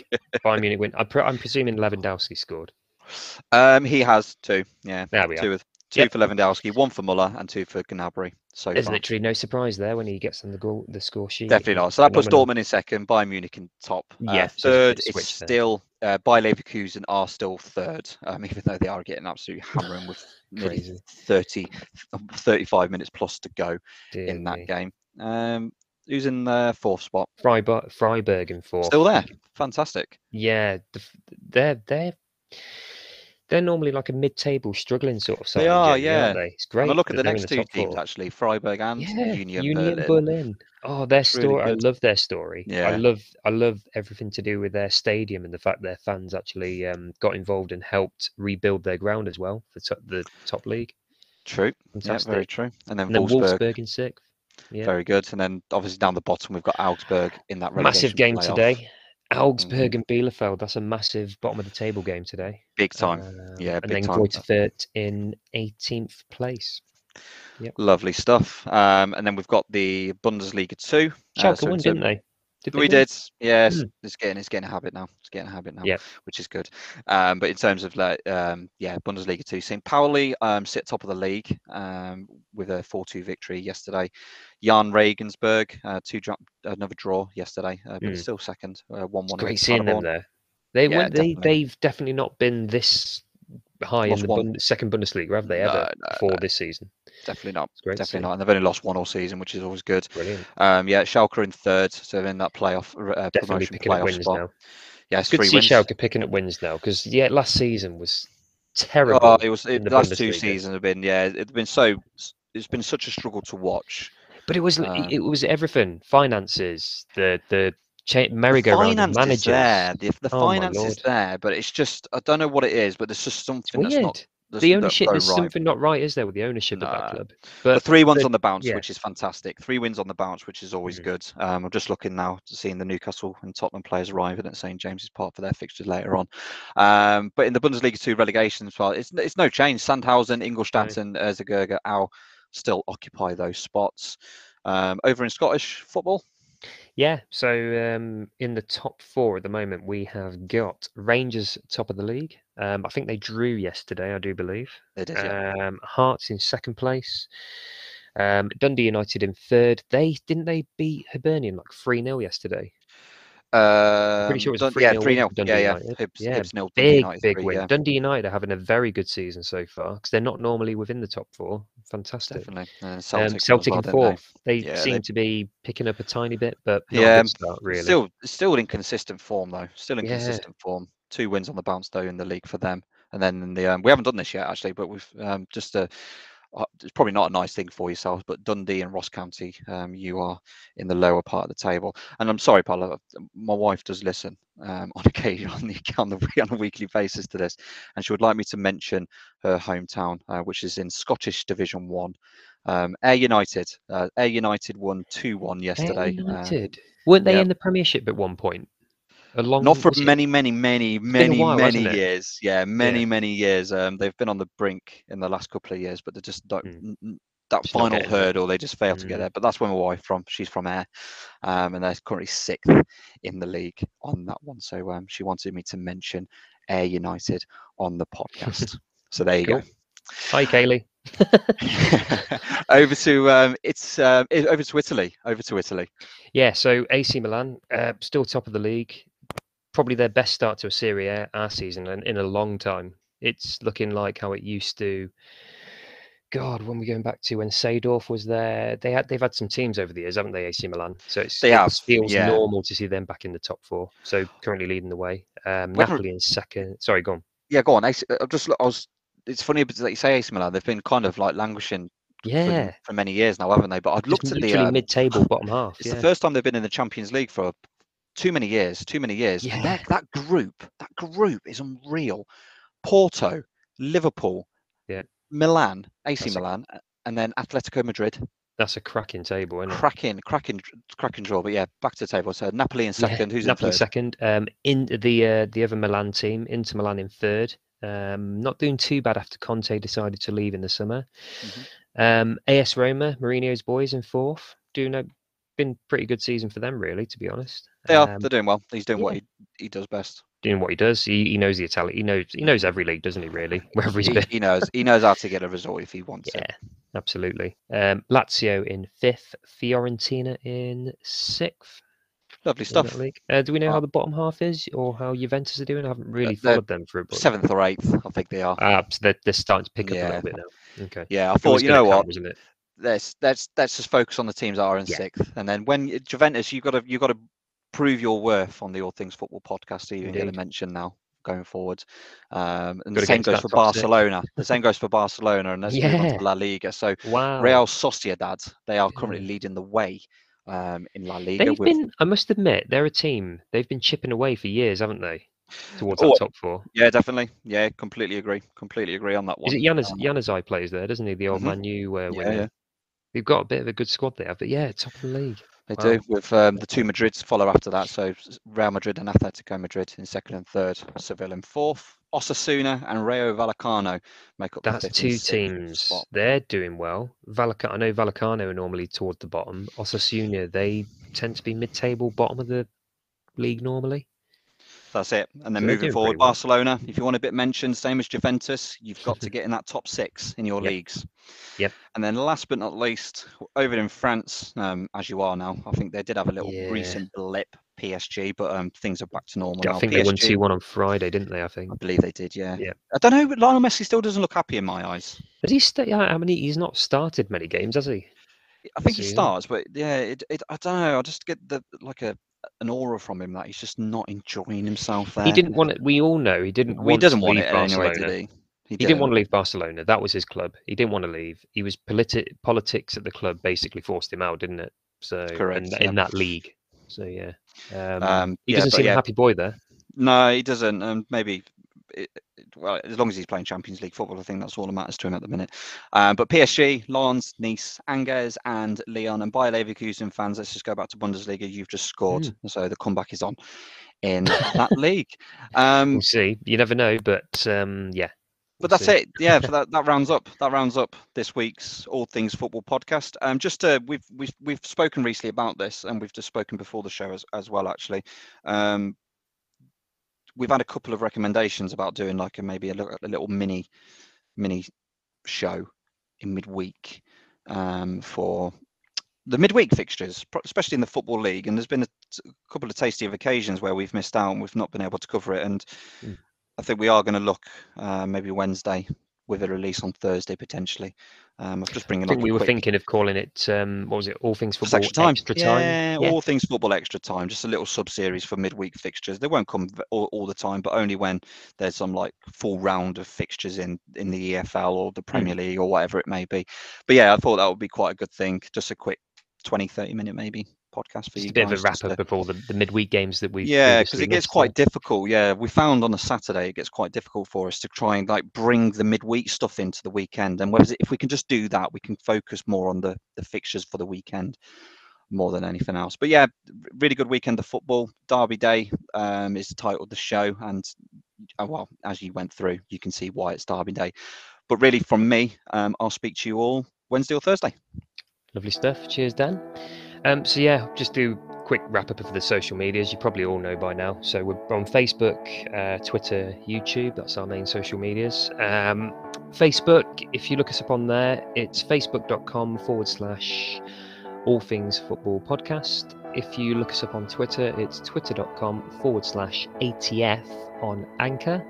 Bayern Munich win. I'm, I'm presuming Lewandowski scored. Um, he has two. Yeah, there we two are. Two yep. for Lewandowski, one for Muller, and two for Gnabry. So there's far. literally no surprise there when he gets on the goal, the score sheet. Definitely not. So that puts Dortmund in second, Bayern Munich in top. Uh, yeah, uh, third is still uh, Bayer Leverkusen are still third, um, even though they are getting absolutely hammering with nearly 30, 35 minutes plus to go Dear in that me. game. Um, who's in the fourth spot? Freiburg, Freiburg in fourth. Still there. Fantastic. Yeah, they're they're they're normally like a mid-table struggling sort of side. They are, yeah. They? It's great. And look at the next the two teams four. actually, Freiburg and yeah, Union, Union Berlin. Berlin. Oh, their story! Really I love their story. Yeah. I love, I love everything to do with their stadium and the fact their fans actually um, got involved and helped rebuild their ground as well for t- the top league. True. Fantastic. Yeah, very true. And then, and then Wolfsburg. Wolfsburg in sixth. Yeah. Very good. And then obviously down the bottom we've got Augsburg in that massive game playoff. today. Augsburg mm-hmm. and Bielefeld. That's a massive bottom of the table game today. Big time. Um, yeah, and then Greuther in 18th place. Yep. Lovely stuff. Um, and then we've got the Bundesliga two. Schalke uh, so won, didn't they? Did we did, yes. Mm. It's getting it's getting a habit now. Getting a habit now, yeah. which is good. Um, but in terms of like um, yeah, Bundesliga two, St. Pauli um, sit top of the league um, with a four-two victory yesterday. Jahn Regensburg uh, two another draw yesterday, uh, but mm. still second, uh, one-one. Great seeing them there. They yeah, went, they they've definitely not been this high lost in the Bund- second Bundesliga, have they ever no, no, no. this season? Definitely not. Definitely not. And they've only lost one all season, which is always good. Brilliant. Um, yeah, Schalke in third, so in that playoff uh, definitely picking up wins spot. now. Yeah, it's good to see wins. Schalke picking up wins now because yeah, last season was terrible. Oh, it was it, the last two seasons have been yeah, it's been so it's been such a struggle to watch. But it was um, it was everything, finances, the the cha- merry-go-round the managers. there, the, the oh, finance is there, but it's just I don't know what it is, but there's just something that's not the ownership there's right. something not right, is there, with the ownership no. of that club? But the three ones the, on the bounce, yeah. which is fantastic. Three wins on the bounce, which is always mm good. Um, I'm just looking now to seeing the Newcastle and Tottenham players arriving at St James's Park for their fixtures later on. Um, but in the Bundesliga two relegation as well, it's it's no change. Sandhausen, Ingolstadt, and Erzgebirge Aue still occupy those spots. Um, over in Scottish football, yeah, so um, in the top four at the moment, we have got Rangers top of the league. Um, I think they drew yesterday, I do believe. They did, yeah. Um, Hearts in second place. Um, Dundee United in third. They didn't they beat Hibernian like three 0 yesterday. Um, pretty sure it was three yeah, three 0 Yeah, yeah. Hibs, yeah. Hibs nil, big, United big three, win. yeah. Dundee United are having a very good season so far because they're not normally within the top four. Fantastic. Definitely. Uh, Celtic, um, Celtic well, in fourth. They, they yeah, seem they... to be picking up a tiny bit, but yeah, start, really. Still, still in consistent form though. Still in yeah. consistent form. Two wins on the bounce though in the league for them. And then in the um, we haven't done this yet actually, but we've um, just a uh, it's probably not a nice thing for yourselves, but Dundee and Ross County, um, you are in the lower part of the table. And I'm sorry, Paula, my wife does listen um, on occasion on, the, on, the, on a weekly basis to this, and she would like me to mention her hometown, uh, which is in Scottish Division One. Um, Ayr United. Uh, Ayr United won two one yesterday. Ayr uh, United. Weren't they in the Premiership at one point? Long not for many, many, many, many, while, many years. Yeah, many, yeah. many years. Um, they've been on the brink in the last couple of years, but they just don't. Mm. That just final hurdle, they just failed mm. to get hmm. there. But that's where my wife from. She's from Ayr, um, and they're currently sixth in the league on that one. So um, she wanted me to mention Ayr United on the podcast. so there you cool. go. Hi, Kaylee. over to um, it's uh, over to Italy. Over to Italy. Yeah, so AC Milan uh, still top of the league probably their best start to a Serie A our season in, in a long time. It's looking like how it used to. God, when we're going back to when Seedorf was there, they had they've had some teams over the years, haven't they? AC Milan, so it's, they have, it feels yeah. normal to see them back in the top four. So currently leading the way. Um, Napoli in second. Sorry, go on. Yeah, go on. AC, I just I was. It's funny that you say AC Milan. They've been kind of like languishing. Yeah. For, for many years now, haven't they? But I've looked at the um, mid-table, bottom half. It's yeah. the first time they've been in the Champions League for too many years. Too many years. Yeah. That, that group, that group is unreal. Porto, Liverpool, yeah, Milan, AC That's Milan, a... and then Atletico Madrid. That's a cracking table, isn't it? Cracking, cracking, cracking draw. But yeah, back to the table. So Napoli in second. Yeah, Who's Napoli in second. Um, in the uh, the other Milan team, Inter Milan in third. Um, not doing too bad after Conte decided to leave in the summer. Mm-hmm. Um, AS Roma, Mourinho's boys in fourth. Doing a been pretty good season for them, really, to be honest. They are. Um, they're doing well. He's doing yeah. what he, he does best. Doing what he does. He, he knows the Italian. He knows he knows every league, doesn't he? Really, wherever he's he, been. He knows. He knows how to get a result if he wants yeah, it. Yeah, absolutely. Um, Lazio in fifth. Fiorentina in sixth. Lovely stuff. Uh, do we know how the bottom half is, or how Juventus are doing? I haven't really they're followed them for a bit. Seventh or eighth, I think they are. Ah, so they're, they're starting to pick up yeah. a little bit now. Okay. Yeah, I thought you know come, what, wasn't it? Let's let's let's just focus on the teams that are in yeah. sixth, and then when Juventus, you've got to you've got to prove your worth on the All Things Football podcast. That you're going to mention now going forward. Um, and the same goes for Barcelona. the same goes for Barcelona, and let's yeah. move on to La Liga. So wow. Real Sociedad, they are currently leading the way um, in La Liga. They've with... been, I must admit, they're a team. They've been chipping away for years, haven't they? Towards oh, that top four. Yeah, definitely. Yeah, completely agree. Completely agree on that one. Is it Januz, um, Januzaj plays there, doesn't he? The old mm-hmm. Man U uh, winner. Yeah, yeah. They've got a bit of a good squad there, but yeah, top of the league. They wow. do, with um, the two Madrids follow after that. So Real Madrid and Atletico Madrid in second and third, Seville in fourth, Osasuna and Rayo Vallecano make up. That's two teams. Spot. They're doing well. Vallecano, I know Vallecano are normally toward the bottom. Osasuna, they tend to be mid-table, bottom of the league normally. That's it. And then so moving forward, Barcelona, if you want a bit mentioned, same as Juventus, you've got to get in that top six in your yep. leagues. Yep. And then last but not least, over in France, um, as you are now, I think they did have a little yeah. recent blip, PSG, but um, things are back to normal yeah, now. I think PSG, they won 2 1 on Friday, didn't they? I think. I believe they did, yeah. Yeah. I don't know, but Lionel Messi still doesn't look happy in my eyes. But he st- I mean, he's not started many games, has he? I think he starts, but yeah, it, it, I don't know. I just get the like a an aura from him that he's just not enjoying himself there. He didn't want it. We all know he didn't. Well, he doesn't want it Barcelona. anyway, did he? He, he didn't want to leave Barcelona. That was his club. He didn't want to leave. He was politi- politics at the club basically forced him out, didn't it? So correct in, yeah. in that league. So yeah, um, um, he doesn't seem yeah. a happy boy there. No, he doesn't. Um, maybe it, well, as long as he's playing Champions League football, I think that's all that matters to him at the minute. Um, but PSG, Lens, Nice, Angers, and Lyon, and Bayer Leverkusen fans, let's just go back to Bundesliga. You've just scored, mm. so the comeback is on in that league. Um, we'll see. You never know, but um, yeah. But that's see. it. Yeah, that, that rounds up. That rounds up this week's All Things Football podcast. Um, just to, we've we've we've spoken recently about this, and we've just spoken before the show as, as well, actually. Um, we've had a couple of recommendations about doing like a maybe a little, a little mini mini show in midweek um, for the midweek fixtures, especially in the football league. And there's been a, couple of tasty of occasions where we've missed out and we've not been able to cover it. And mm. I think we are going to look uh, maybe Wednesday with a release on Thursday potentially. Um, just bringing. I think we were quick... thinking of calling it. Um, what was it? All things football extra time. Extra time. Yeah, yeah, all things football extra time. Just a little sub series for midweek fixtures. They won't come all, all, the time, but only when there's some like full round of fixtures in in the EFL or the Premier mm. League or whatever it may be. But yeah, I thought that would be quite a good thing. Just a quick 20, 30 minute maybe podcast for just you. A bit guys, of a wrap up to... before the, the midweek games that we. Yeah, because it gets quite difficult. Yeah, we found on a Saturday it gets quite difficult for us to try and like bring the midweek stuff into the weekend. And whereas if we can just do that, we can focus more on the the fixtures for the weekend more than anything else. But yeah, really good weekend of football. Derby Day um, is the title of the show, and oh, well, as you went through, you can see why it's Derby Day. But really, from me, um, I'll speak to you all Wednesday or Thursday. Lovely stuff. Cheers, Dan. Um, so yeah, just do quick wrap up of the social medias. You probably all know by now. So we're on Facebook, uh, Twitter, YouTube. That's our main social medias. Um, Facebook, if you look us up on there, it's facebook.com forward slash all things football podcast. If you look us up on Twitter, it's twitter.com forward slash ATF on Anchor.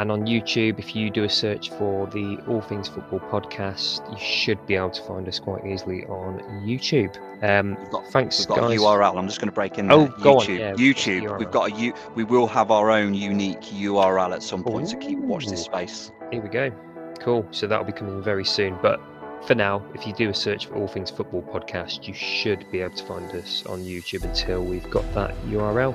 And on YouTube, if you do a search for the All Things Football podcast, you should be able to find us quite easily on YouTube. Um, we've got, thanks, we've got guys. a URL. I'm just going to break in. There. Oh, go YouTube. on. Yeah, YouTube. We've got a U. We will have our own unique URL at some point. Ooh. So keep watch this space. Here we go. Cool. So that'll be coming very soon. But for now, if you do a search for All Things Football Podcast, you should be able to find us on YouTube until we've got that URL.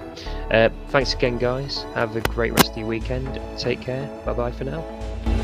Uh, thanks again, guys. Have a great rest of your weekend. Take care. Bye bye for now.